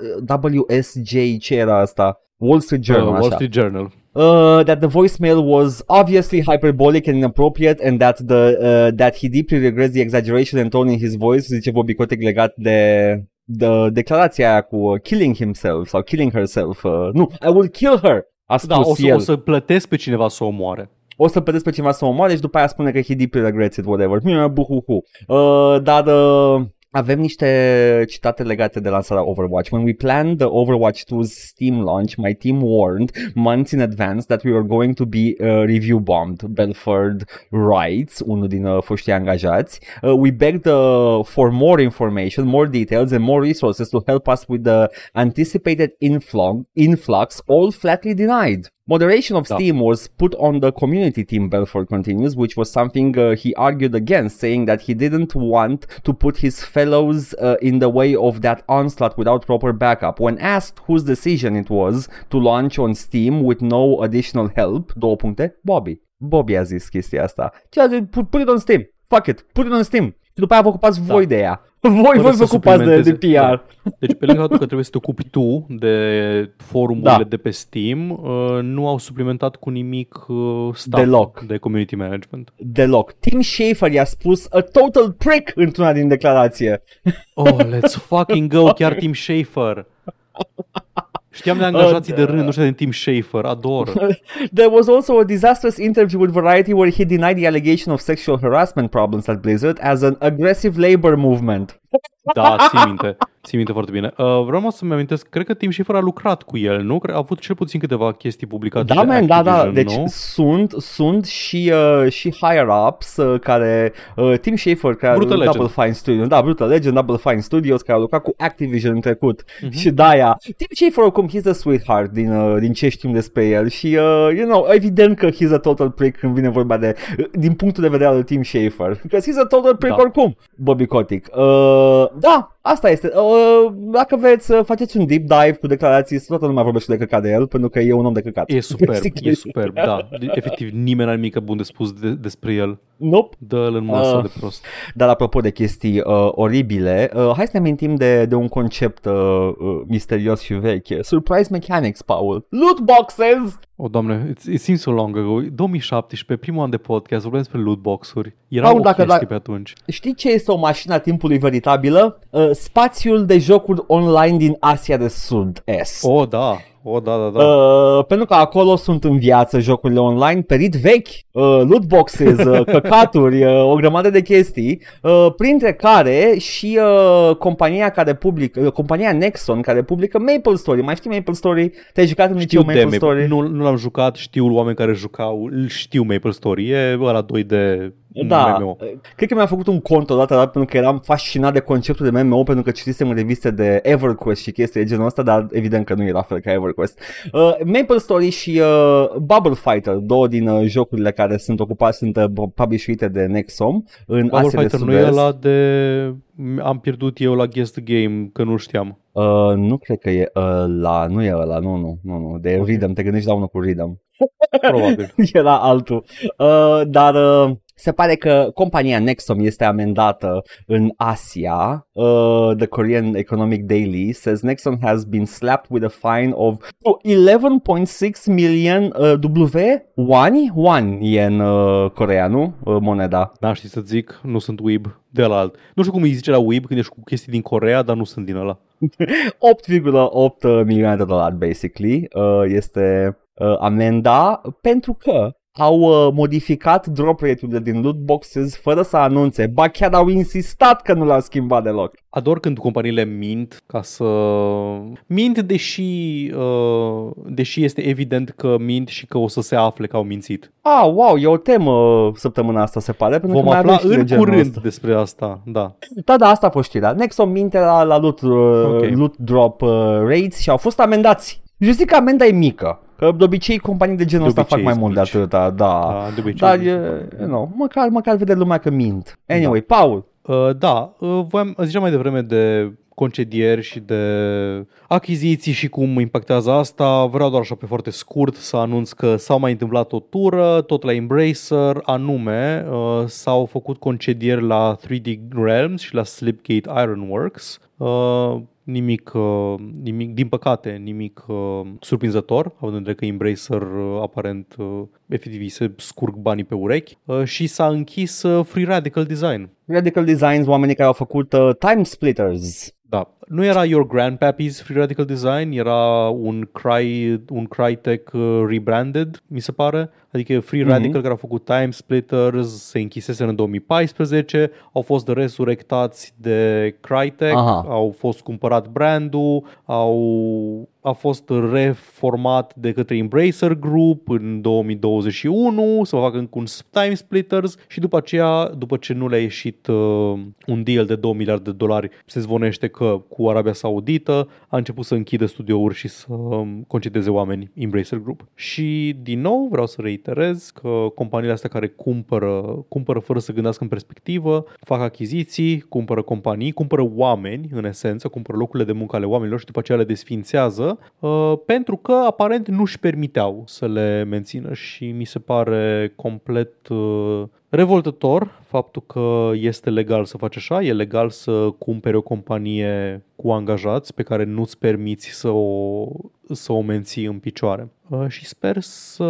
WSJ, ce era asta? Wall Street Journal, Uh, așa. Wall Street Journal. uh, that the voicemail was obviously hyperbolic and inappropriate and that the uh, that he deeply regrets the exaggeration and tone in his voice, zice Bobby Kotick legat de de declarația aia cu uh, killing himself sau killing herself. Uh, nu, I will kill her. A spus Da, o să, el. o să plătesc pe cineva să o omoare. o să plătesc pe cineva să o omoare și după aia spune că he deeply regrets it, whatever. Mie, buhuhu. Uh, dar uh, avem niște citate legate de lansarea Overwatch. When we planned the Overwatch 2's Steam launch, my team warned months in advance that we were going to be uh, review bombed. Belford writes, unul din uh, foștii angajați. Uh, we begged uh, for more information, more details and more resources to help us with the anticipated influx, influx all flatly denied. Moderation of Da. Steam was put on the community team, Belford continues, which was something uh, he argued against, saying that he didn't want to put his fellows uh, in the way of that onslaught without proper backup. When asked whose decision it was to launch on Steam with no additional help, două puncte, Bobby. Bobby a zis chestia asta. Ceea ce, put, put it on Steam. Fuck it, put it on Steam. Și după aia vă ocupați Da. voi de ea. Voi, Fără voi să vă ocupați de, de suplimenteze- PR. Da. Deci pe lângă faptul că trebuie să te ocupi tu de forumurile Da. de pe Steam, uh, nu au suplimentat cu nimic uh, staff Deloc. de community management. Deloc. Tim Schafer i-a spus a total prick într-una din declarație. Oh, let's fucking go, chiar Tim Schafer. Știam de angajații de rând, nu știu de Tim Schafer, ador. There was also a disastrous interview with Variety where he denied the allegation of sexual harassment problems at Blizzard as an aggressive labor movement. Da, ții minte. Ții minte foarte bine. Uh, vreau să-mi amintesc, cred că Tim Schafer a lucrat cu el, nu? Cred, a avut cel puțin câteva chestii publicate Da, de man, da, da. Activision, Deci nu? sunt, sunt și, uh, și higher-ups uh, care, uh, Tim Schafer, care Brutal Legend. Double Fine Studios, da, Brutal Legend, Double Fine Studios, care au lucrat cu Activision în trecut. Mhm. Și de-aia, Tim Schafer, oricum, he's a sweetheart din, uh, din ce știm despre el și, uh, you know, evident că he's a total prick când vine vorba de, uh, din punctul de vedere al Tim Schafer. Because he's a total prick Da. oricum, Bobby Kotick. Uh, da, asta este. Uh, uh, dacă vreți să faceți un deep dive cu declarații, toată lumea vorbește de căcat de el, pentru că e un om de căcat. E superb, Basically. e superb, da. Efectiv, nimeni n-are nimic bun de spus de, despre el. Nope. Dă-l în masă Ah. de prost. Dar apropo de chestii uh, oribile, uh, hai să ne amintim de, de un concept uh, uh, misterios și veche. Surprise mechanics, Paul. Loot boxes! O, doamne, it, it seems so long ago. 2017, primul an de podcast, vorbim despre lootbox-uri. Erau Paul, o dacă- chestie dacă- pe atunci. Știi ce este o mașină a timpului veritabilă? Uh, spațiul de jocuri online din Asia de Sud-Est. O, da. O, da, da, da. Uh, pentru că acolo sunt în viață jocurile online, perit vechi, uh, loot boxes, uh, căcaturi, uh, o grămadă de chestii, uh, printre care și uh, compania care publică, uh, compania Nexon care publică Maple Story. Mai știi Maple Story? Te-ai jucat în Știu liceu de Maple Story? Nu, nu l-am jucat, știu oameni care jucau, îl știu Maple Story, e ăla 2D Da, MMO. cred că mi-am făcut un cont odată dar pentru că eram fascinat de conceptul de MMO pentru că citisem în reviste de EverQuest și chestii de genul ăsta, dar evident că nu era fel ca EverQuest. Uh, Maple Story și uh, Bubble Fighter, două din uh, jocurile care sunt ocupați, sunt uh, published de Nexom în Bubble Asia de Fighter nu e Sud-Est. ăla de... Am pierdut eu la Guest Game, că nu știam. Uh, nu cred că e ăla, nu e ăla, nu, nu, nu, nu, de Ok. Rhythm, te gândești la unul cu Rhythm. Probabil. era altul. Uh, dar uh, se pare că compania Nexom este amendată în Asia. Uh, the Korean Economic Daily says Nexon has been slapped with a fine of 11.6 million uh, W? Wani? Wan e în uh, Corea, nu? Uh, moneda. N-am ști să zic, nu sunt weeb de la alt. Nu știu cum îi zice la weeb când ești cu chestii din Corea, dar nu sunt din ăla. 8,8 milioane de dolari, basically, uh, este uh, amenda pentru că au uh, modificat drop rate-urile din loot boxes fără să anunțe, ba chiar au insistat că nu l-au schimbat deloc. Ador când companiile mint ca să... Mint deși, uh, deși este evident că mint și că o să se afle că au mințit. Ah, wow, e o temă uh, săptămâna asta, se pare, pentru Vom că mai afla avem și de în genul curând ăsta. despre asta, da. Da, da, asta a fost știrea. Nexon minte la, la loot, uh, Ok. loot drop uh, rates și au fost amendați. Eu zic că amenda e mică, că de obicei companii de genul De ăsta fac obicei mai mult de sunt mici. atâta, da. da de obicei. Dar, e, you know, măcar, măcar vede lumea că mint. Anyway, Paul, Uh, da, uh, voiam, ziceam mai devreme de concedieri și de achiziții și cum impactează asta. Vreau doar așa pe foarte scurt să anunț că s-au mai întâmplat o tură, tot la Embracer, anume uh, s-au făcut concedieri la 3D Realms și la Slipgate Ironworks. Uh, nimic, uh, nimic, din păcate, nimic uh, surprinzător, având în vedere că Embracer uh, aparent uh, efectiv îi se scurg banii pe urechi uh, și s-a închis uh, Free Radical Design. Radical Designs, oamenii care au făcut uh, Time Splitters. Da. Nu era Your Grandpappy's Free Radical Design, era un, Cry, un Crytek uh, rebranded, mi se pare. Adică Free Mhm. Radical care au făcut Time Splitters, se închisese în 2014, au fost resurrectați de Crytek, Aha. au fost cumpărat brandul, au, a fost reformat de către Embracer Group în 2021 să facă încă un Time Splitters și după aceea, după ce nu le-a ieșit uh, un deal de 2 miliarde de dolari, se zvonește că cu Arabia Saudită a început să închidă studiouri și să um, concedeze oameni Embracer Group. Și din nou vreau să reiterez că companiile astea care cumpără, cumpără fără să gândească în perspectivă, fac achiziții, cumpără companii, cumpără oameni în esență, cumpără locurile de muncă ale oamenilor și după aceea le desfințează uh, pentru că aparent nu-și permiteau să le mențină și mi se pare complet uh, revoltător faptul că este legal să faci așa, e legal să cumperi o companie cu angajați pe care nu-ți permiți să o, să o menții în picioare. Uh, și sper să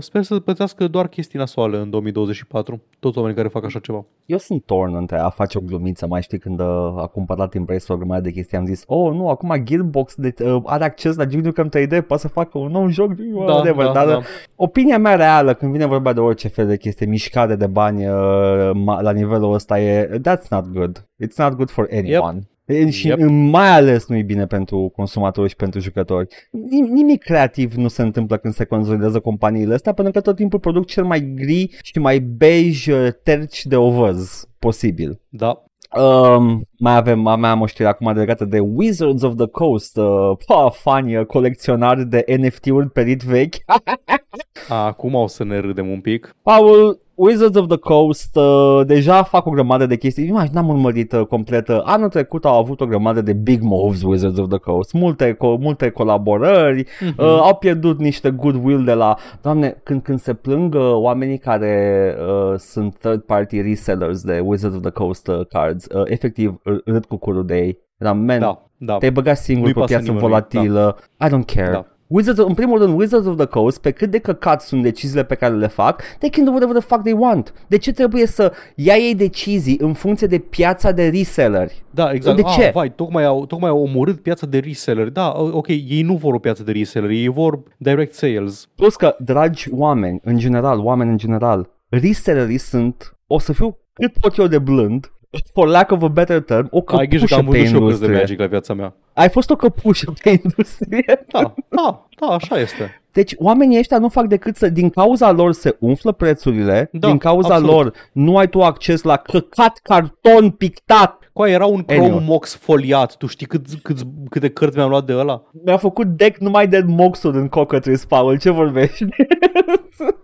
sper să plătească doar chestii nasoale în 2024, toți oamenii care fac așa ceva. Eu sunt torn între a face o glumiță, mai știi când uh, a cumpărat Embracer o grămadă de chestii, am zis, oh nu, acum Gearbox de, uh, are acces la Duke Nukem 3D, poate să facă un nou joc, whatever, dar uh, opinia mea reală când vine vorba de orice fel de chestie, mișcare de bani uh, ma- la nivelul ăsta e, that's not good, it's not good for anyone. Yep. Și Yep. mai ales nu e bine pentru consumatori și pentru jucători. Nim- Nimic creativ nu se întâmplă când se consolidează companiile astea, pentru că tot timpul produc cel mai gri și mai beige uh, terci de ovăz posibil. Da, Um, mai avem, mai am o știre acum legată de Wizards of the Coast, uh, pa, fani, uh, colecționari de NFT-uri perit vechi. Acum o să ne râdem un pic. Paul, Wizards of the Coast uh, deja fac o grămadă de chestii. Nu n-am urmărit uh, complet. Uh, Anul trecut au avut o grămadă de big moves Wizards of the Coast. Multe, co- multe colaborări. Mhm. Uh, au pierdut niște goodwill de la... Doamne, când, când se plâng uh, oamenii care uh, sunt third party resellers de Wizards of the Coast uh, cards, uh, efectiv r- râd cu curul de ei. Eram, man, Da, da. te-ai băgat singur Nu-i pe pasă piață nimănui, volatilă. I don't care. Da. Wizards, în primul rând, Wizards of the Coast, pe cât de căcat sunt deciziile pe care le fac, they can do whatever the fuck they want. De ce trebuie să ia ei decizii în funcție de piața de reselleri? Da, exact. De ah, ce? vai, tocmai au, tocmai au omorât piața de reseller. Da, ok, ei nu vor o piață de reseller, ei vor direct sales. Plus că, dragi oameni, în general, oameni în general, resellerii sunt, o să fiu cât pot eu de blând, for lack of a better term, o Ai grijă că căpușă am pe văzut și eu cărți de industrie. Magic la viața mea. Ai fost o căpușă pe industrie. Da, da, da, așa este. Deci oamenii ăștia nu fac decât să, din cauza lor se umflă prețurile, Da, din cauza absolut. lor nu ai tu acces la căcat carton pictat. Coa, era un Anyway. Chrome Mox foliat, tu știi cât, cât, câte cărți mi-am luat de ăla? Mi-a făcut deck numai de moxul în Cockatrice, Paul, ce vorbești?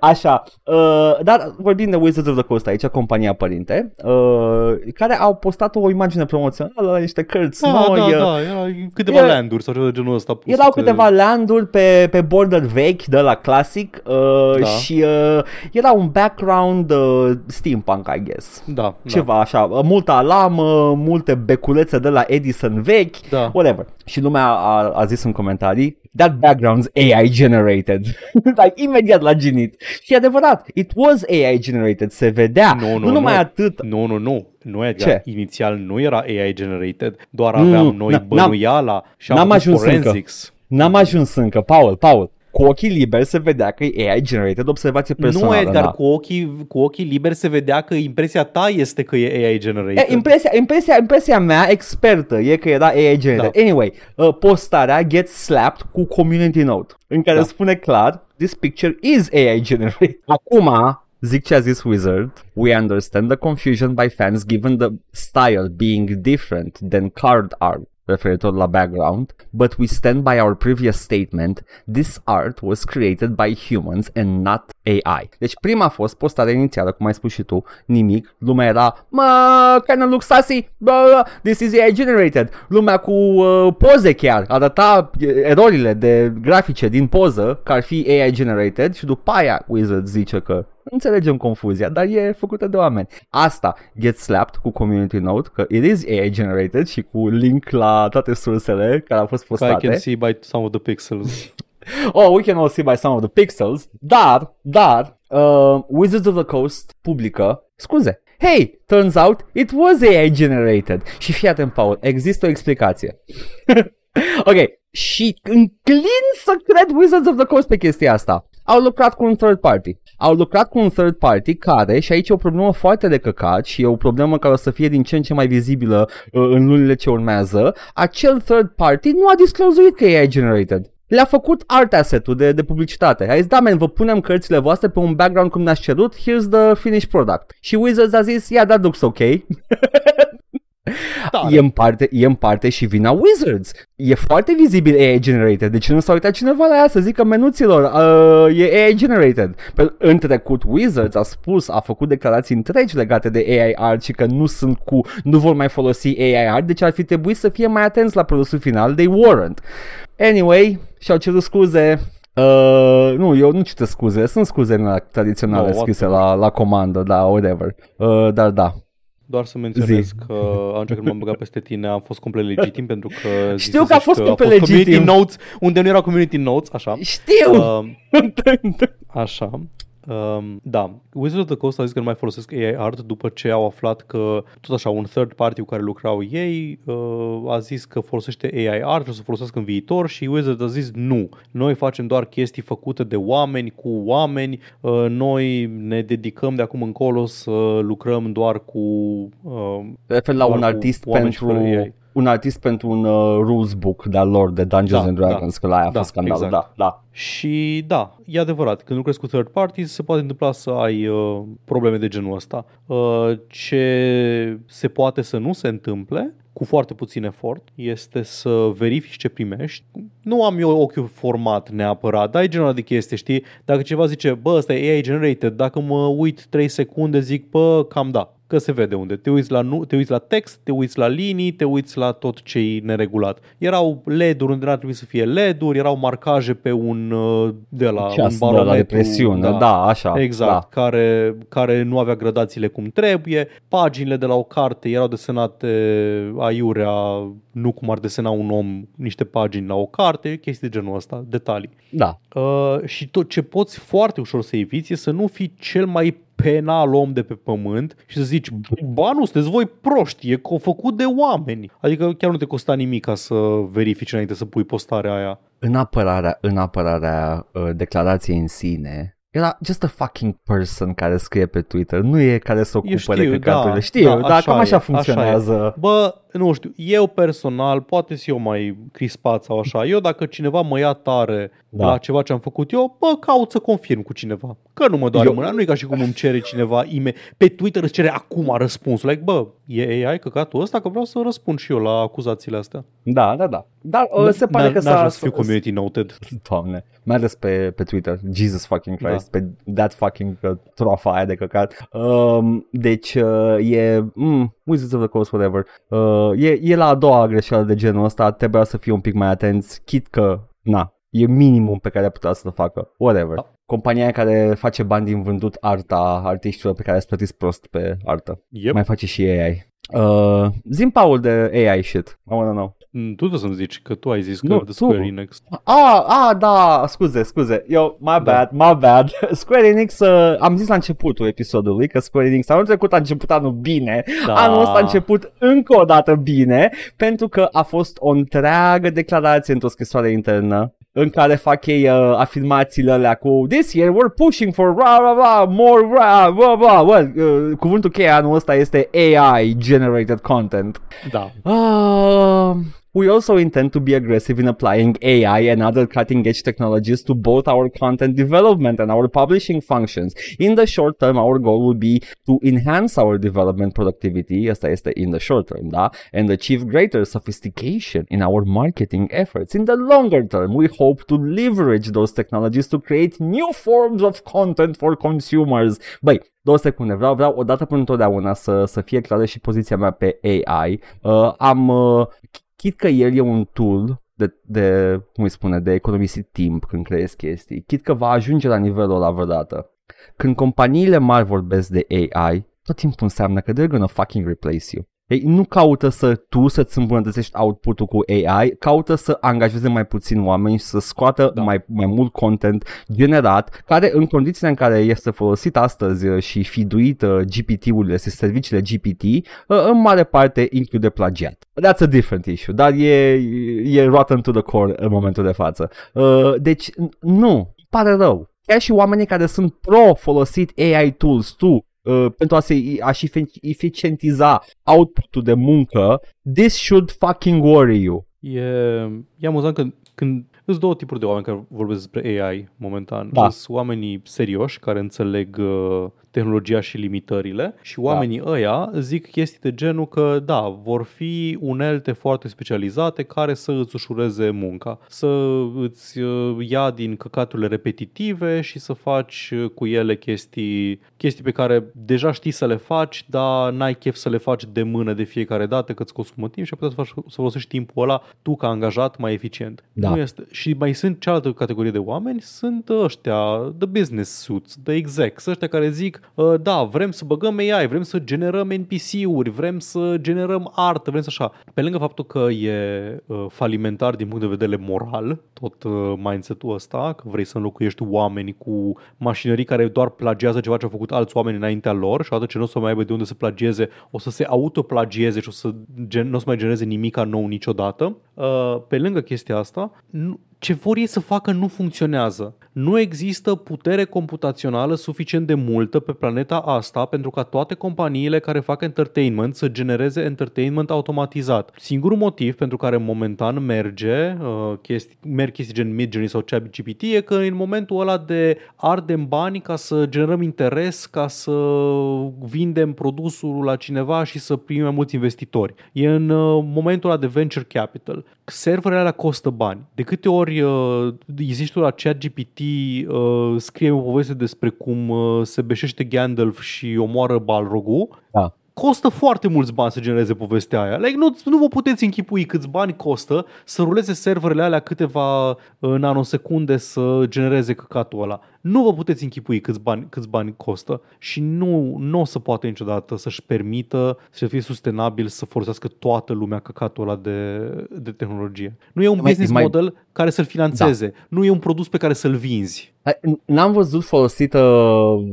Așa, uh, dar vorbim de Wizards of the Coast aici, compania părinte, uh, care au postat o imagine promoțională la niște cărți Da, noi. da, uh, da, era câteva e- landuri sau ceva de genul ăsta. pusute. Erau câteva landuri pe, pe border vechi de la classic uh, Da. și uh, era un background uh, steampunk, I guess. Da, da. Ceva așa, uh, multă alamă, multe beculețe de la Edison vechi, Da. whatever. Și lumea a, a zis în comentarii, that background's AI generated. like, imediat la ginit. Și e adevărat, it was AI generated, se vedea. Nu, nu, nu numai nu. atât. Nu, nu, nu. Nu, Edgar, Ce? inițial nu era AI generated, doar Nu, aveam nu, noi n- bănuiala și am n-am făcut ajuns încă. forensics. N-am ajuns încă, Paul, Paul. Cu ochii liberi se vedea că e AI generated observație personală. nu, Edgar, da. cu ochii, cu ochii liberi se vedea că impresia ta este că e AI generated. E, impresia, impresia, impresia mea expertă e că era AI generated. Da. Anyway, uh, postarea gets slapped cu community note în care Da. spune clar this picture is AI generated. Acum, zic ce a zis Wizard, we understand the confusion by fans given the style being different than card art referitor la background, but we stand by our previous statement, this art was created by humans and not AI. Deci prima a fost postarea inițială, cum ai spus și tu, nimic, lumea era, mă, kind of looks sassy, blah, blah, this is AI generated. Lumea cu uh, poze chiar, arăta uh, erorile de grafice din poză, că ar fi AI generated și după aia Wizard zice că Înțelegem confuzia, dar e făcută de oameni. Asta get slapped cu community note, că it is AI generated și cu link la toate sursele care au fost Că I postate. can see by some of the pixels. Oh, we can all see by some of the pixels. Dar, dar, uh, Wizards of the Coast publică scuze. Hey, turns out it was AI generated. Și fii atent, Paul, există o explicație. ok, și înclin să cred Wizards of the Coast pe chestia asta. Au lucrat cu un third party. Au lucrat cu un third party care, și aici e o problemă foarte de căcat și e o problemă care o să fie din ce în ce mai vizibilă uh, în lunile ce urmează, acel third party nu a disclosuit că e AI generated. Le-a făcut art asset-ul de, de publicitate. A zis, da, man, vă punem cărțile voastre pe un background cum ne-ați cerut, here's the finished product. Și Wizards a zis, yeah, that looks ok. Tare. E în, parte, e în parte și vina Wizards. E foarte vizibil AI generated. De ce nu s-a uitat cineva la ea să zică menuților uh, e AI generated? Pe, în trecut Wizards a spus, a făcut declarații întregi legate de AI art și că nu sunt cu, nu vor mai folosi AI art, deci ar fi trebuit să fie mai atenți la produsul final. They weren't. Anyway, și-au cerut scuze. Uh, nu, eu nu citesc scuze, sunt scuze în tradiționale No, scrise whatever. la, la comandă, da, whatever. Uh, dar da, Doar să menționez Zi. că atunci când m-am băgat peste tine am fost complet legitim pentru că Știu că a ziceți fost complet community legitim. notes unde nu erau community notes, așa. știu! Uh, Așa. Um, da, Wizards of the Coast a zis că nu mai folosesc AI art după ce au aflat că tot așa un third party cu care lucrau ei uh, a zis că folosește AI art și o să folosească în viitor și Wizards a zis nu. Noi facem doar chestii făcute de oameni cu oameni, uh, noi ne dedicăm de acum încolo să lucrăm doar cu uh, refer la Doar un cu artist oameni și pentru fără AI. Un artist pentru un uh, rules book de-al lor de Dungeons Da, and Dragons, că la aia a Da, fost scandalul. exact. Da, da. Și da, e adevărat, când lucrezi cu third parties se poate întâmpla să ai uh, probleme de genul ăsta. Uh, ce se poate să nu se întâmple, cu foarte puțin efort, este să verifici ce primești. Nu am eu ochiul format neapărat, dar e genul ăla de chestie, știi? Dacă ceva zice, bă, ăsta e AI generated, dacă mă uit 3 secunde zic, bă, cam da că se vede unde. Te uiți la, nu, te uiți la text, te uiți la linii, te uiți la tot ce e neregulat. Erau LED-uri unde n-ar trebui să fie LED-uri, erau marcaje pe un uh, de la Ceas un de la barometru. depresiune, da, așa. Exact, Da. care, care nu avea gradațiile cum trebuie. Paginile de la o carte erau desenate aiurea, nu cum ar desena un om niște pagini la o carte, chestii de genul ăsta, detalii. Da. Uh, și tot ce poți foarte ușor să eviți e să nu fii cel mai penal om de pe pământ și să zici, ba nu, sunteți voi proști, e co- făcut de oameni. Adică chiar nu te costa nimic ca să verifici înainte să pui postarea aia. În apărarea, în apărarea uh, declarației în sine, era just a fucking person care scrie pe Twitter, nu e care se ocupă știu, de căcaturile. da, știu, da, dar așa cam e, așa așa funcționează. Bă, nu știu, eu personal, poate să eu mai crispat sau așa, eu dacă cineva mă ia tare Da. da. la ceva ce am făcut eu, bă, caut să confirm cu cineva. Că nu mă doare Eu- mâna, nu e ca și cum îmi cere cineva ime- pe Twitter îți cere acum răspunsul. Like, bă, e AI căcatul ăsta că vreau să răspund și eu la acuzațiile astea. Da, da, da. Dar uh, se pare N- că n-aș vrea s-a... să fiu community noted. Doamne, mai ales pe, pe Twitter, Jesus fucking Christ, da. pe that fucking uh, trofa aia de căcat. Um, deci uh, e, mm, Wizards of the Coast, whatever, uh, e, e la a doua greșeală de genul ăsta, trebuia să fie un pic mai atenți, chit că, na, e minimum pe care ar putea să-l facă, whatever. Da. Compania aia care face bani din vândut arta artiștilor pe care îți plătiți prost pe artă. Yep. Mai face și AI. Uh, zim, Paul, de AI shit. I wanna know. Mm, Tu trebuie să-mi zici că tu ai zis că Nu, no, tu. de Square Enix. Ah, ah, da, scuze, scuze. Eu, my bad, my bad. Square Enix, uh, am zis la începutul episodului că Square Enix anul trecut a început anul bine, Da. anul ăsta a început încă o dată bine, pentru că a fost o întreagă declarație într-o scrisoare internă în care fac ei uh, afirmațiile alea cu This year we're pushing for rah, rah, rah, more rah, rah, rah. Well, uh, cuvântul cheie anul ăsta este AI generated content. Da. Uh, we also intend to be aggressive in applying AI and other cutting edge technologies to both our content development and our publishing functions. In the short term, our goal will be to enhance our development productivity, asta este in the short term, da? And achieve greater sophistication in our marketing efforts. In the longer term, we hope to leverage those technologies to create new forms of content for consumers. Băi, două secunde, vreau, vreau odată până întotdeauna să, să fie clară și poziția mea pe AI. Uh, am, uh, chit că el e un tool de, de, cum îi spune, de economisit timp când creezi chestii, chit că va ajunge la nivelul ăla vreodată. Când companiile mari vorbesc de AI, tot timpul înseamnă că they're gonna fucking replace you. Ei nu caută să tu să-ți îmbunătățești output-ul cu AI, caută să angajeze mai puțin oameni și să scoată da. Da. mai, mai mult content generat, care în condițiile în care este folosit astăzi uh, și fiduit uh, GPT-urile, serviciile GPT, uh, în mare parte include plagiat. That's a different issue, dar e, e rotten to the core în momentul de față. Uh, Deci, n- nu, pare rău. Chiar și oamenii care sunt pro folosit AI tools, tu, uh, pentru a se a-și efi- eficientiza output-ul de muncă, this should fucking worry you. E, e amuzant că când sunt două tipuri de oameni care vorbesc despre AI momentan. Da. Sunt oamenii serioși care înțeleg uh, tehnologia și limitările și oamenii da. ăia zic chestii de genul că da, vor fi unelte foarte specializate care să îți ușureze munca, să îți uh, ia din căcaturile repetitive și să faci uh, cu ele chestii, chestii pe care deja știi să le faci, dar n-ai chef să le faci de mână de fiecare dată că îți consumă timp și ai putea să, faci, să folosești timpul ăla tu ca angajat mai eficient. Da. Nu este. Și mai sunt cealaltă categorie de oameni, sunt ăștia, the business suits, the execs, ăștia care zic, "Uh, da, vrem să băgăm AI, vrem să generăm NPC-uri, vrem să generăm artă, vrem să așa. Pe lângă faptul că e uh, falimentar din punct de vedere moral, tot uh, mindset-ul ăsta, că vrei să înlocuiești oameni cu mașinării care doar plagiază ceva ce au făcut alți oameni înaintea lor și odată ce nu o să mai aibă de unde să plagieze, o să se autoplagieze și o să gen, nu o să mai genereze nimic nou niciodată. Uh, pe lângă chestia asta, nu, ce vor ei să facă nu funcționează. nu există putere computațională suficient de multă pe planeta asta pentru ca toate companiile care fac entertainment să genereze entertainment automatizat. Singurul motiv pentru care momentan merge uh, chestii, merg chestii gen Midjourney sau ChatGPT e că în momentul ăla de ardem bani ca să generăm interes, ca să vindem produsul la cineva și să primim mai mulți investitori. E în uh, momentul ăla de venture capital. Serverele alea costă bani. De câte ori uh, există la ChatGPT uh, scrie o poveste despre cum uh, se beșește Gandalf și omoară Balrogul, Da. costă foarte mulți bani să genereze povestea aia. Like, nu, nu vă puteți închipui câți bani costă să ruleze serverele alea câteva uh, nanosecunde să genereze căcatul ăla. Nu vă puteți închipui câți bani, câți bani costă și nu, nu o să poată niciodată să-și permită să fie sustenabil să folosească toată lumea căcatul ăla de, de tehnologie. Nu e un E mai- business e mai- model care să-l financeze. Da. Nu e un produs pe care să-l vinzi. N-am văzut folosită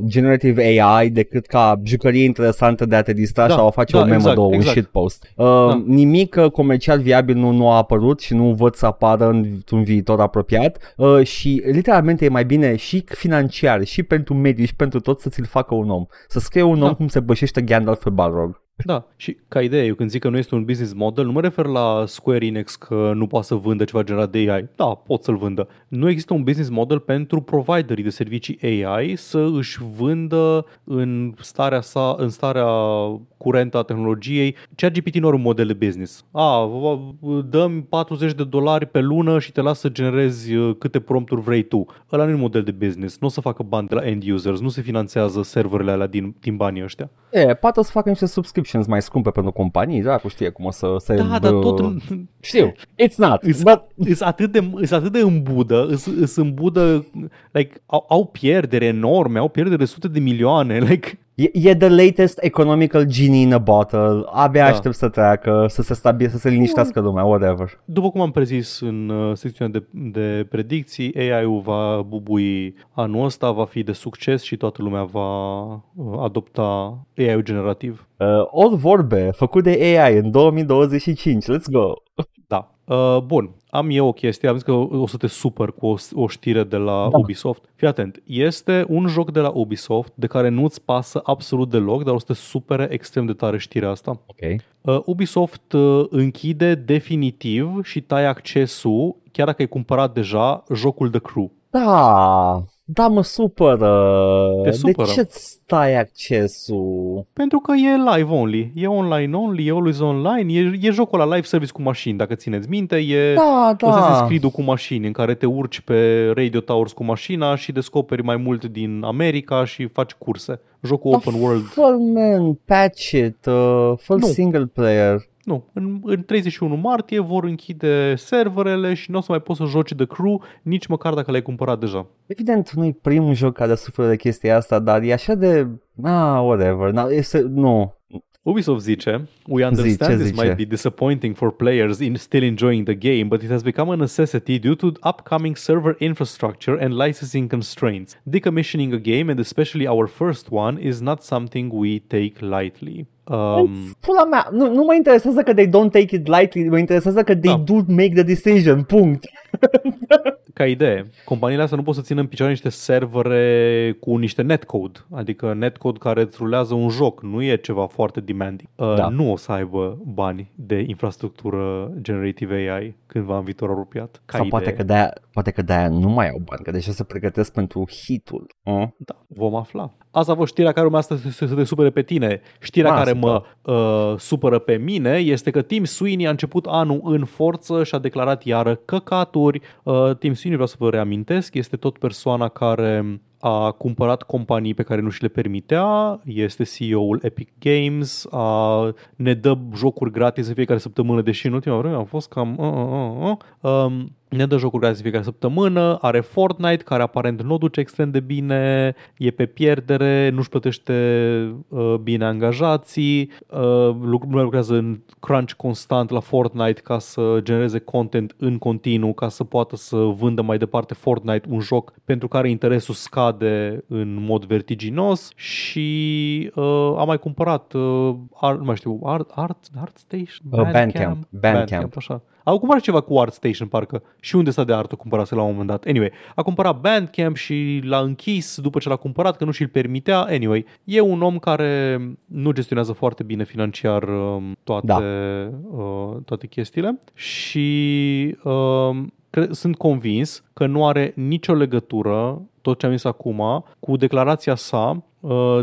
generative AI decât ca jucărie interesantă de a te distra Da, sau a face da, o memă exact, două, exact. un shitpost. Uh, da. Nimic uh, comercial viabil nu, nu a apărut și nu văd să apară într-un viitor apropiat uh, și literalmente e mai bine și financiar și pentru mediu și pentru tot să ți-l facă un om. Să scrie un om Da. cum se bășește Gandalf pe Balrog. Da, și ca idee, eu când zic că nu este un business model, nu mă refer la Square Enix că nu poate să vândă ceva generat de AI. Da, pot să-l vândă. Nu există un business model pentru providerii de servicii AI să își vândă în starea sa, în starea curentă a tehnologiei. ChatGPT nu are un model de business. A, v- dăm 40 de dolari pe lună și te las să generezi uh, câte prompturi vrei tu. Ăla nu e un model de business. Nu o să facă bani de la end users, nu se finanțează serverele alea din, din banii ăștia. E, poate o să facă niște subscriptions mai scumpe pentru companii, dracu știe cum o să se... Da, dar tot Știu, it's not, Îs, but îs atât de, îs atât de în budă, îs, îs în budă, like, au, au pierdere enorme, au pierdere de sute de milioane, like, E, e the latest economical genie in a bottle. Abia Da. aștept să treacă, să se stabil, să se liniștească lumea, whatever. după cum am prezis în uh, secțiunea de, de predicții, AI-ul va bubui anul ăsta, va fi de succes și toată lumea va uh, adopta AI-ul generativ. Uh, old vorbe, făcut de AI în 2025, let's go. Da. Uh, bun, am eu o chestie, am zis că o să te supăr cu o, o știre de la Da. Ubisoft. Fii atent, este un joc de la Ubisoft de care nu-ți pasă absolut deloc, dar o să te supere extrem de tare știrea asta. Ok. Uh, Ubisoft uh, închide definitiv și taie accesul, chiar dacă ai cumpărat deja, jocul The Crew. Da, da, mă supără. Te supără. De ce îți stai accesul? Pentru că e live only, e online only, e always online, e, e jocul la live service cu mașini, dacă țineți minte, e Da, Assassin's da. Creed-ul cu mașini, în care te urci pe Radio Towers cu mașina și descoperi mai mult din America și faci curse. Jocul Da, open world. Fă-l, man, patch it, uh, fă Nu. single player. Nu, în, în 31 martie vor închide serverele și nu o să mai poți să joci The Crew nici măcar dacă l-ai cumpărat deja. Evident, nu e primul joc care suferă de chestia asta, dar e așa de... Ah, whatever. Na, este, nu. Ubisoft zice, We understand ce this zice? might be disappointing for players in still enjoying the game, but it has become a necessity due to upcoming server infrastructure and licensing constraints. Decommissioning a game, and especially our first one, is not something we take lightly. Um, Pula mea, nu, nu mă interesează că they don't take it lightly, mă interesează că they Da. do make the decision, punct. ca idee, companiile astea nu pot să țină în picioare niște servere cu niște netcode, adică netcode care îți rulează un joc, nu e ceva foarte demanding. Uh, Da. Nu o să aibă bani de infrastructură generative AI cândva în viitor apropiat. Ca Sau idee. poate că, de-aia, poate că de-aia nu mai au bani, că deja se pregătesc pentru hitul. Uh? Da, vom afla. Asta a fost știrea care urmează să, să, să te supere pe tine. Știrea Ah, care super. mă uh, supără pe mine este că Tim Sweeney a început anul în forță și a declarat iară căcaturi. Uh, Tim Sweeney, vreau să vă reamintesc, este tot persoana care a cumpărat companii pe care nu și le permitea, este CEO-ul Epic Games, a, ne dă jocuri gratis în fiecare săptămână, deși în ultima vreme am fost cam... Uh, uh, uh, uh. Um, ne dă jocuri gratis în fiecare săptămână, are Fortnite, care aparent nu o duce extrem de bine, e pe pierdere, nu-și plătește uh, bine angajații, uh, lucr- nu lucrează în crunch constant la Fortnite ca să genereze content în continuu, ca să poată să vândă mai departe Fortnite, un joc pentru care interesul scade în mod vertiginos și uh, a mai cumpărat, uh, art, nu mai știu, Art, Art, Art Station? Uh, Bandcamp. Bandcamp. așa. Au cumpărat ceva cu ArtStation, parcă. Și unde s-a de artă cumpărase la un moment dat. Anyway, a cumpărat Bandcamp și l-a închis după ce l-a cumpărat, că nu și-l permitea. Anyway, e un om care nu gestionează foarte bine financiar um, toate, Da. uh, toate chestiile și um, cre- sunt convins că nu are nicio legătură tot ce am zis acum cu declarația sa uh,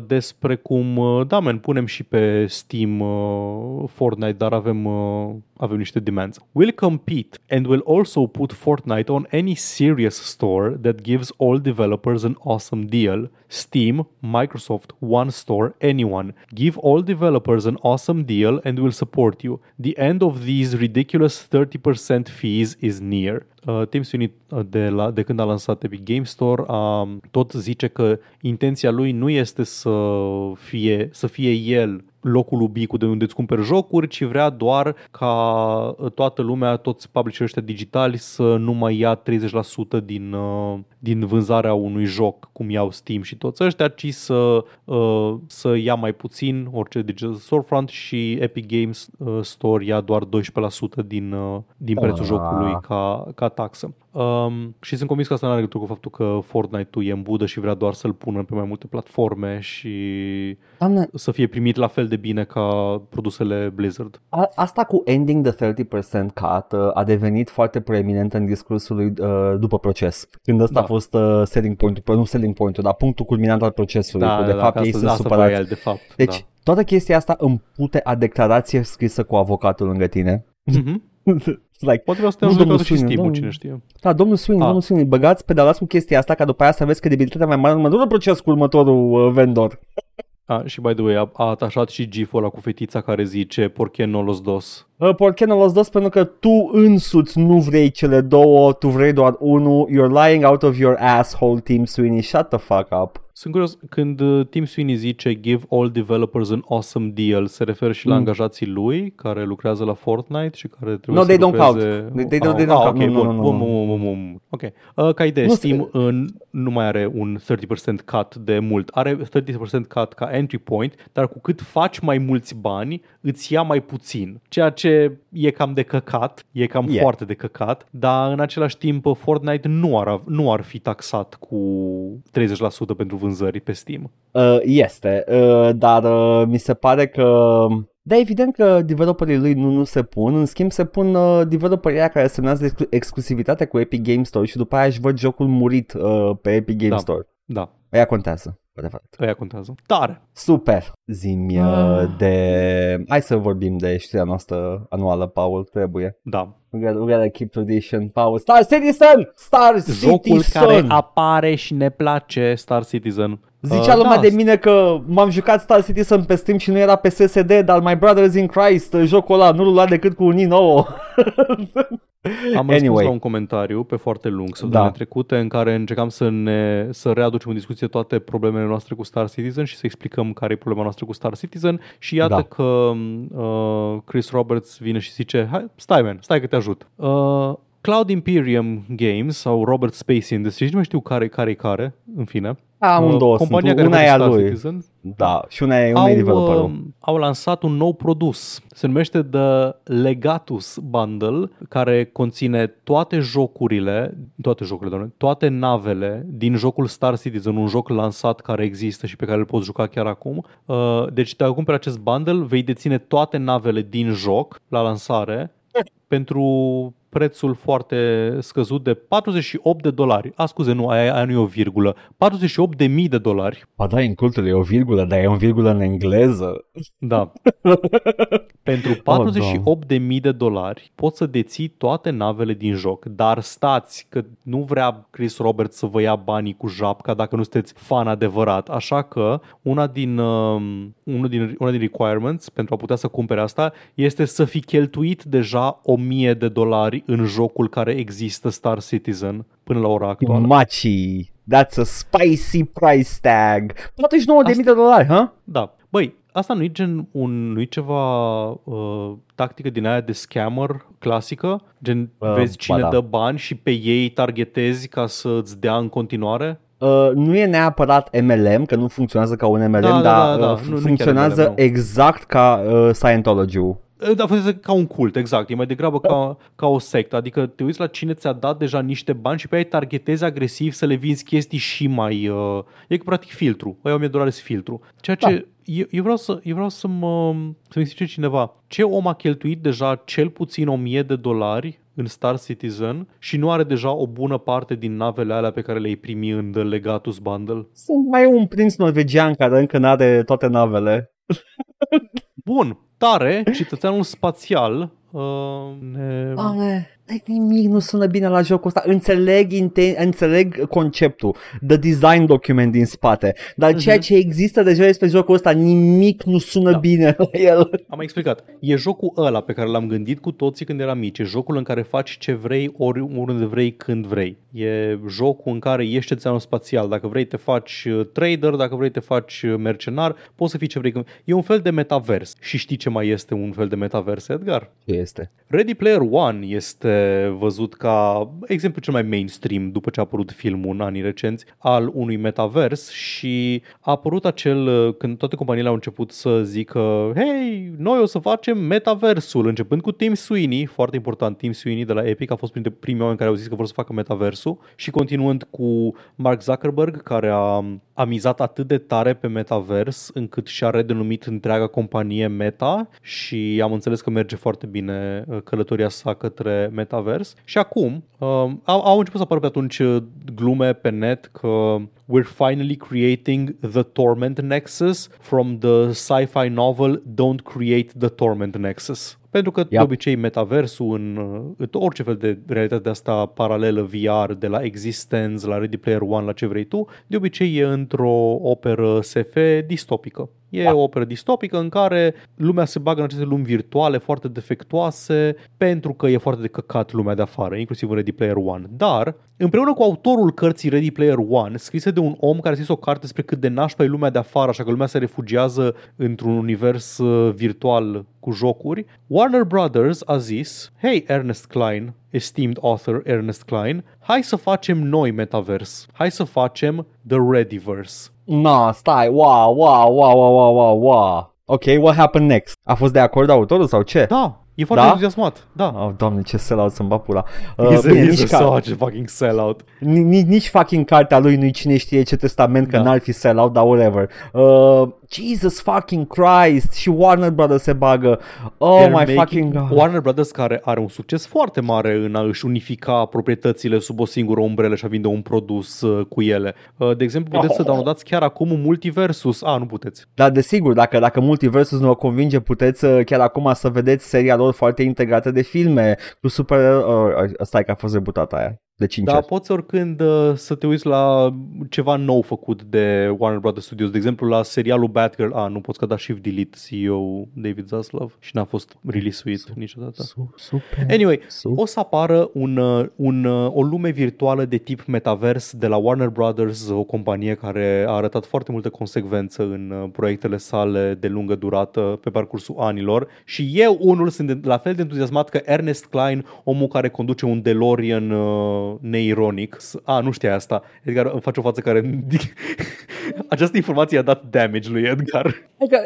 despre cum, uh, da, men, punem și pe Steam uh, Fortnite, dar avem, uh, avem niște demands. Will compete and will also put Fortnite on any serious store that gives all developers an awesome deal. Steam, Microsoft, One Store, anyone. Give all developers an awesome deal and will support you. The end of these ridiculous 30% fees is near. Uh, Tim Sweeney uh, de, la, de când a lansat Epic Game Store a, tot zice că intenția lui nu este să fie, să fie el locul ubicu de unde îți cumperi jocuri, ci vrea doar ca toată lumea, toți publisherii ăștia digitali să nu mai ia 30% din, uh, din vânzarea unui joc, cum iau Steam și toți ăștia, ci să, uh, să ia mai puțin orice digital storefront și Epic Games uh, Store ia doar 12% din, uh, din prețul Ah. jocului ca, ca taxă. Um, și sunt convins că asta nu are legătură cu faptul că Fortnite-ul e în budă și vrea doar să-l pună pe mai multe platforme și Doamne, să fie primit la fel de bine ca produsele Blizzard. a, asta cu ending the 30% cut uh, a devenit foarte preeminent în discursul lui uh, după proces. Când ăsta Da. A fost uh, selling point-ul, nu selling point-ul, dar punctul culminant al procesului. cu, de fapt, că ei asta, sunt asta voia supărați. el, de fapt. Deci, toată chestia asta împute a declarație scrisă cu avocatul lângă tine. da. Mhm. like, Poate vreau să te Nu, ajute domnul și Sweeney, Steam-ul, nu. cine știe. Da, domnul Sweeney, Ah. domnul Sweeney, băgați, pedalați cu chestia asta ca după aia să aveți credibilitatea mai mare în următorul proces cu următorul uh, vendor. A, și by the way, a, a atașat și gif-ul ăla cu fetița care zice Por qué no los dos? Uh, ¿Por qué no los dos? Pentru că tu însuți nu vrei cele două, tu vrei doar unul. You're lying out of your asshole, Team Sweeney. Shut the fuck up. Sunt curios, când uh, Tim Sweeney zice Give all developers an awesome deal, se referă și la Mm. angajații lui care lucrează la Fortnite și care trebuie No, să they don't lucreze... count. They- they don't- Ah, they don't ah, count. ok, Nu, nu, bun, nu, bun, nu. bun, bun, bun. Ok. Uh, ca idee, Nu Steam uh, nu mai are un 30% cut de mult. Are 30% cut ca entry point, dar cu cât faci mai mulți bani, îți ia mai puțin. Ceea ce e cam de căcat, e cam E. foarte de căcat, dar în același timp uh, Fortnite nu ar, av- nu ar fi taxat cu 30% pentru vânzări pe Steam. Uh, este, uh, dar uh, mi se pare că... Da, evident că developerii lui nu, nu se pun, în schimb se pun uh, developerii aia care semnează exclu- exclusivitate cu Epic Game Store și după aia își văd jocul murit uh, pe Epic Game Da. Store. Da, Aia contează, cu adevărat. aia contează. Tare! Super! Zimi uh, Ah. de... Hai să vorbim de știrea noastră anuală, Paul, trebuie. Da. We gotta, we gotta keep tradition, Paul. Star Citizen! Star Jocul Citizen! care apare și ne place Star Citizen. Zicea Uh, lumea da, de mine că m-am jucat Star Citizen pe Steam și nu era pe SSD, dar My Brothers in Christ, jocul ăla nu-l lua decât cu un i9. Am răspuns Anyway. la un comentariu pe foarte lung săptămâna Da. trecute în care încercam să ne să readucem în discuție toate problemele noastre cu Star Citizen și să explicăm care e problema noastră cu Star Citizen și iată Da. că uh, Chris Roberts vine și zice Hai, stai man, stai că te ajut. Uh, Cloud Imperium Games sau Robert Space Industries, nu mai știu care care care, în fine. Amândouă Uh, sunt, compania care una face e a Star lui. Citizen, Da, și una e, una e au, developerul. uh, au lansat un nou produs. Se numește The Legatus Bundle, care conține toate jocurile, toate jocurile, doamne, toate navele din jocul Star Citizen, un joc lansat care există și pe care îl poți juca chiar acum. Uh, Deci te cumperi acest bundle, vei deține toate navele din joc la lansare pentru prețul foarte scăzut de 48 de dolari. A, scuze, nu, aia, aia nu e o virgulă. 48 de mii de dolari. Ba da, în cultul e o virgulă, dar e o virgulă în engleză. Da. Pentru 48 de mii de dolari poți să deții toate navele din joc, dar stați că nu vrea Chris Roberts să vă ia banii cu japca dacă nu sunteți fan adevărat. Așa că una din, um, unul din, una din requirements pentru a putea să cumpere asta este să fi cheltuit deja 1000 de dolari în jocul care există Star Citizen până la ora actuală. Machi, that's a spicy price tag. 49.000 de dolari, ha? Da. Băi, asta nu e gen un, nu e ceva uh, tactică din aia de scammer clasică? Gen Uh, vezi cine ba da. dă bani și pe ei targetezi ca să îți dea în continuare? Uh, nu e neapărat MLM, că nu funcționează ca un MLM, Da, da, dar da, da. uh, Nu- nu chiar funcționează MLM, nu. exact ca uh, Scientology-ul. Da, funcționează ca un cult, exact. E mai degrabă ca, ca o sectă. Adică te uiți la cine ți-a dat deja niște bani și pe aia targetezi agresiv să le vinzi chestii și mai... Uh, e practic filtru. Aia 1000 dolari filtru. Ceea ce da. eu, eu, vreau să, eu vreau să mă să-mi explice cineva ce om a cheltuit deja cel puțin 1000 de dolari în Star Citizen și nu are deja o bună parte din navele alea pe care le-ai primi în The Legatus Bundle? Sunt mai un prinț norvegian care încă nu are toate navele. Bun, tare, cetățeanul spațial uh, ne... Doamne, nimic nu sună bine la jocul ăsta. Înțeleg, inten- înțeleg conceptul, the design document din spate, dar uh-huh. ceea ce există deja despre jocul ăsta, nimic nu sună da. bine la el. Am mai explicat. E jocul ăla pe care l-am gândit cu toții când eram mici. E jocul în care faci ce vrei, ori unde vrei, când vrei. E jocul în care ești cetățeanul spațial. Dacă vrei te faci uh, trader, dacă vrei te faci uh, mercenar, poți să fii ce vrei. E un fel de metavers. Și știi ce mai este un fel de metavers, Edgar? Ce este? Ready Player One este văzut ca exemplu cel mai mainstream după ce a apărut filmul în anii recenți al unui metavers și a apărut acel, când toate companiile au început să zică hei, noi o să facem metaversul, începând cu Tim Sweeney, foarte important, Tim Sweeney de la Epic a fost printre primii oameni care au zis că vor să facă metaversul și continuând cu Mark Zuckerberg care a, a mizat atât de tare pe metavers încât și-a redenumit întreaga companie Meta și am înțeles că merge foarte bine uh, călătoria sa către metavers. Și acum uh, au, au început să apară pe atunci uh, glume pe net că we're finally creating the Torment Nexus from the sci-fi novel Don't Create the Torment Nexus. Pentru că, yep. de obicei, metaversul în, în orice fel de realitate de asta paralelă VR, de la Existence, la Ready Player One, la ce vrei tu, de obicei e într-o operă SF distopică. E da. o operă distopică în care lumea se bagă în aceste lumi virtuale foarte defectuoase pentru că e foarte de căcat lumea de afară, inclusiv în Ready Player One. Dar, împreună cu autorul cărții Ready Player One, scrisă de un om care a scris o carte despre cât de nașpa e lumea de afară, așa că lumea se refugiază într-un univers uh, virtual cu jocuri, Warner Brothers a zis, Hey Ernest Klein, esteemed author Ernest Klein, hai să facem noi metavers, hai să facem The Readyverse. No, stai, wow, wow, wow, wow, wow, wow, wow. Ok, what happened next? A fost de acord autorul sau ce? Da, E foarte da? entuziasmat, da. Oh, doamne, ce sellout să-mi pula. Uh, he's bine, a, nici a ca... such fucking sellout. Nici, nici fucking cartea lui nu cine știe ce testament, că da. n-ar fi sellout, dar whatever. Uh, Jesus fucking Christ și Warner Brothers se bagă. Oh They're my fucking God. Warner Brothers care are un succes foarte mare în a își unifica proprietățile sub o singură umbrelă și a vinde un produs uh, cu ele. Uh, de exemplu, puteți oh. să downloadați chiar acum un Multiversus. A, nu puteți. Da, desigur, dacă, dacă Multiversus nu o convinge, puteți uh, chiar acum să vedeți seria lor foarte integrată de filme cu super... Uh, stai că a fost rebutată aia de 5 Da, poți oricând uh, să te uiți la ceva nou făcut de Warner Brothers Studios. De exemplu, la serialul Batgirl. A, nu poți că da Shift Delete CEO David Zaslav și n-a fost release-uit super, niciodată. Super. Anyway, super. o să apară un, uh, un, uh, o lume virtuală de tip metavers de la Warner Brothers, o companie care a arătat foarte multă consecvență în uh, proiectele sale de lungă durată pe parcursul anilor și eu unul sunt la fel de entuziasmat că Ernest Klein, omul care conduce un DeLorean uh, neironic. A, nu știa asta. Edgar îmi face o față care... Această informație a dat damage lui Edgar. Adică,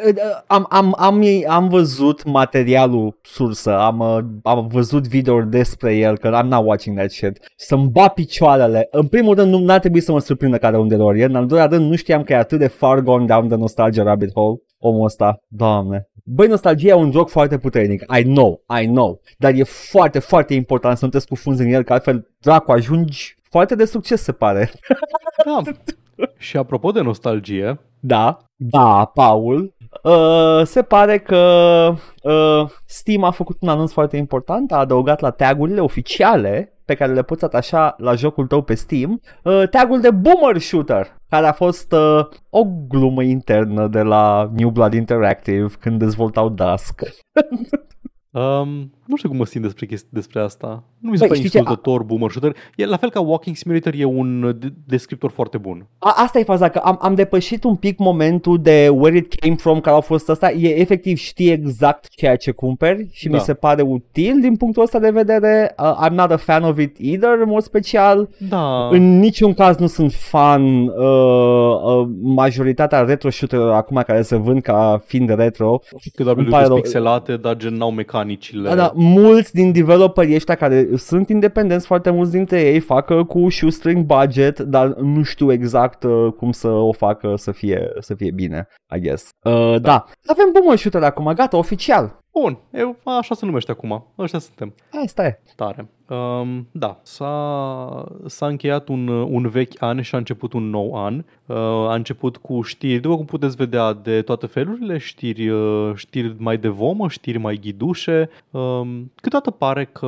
am, am, am, am văzut materialul sursă, am, am văzut video despre el, că I'm not watching that shit. Să-mi bat picioarele. În primul rând, nu n-a trebuit să mă surprindă care unde lor În al doilea rând, nu știam că e atât de far gone down the nostalgia rabbit hole omul ăsta. Doamne. Băi, nostalgia e un joc foarte puternic. I know, I know. Dar e foarte, foarte important să nu te scufunzi în el, că altfel, dracu, ajungi foarte de succes, se pare. Da. Și apropo de nostalgie... Da, da, Paul, Uh, se pare că uh, Steam a făcut un anunț foarte important, a adăugat la tagurile oficiale pe care le poți atașa la jocul tău pe Steam, uh, tagul de Boomer Shooter, care a fost uh, o glumă internă de la New Blood Interactive când dezvoltau Dusk. um, Nu știu cum mă simt despre, chesti- despre asta. Nu mi se Băi, pare știi ce? insultător boomer shooter. E la fel ca Walking Simulator e un de- descriptor foarte bun. A, asta e faza, că am, am depășit un pic momentul de where it came from, care a fost ăsta. E efectiv știi exact ceea ce cumperi și Da. mi se pare util din punctul ăsta de vedere. Uh, I'm not a fan of it either, în mod special. Da. În niciun caz nu sunt fan uh, uh, majoritatea retro shooter acum care se vând ca fiind retro. Că doar îmi pentru pare că rău. pixelate, dar gen n-au mecanicile. Da, da, mulți din developerii ăștia care sunt independenți, foarte mulți dintre ei fac uh, cu shoestring budget, dar nu știu exact uh, cum să o facă să fie, să fie bine, I guess. Uh, da. da, avem boomer shooter acum, gata, oficial. Bun, eu, așa se numește acum. Ăștia suntem. Asta e. Tare. Um, da, s-a, s-a încheiat un, un vechi an și a început un nou an. Uh, a început cu știri, după cum puteți vedea, de toate felurile, știri, uh, știri mai de vomă, știri mai ghidușe. Um, câteodată pare că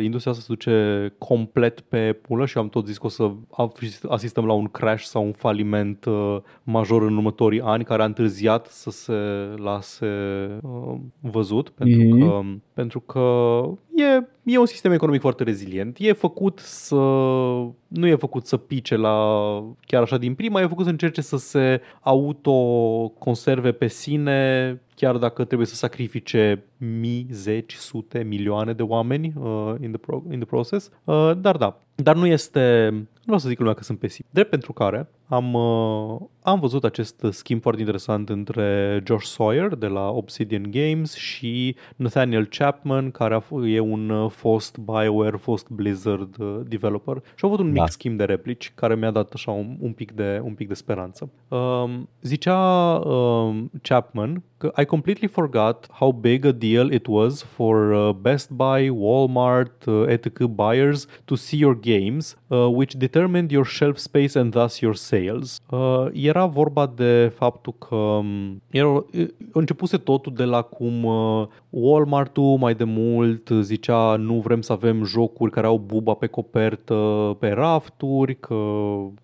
industria asta se duce complet pe pulă și am tot zis că o să asistăm la un crash sau un faliment uh, major în următorii ani care a întârziat să se lase uh, văzut pentru Mhm. că, pentru că e, e un sistem economic foarte rezilient. E făcut să nu e făcut să pice la chiar așa din prima, e făcut să încerce să se autoconserve pe sine chiar dacă trebuie să sacrifice mii, zeci, sute, milioane de oameni uh, in, the pro- in the process. Uh, dar da, dar nu este, nu vreau să zic lumea că sunt pesimist. Drept pentru care am, uh, am văzut acest schimb foarte interesant între Josh Sawyer de la Obsidian Games și Nathaniel Chapman, care a f- e un uh, fost BioWare, fost Blizzard uh, developer și au avut un mic Da. schimb de replici care mi-a dat așa un, un, pic, de, un pic de speranță. Um, zicea um, Chapman că I completely forgot how big a deal it was for uh, Best Buy, Walmart, uh, etc. buyers to see your games, uh, which determined your shelf space and thus your sales. Uh, era vorba de faptul că um, era, începuse totul de la cum uh, Walmart-ul mai de mult zicea nu vrem să avem jocuri care au buba pe copertă pe rafturi, că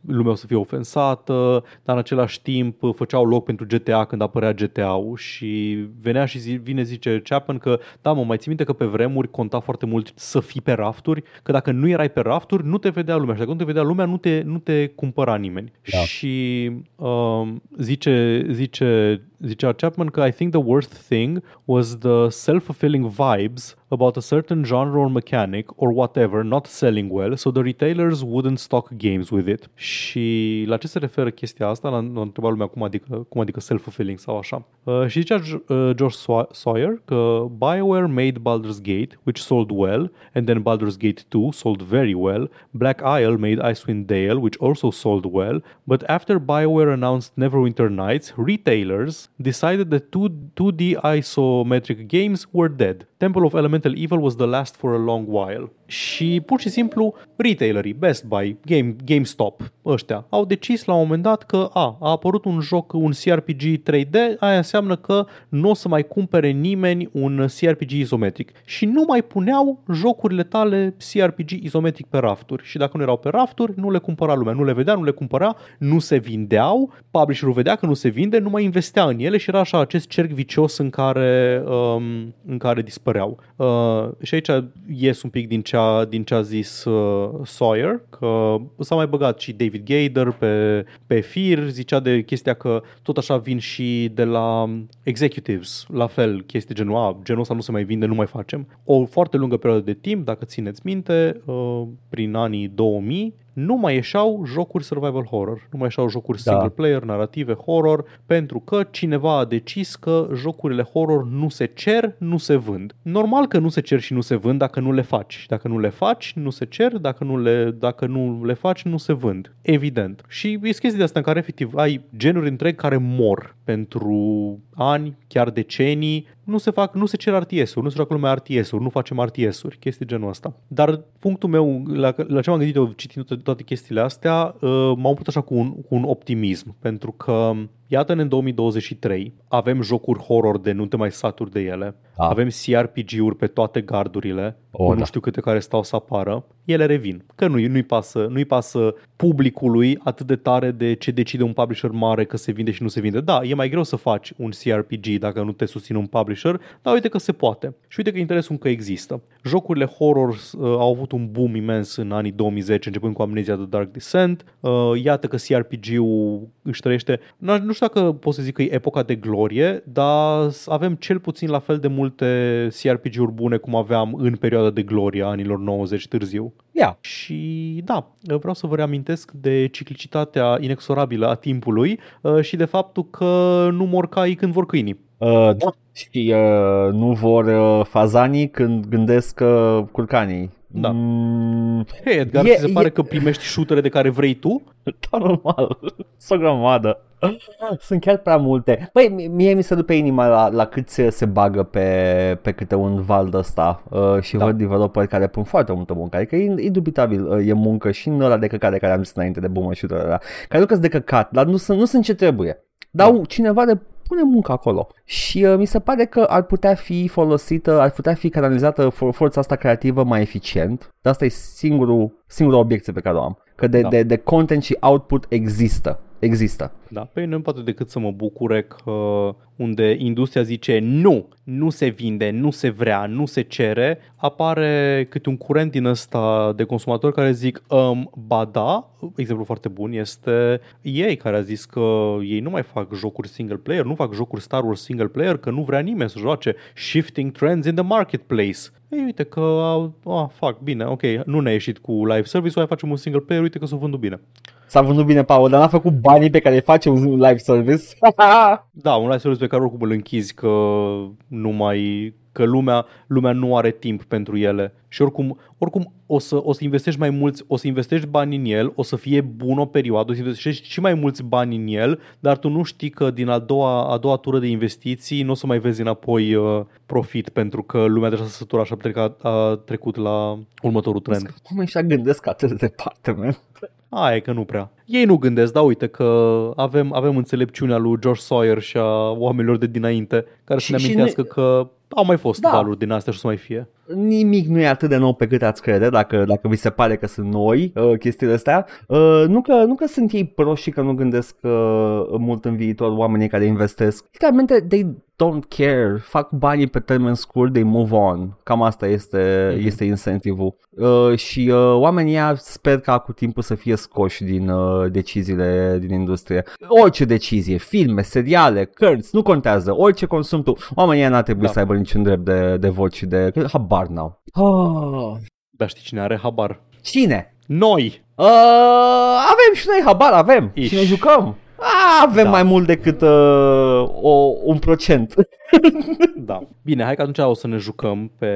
lumea o să fie ofensată, dar în același timp făceau loc pentru GTA când apărea GTA-ul și venea și zi, vine zice Chapman că da mă, mai ții minte că pe vremuri conta foarte mult să fii pe rafturi, că dacă nu erai pe rafturi nu te vedea lumea și dacă nu te vedea lumea nu te, nu te cumpăra nimeni. Da. Și um, zice, zice zicea Chapman că I think the worst thing was the self-fulfilling vibes about a certain genre or mechanic or whatever not selling well, so the retailers wouldn't stock games with it. Și la ce se referă chestia asta? La, întrebat lumea cum adică, cum adică self-fulfilling sau așa. Uh, și zicea uh, George Sawyer că BioWare made Baldur's Gate, which sold well, and then Baldur's Gate 2 sold very well. Black Isle made Icewind Dale, which also sold well, but after BioWare announced Neverwinter Nights, retailers decided that 2, 2D isometric games were dead. Temple of Elemental Evil was the last for a long while. Și pur și simplu retailerii, Best Buy, Game, GameStop, ăștia, au decis la un moment dat că a, a apărut un joc, un CRPG 3D, aia înseamnă că nu o să mai cumpere nimeni un CRPG izometric. Și nu mai puneau jocurile tale CRPG izometric pe rafturi. Și dacă nu erau pe rafturi, nu le cumpăra lumea. Nu le vedea, nu le cumpăra, nu se vindeau, publisherul vedea că nu se vinde, nu mai investea în ele și era așa acest cerc vicios în care, um, în care dispăreau. Uh, și aici ies un pic din ce a, din ce a zis uh, Sawyer, că s-a mai băgat și David Gader pe, pe fir, zicea de chestia că tot așa vin și de la executives, la fel, chestii genul, a, genul ăsta nu se mai vinde, nu mai facem. O foarte lungă perioadă de timp, dacă țineți minte, uh, prin anii 2000, nu mai ieșeau jocuri survival horror, nu mai ieșeau jocuri Da. single player, narrative, horror, pentru că cineva a decis că jocurile horror nu se cer, nu se vând. Normal că nu se cer și nu se vând dacă nu le faci. Dacă nu le faci, nu se cer, dacă nu le, dacă nu le faci, nu se vând. Evident. Și e chestii de asta în care efectiv ai genuri întregi care mor pentru ani, chiar decenii, nu se fac, nu se cer RTS-uri, nu se joacă lumea RTS-uri, nu facem RTS-uri, chestii genul ăsta. Dar punctul meu, la, la ce m-am gândit eu citind toate, toate chestiile astea, uh, m-am putut așa cu un, cu un optimism, pentru că iată-ne în 2023, avem jocuri horror de nu te mai saturi de ele, Da. avem CRPG-uri pe toate gardurile, O, cu da. nu știu câte care stau să apară, ele revin. Că nu, nu-i, pasă, nu-i pasă publicului atât de tare de ce decide un publisher mare că se vinde și nu se vinde. Da, e mai greu să faci un CRPG dacă nu te susține un publisher, dar uite că se poate. Și uite că interesul încă există. Jocurile horror uh, au avut un boom imens în anii 2010, începând cu Amnesia The Dark Descent. Uh, iată că CRPG-ul își trăiește, nu, nu știu dacă pot să zic că e epoca de glorie, dar avem cel puțin la fel de multe CRPG-uri bune cum aveam în perioada de glorie a anilor 90 târziu. Ia, Și da, vreau să vă reamintesc de ciclicitatea inexorabilă a timpului uh, și de faptul că nu mor caii când vor câinii. uh, da. Și uh, nu vor uh, fazanii când gândesc uh, curcanii. Da. Mm, Hei, Edgar, E- ți se pare e- că primești șutere de care vrei tu? da, normal. Sunt o grămadă. Sunt chiar prea multe. Băi, mie- mie mi se dupe inima la, la cât se, se bagă pe, pe câte un val de ăsta uh, și Da. văd developeri care pun foarte multă muncă. Adică e indubitabil uh, e muncă și în ăla de căcat de care am zis înainte de boomer shooter ăla. Care nu de căcat, dar nu sunt, nu sunt ce trebuie. Dar Da. cineva de pune muncă acolo. Și uh, mi se pare că ar putea fi folosită, ar putea fi canalizată for- forța asta creativă mai eficient. Dar asta e singurul, singura obiecție pe care o am. Că de, Da. de, de content și output există. Există. Da, pe nu poate decât să mă bucure că unde industria zice nu, nu se vinde, nu se vrea, nu se cere, apare câte un curent din ăsta de consumatori care zic um, ba da, exemplu foarte bun este ei care a zis că ei nu mai fac jocuri single player, nu fac jocuri Star Wars single player, că nu vrea nimeni să joace shifting trends in the marketplace. Ei, uite că, ah, fac, bine, ok, nu ne-a ieșit cu live service, hai facem un single player, uite că s-a vândut bine. S-a vândut bine, Paul, dar n-a făcut banii pe care îi face un live service. Da, un live service pe care oricum îl închizi că nu mai că lumea, lumea nu are timp pentru ele și oricum, oricum o, să, o să investești mai mulți, o să investești bani în el, o să fie bun o perioadă, o să investești și mai mulți bani în el, dar tu nu știi că din a doua, a doua tură de investiții nu o să mai vezi înapoi uh, profit pentru că lumea deja s-a săturat și a, trecut, a trecut la următorul trend. Cum și gândesc atât de departe, man? Aia e că nu prea. Ei nu gândesc, dar uite că avem, avem înțelepciunea lui George Sawyer și a oamenilor de dinainte care Și- să ne și amintească ne- că au mai fost Da. valuri din astea și o să mai fie. Nimic nu e atât de nou pe cât ați crede, dacă, dacă vi se pare că sunt noi uh, chestiile astea. Uh, nu, că, nu că sunt ei proști și că nu gândesc uh, mult în viitor oamenii care investesc. Literalmente, they don't care. Fac banii pe termen scurt, they move on. Cam asta este, Mhm. este incentivul. Uh, și uh, oamenii ăia sper ca cu timpul să fie scoși din uh, deciziile din industrie. Orice decizie, filme, seriale, cărți, nu contează. Orice consum tu. Oamenii ăia n-ar trebui Da. să aibă niciun drept de, de voci și de... Habar n-au. Oh. Dar știi cine are habar? Cine? Noi! Uh, avem și noi habar, avem. Iși. Și ne jucăm. Ah, avem Da. mai mult decât uh, o, un procent. Da. Bine, hai că atunci o să ne jucăm pe,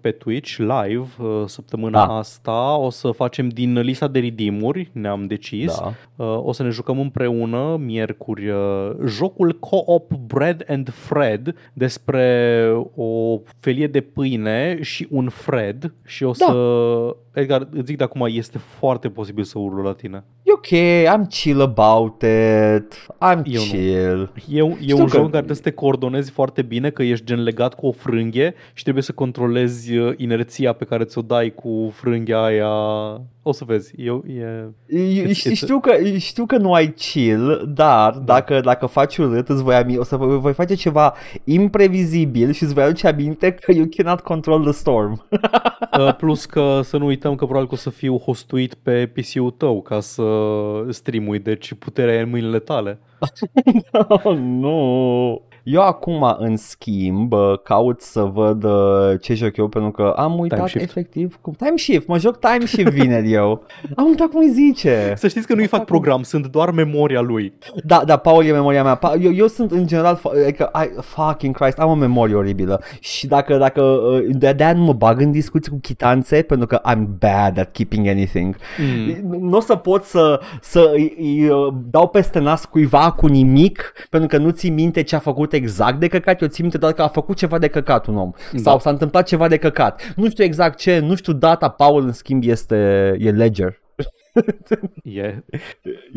pe Twitch live uh, săptămâna Da. asta. O să facem din lista de redeem ne-am decis. Da. Uh, O să ne jucăm împreună miercuri uh, jocul Co-op Bread and Fred despre o felie de pâine și un Fred și o Da. să... Edgar, îți zic de acum, este foarte posibil să urlu la tine. E ok, I'm chill about it. I'm Eu nu. chill. E, un- e Știu un că- joc în care trebuie să te coordonezi foarte bine, că ești gen legat cu o frânghie și trebuie să controlezi uh, inerția pe care ți-o dai cu frânghia aia. O să vezi, eu, e... Eu- It's- it's- Știu că, știu că nu ai chill, dar dacă, dacă faci urât, îți voi, ami- o să vă- voi face ceva imprevizibil și îți voi aduce aminte că you cannot control the storm. Uh, Plus că să nu uităm că probabil că o să fiu hostuit pe PC-ul tău ca să streamui, deci puterea e în mâinile tale. oh, nu. Eu acum, în schimb, uh, caut să văd uh, ce joc eu, pentru că am uitat Time shift. efectiv cum... Time Shift, mă joc Time Shift vineri eu. Am uitat cum îi zice. Să știți că nu-i fac program, sunt doar memoria lui. Da, da, Paul e memoria mea. Pa- Eu, eu sunt în general, fa- adică, I, fucking Christ, am o memorie oribilă. Și dacă, dacă uh, de de nu mă bag în discuții cu chitanțe, pentru că I'm bad at keeping anything. Mm. Nu o să pot să, să îi, îi uh, dau peste nas cuiva cu nimic, pentru că nu ții minte ce a făcut exact de căcat, eu țin minte doar că a făcut ceva de căcat un om. Da. Sau s-a întâmplat ceva de căcat. Nu știu exact ce, nu știu data, Paul în schimb este, e ledger. Yeah.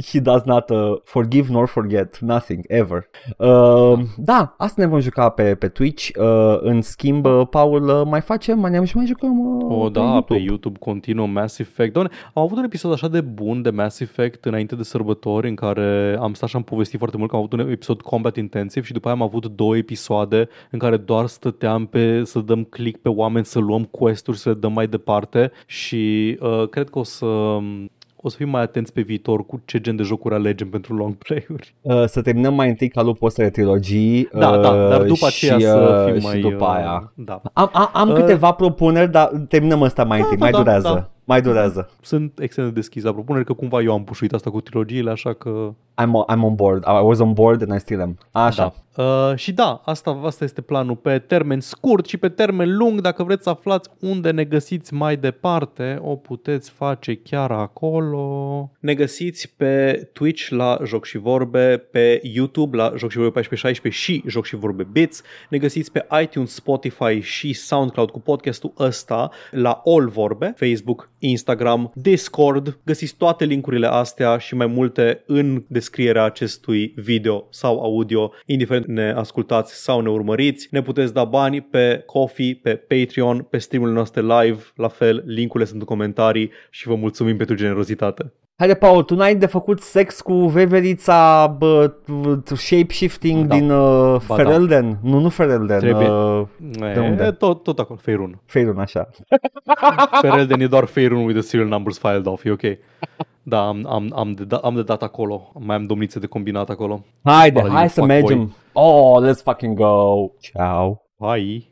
He does not uh, forgive nor forget nothing ever. Uh, da, asta ne vom juca pe, pe Twitch. Uh, în schimb, uh, Paul, uh, mai facem, mai ne și mai jucăm uh, O, pe da, YouTube. pe YouTube continuă Mass Effect. Doamne, am avut un episod așa de bun de Mass Effect înainte de sărbători în care am stat și am povestit foarte mult că am avut un episod Combat Intensive și după aia am avut două episoade în care doar stăteam pe să dăm click pe oameni, să luăm quest-uri, să le dăm mai departe și uh, cred că o să o să fim mai atenți pe viitor cu ce gen de jocuri alegem pentru long play-uri. Uh, să terminăm mai întâi calul postele trilogii. Da, uh, da, dar după aceea și, să uh, fim și mai... după uh, aia. Da. Am, am, am Uh, câteva propuneri, dar terminăm ăsta mai Da, întâi. da, mai da, durează. da. Mai durează. Sunt extrem de deschis la propuneri că cumva eu am pușuit asta cu trilogiile, așa că I'm, on- I'm on board. I was on board and I still am. Așa. Da. Uh, și da, asta, asta este planul pe termen scurt și pe termen lung. Dacă vreți să aflați unde ne găsiți mai departe, o puteți face chiar acolo. Ne găsiți pe Twitch la Joc și Vorbe, pe YouTube la Joc și Vorbe 1416 și Joc și Vorbe Bits. Ne găsiți pe iTunes, Spotify și SoundCloud cu podcastul ăsta la All Vorbe, Facebook, Instagram, Discord. Găsiți toate linkurile astea și mai multe în descrierea acestui video sau audio, indiferent ne ascultați sau ne urmăriți. Ne puteți da bani pe Coffee, pe Patreon, pe streamurile noastre live, la fel, linkurile sunt în comentarii și vă mulțumim pentru generozitate. Haide, Paul, tu n-ai de făcut sex cu veverița bă, shape-shifting Da. din uh, Ba da. Ferelden? Nu, nu Ferelden. Trebuie. Uh, E, unde? tot, tot acolo, Feirun. Feirun, așa. Ferelden e doar Feirun with the serial numbers filed off, e ok. Da, am, am, am, de, da, am de dat acolo. Mai am domnițe de combinat acolo. Haide, Paladin hai să fuckboy. mergem. Oh, let's fucking go. Ciao. Hai!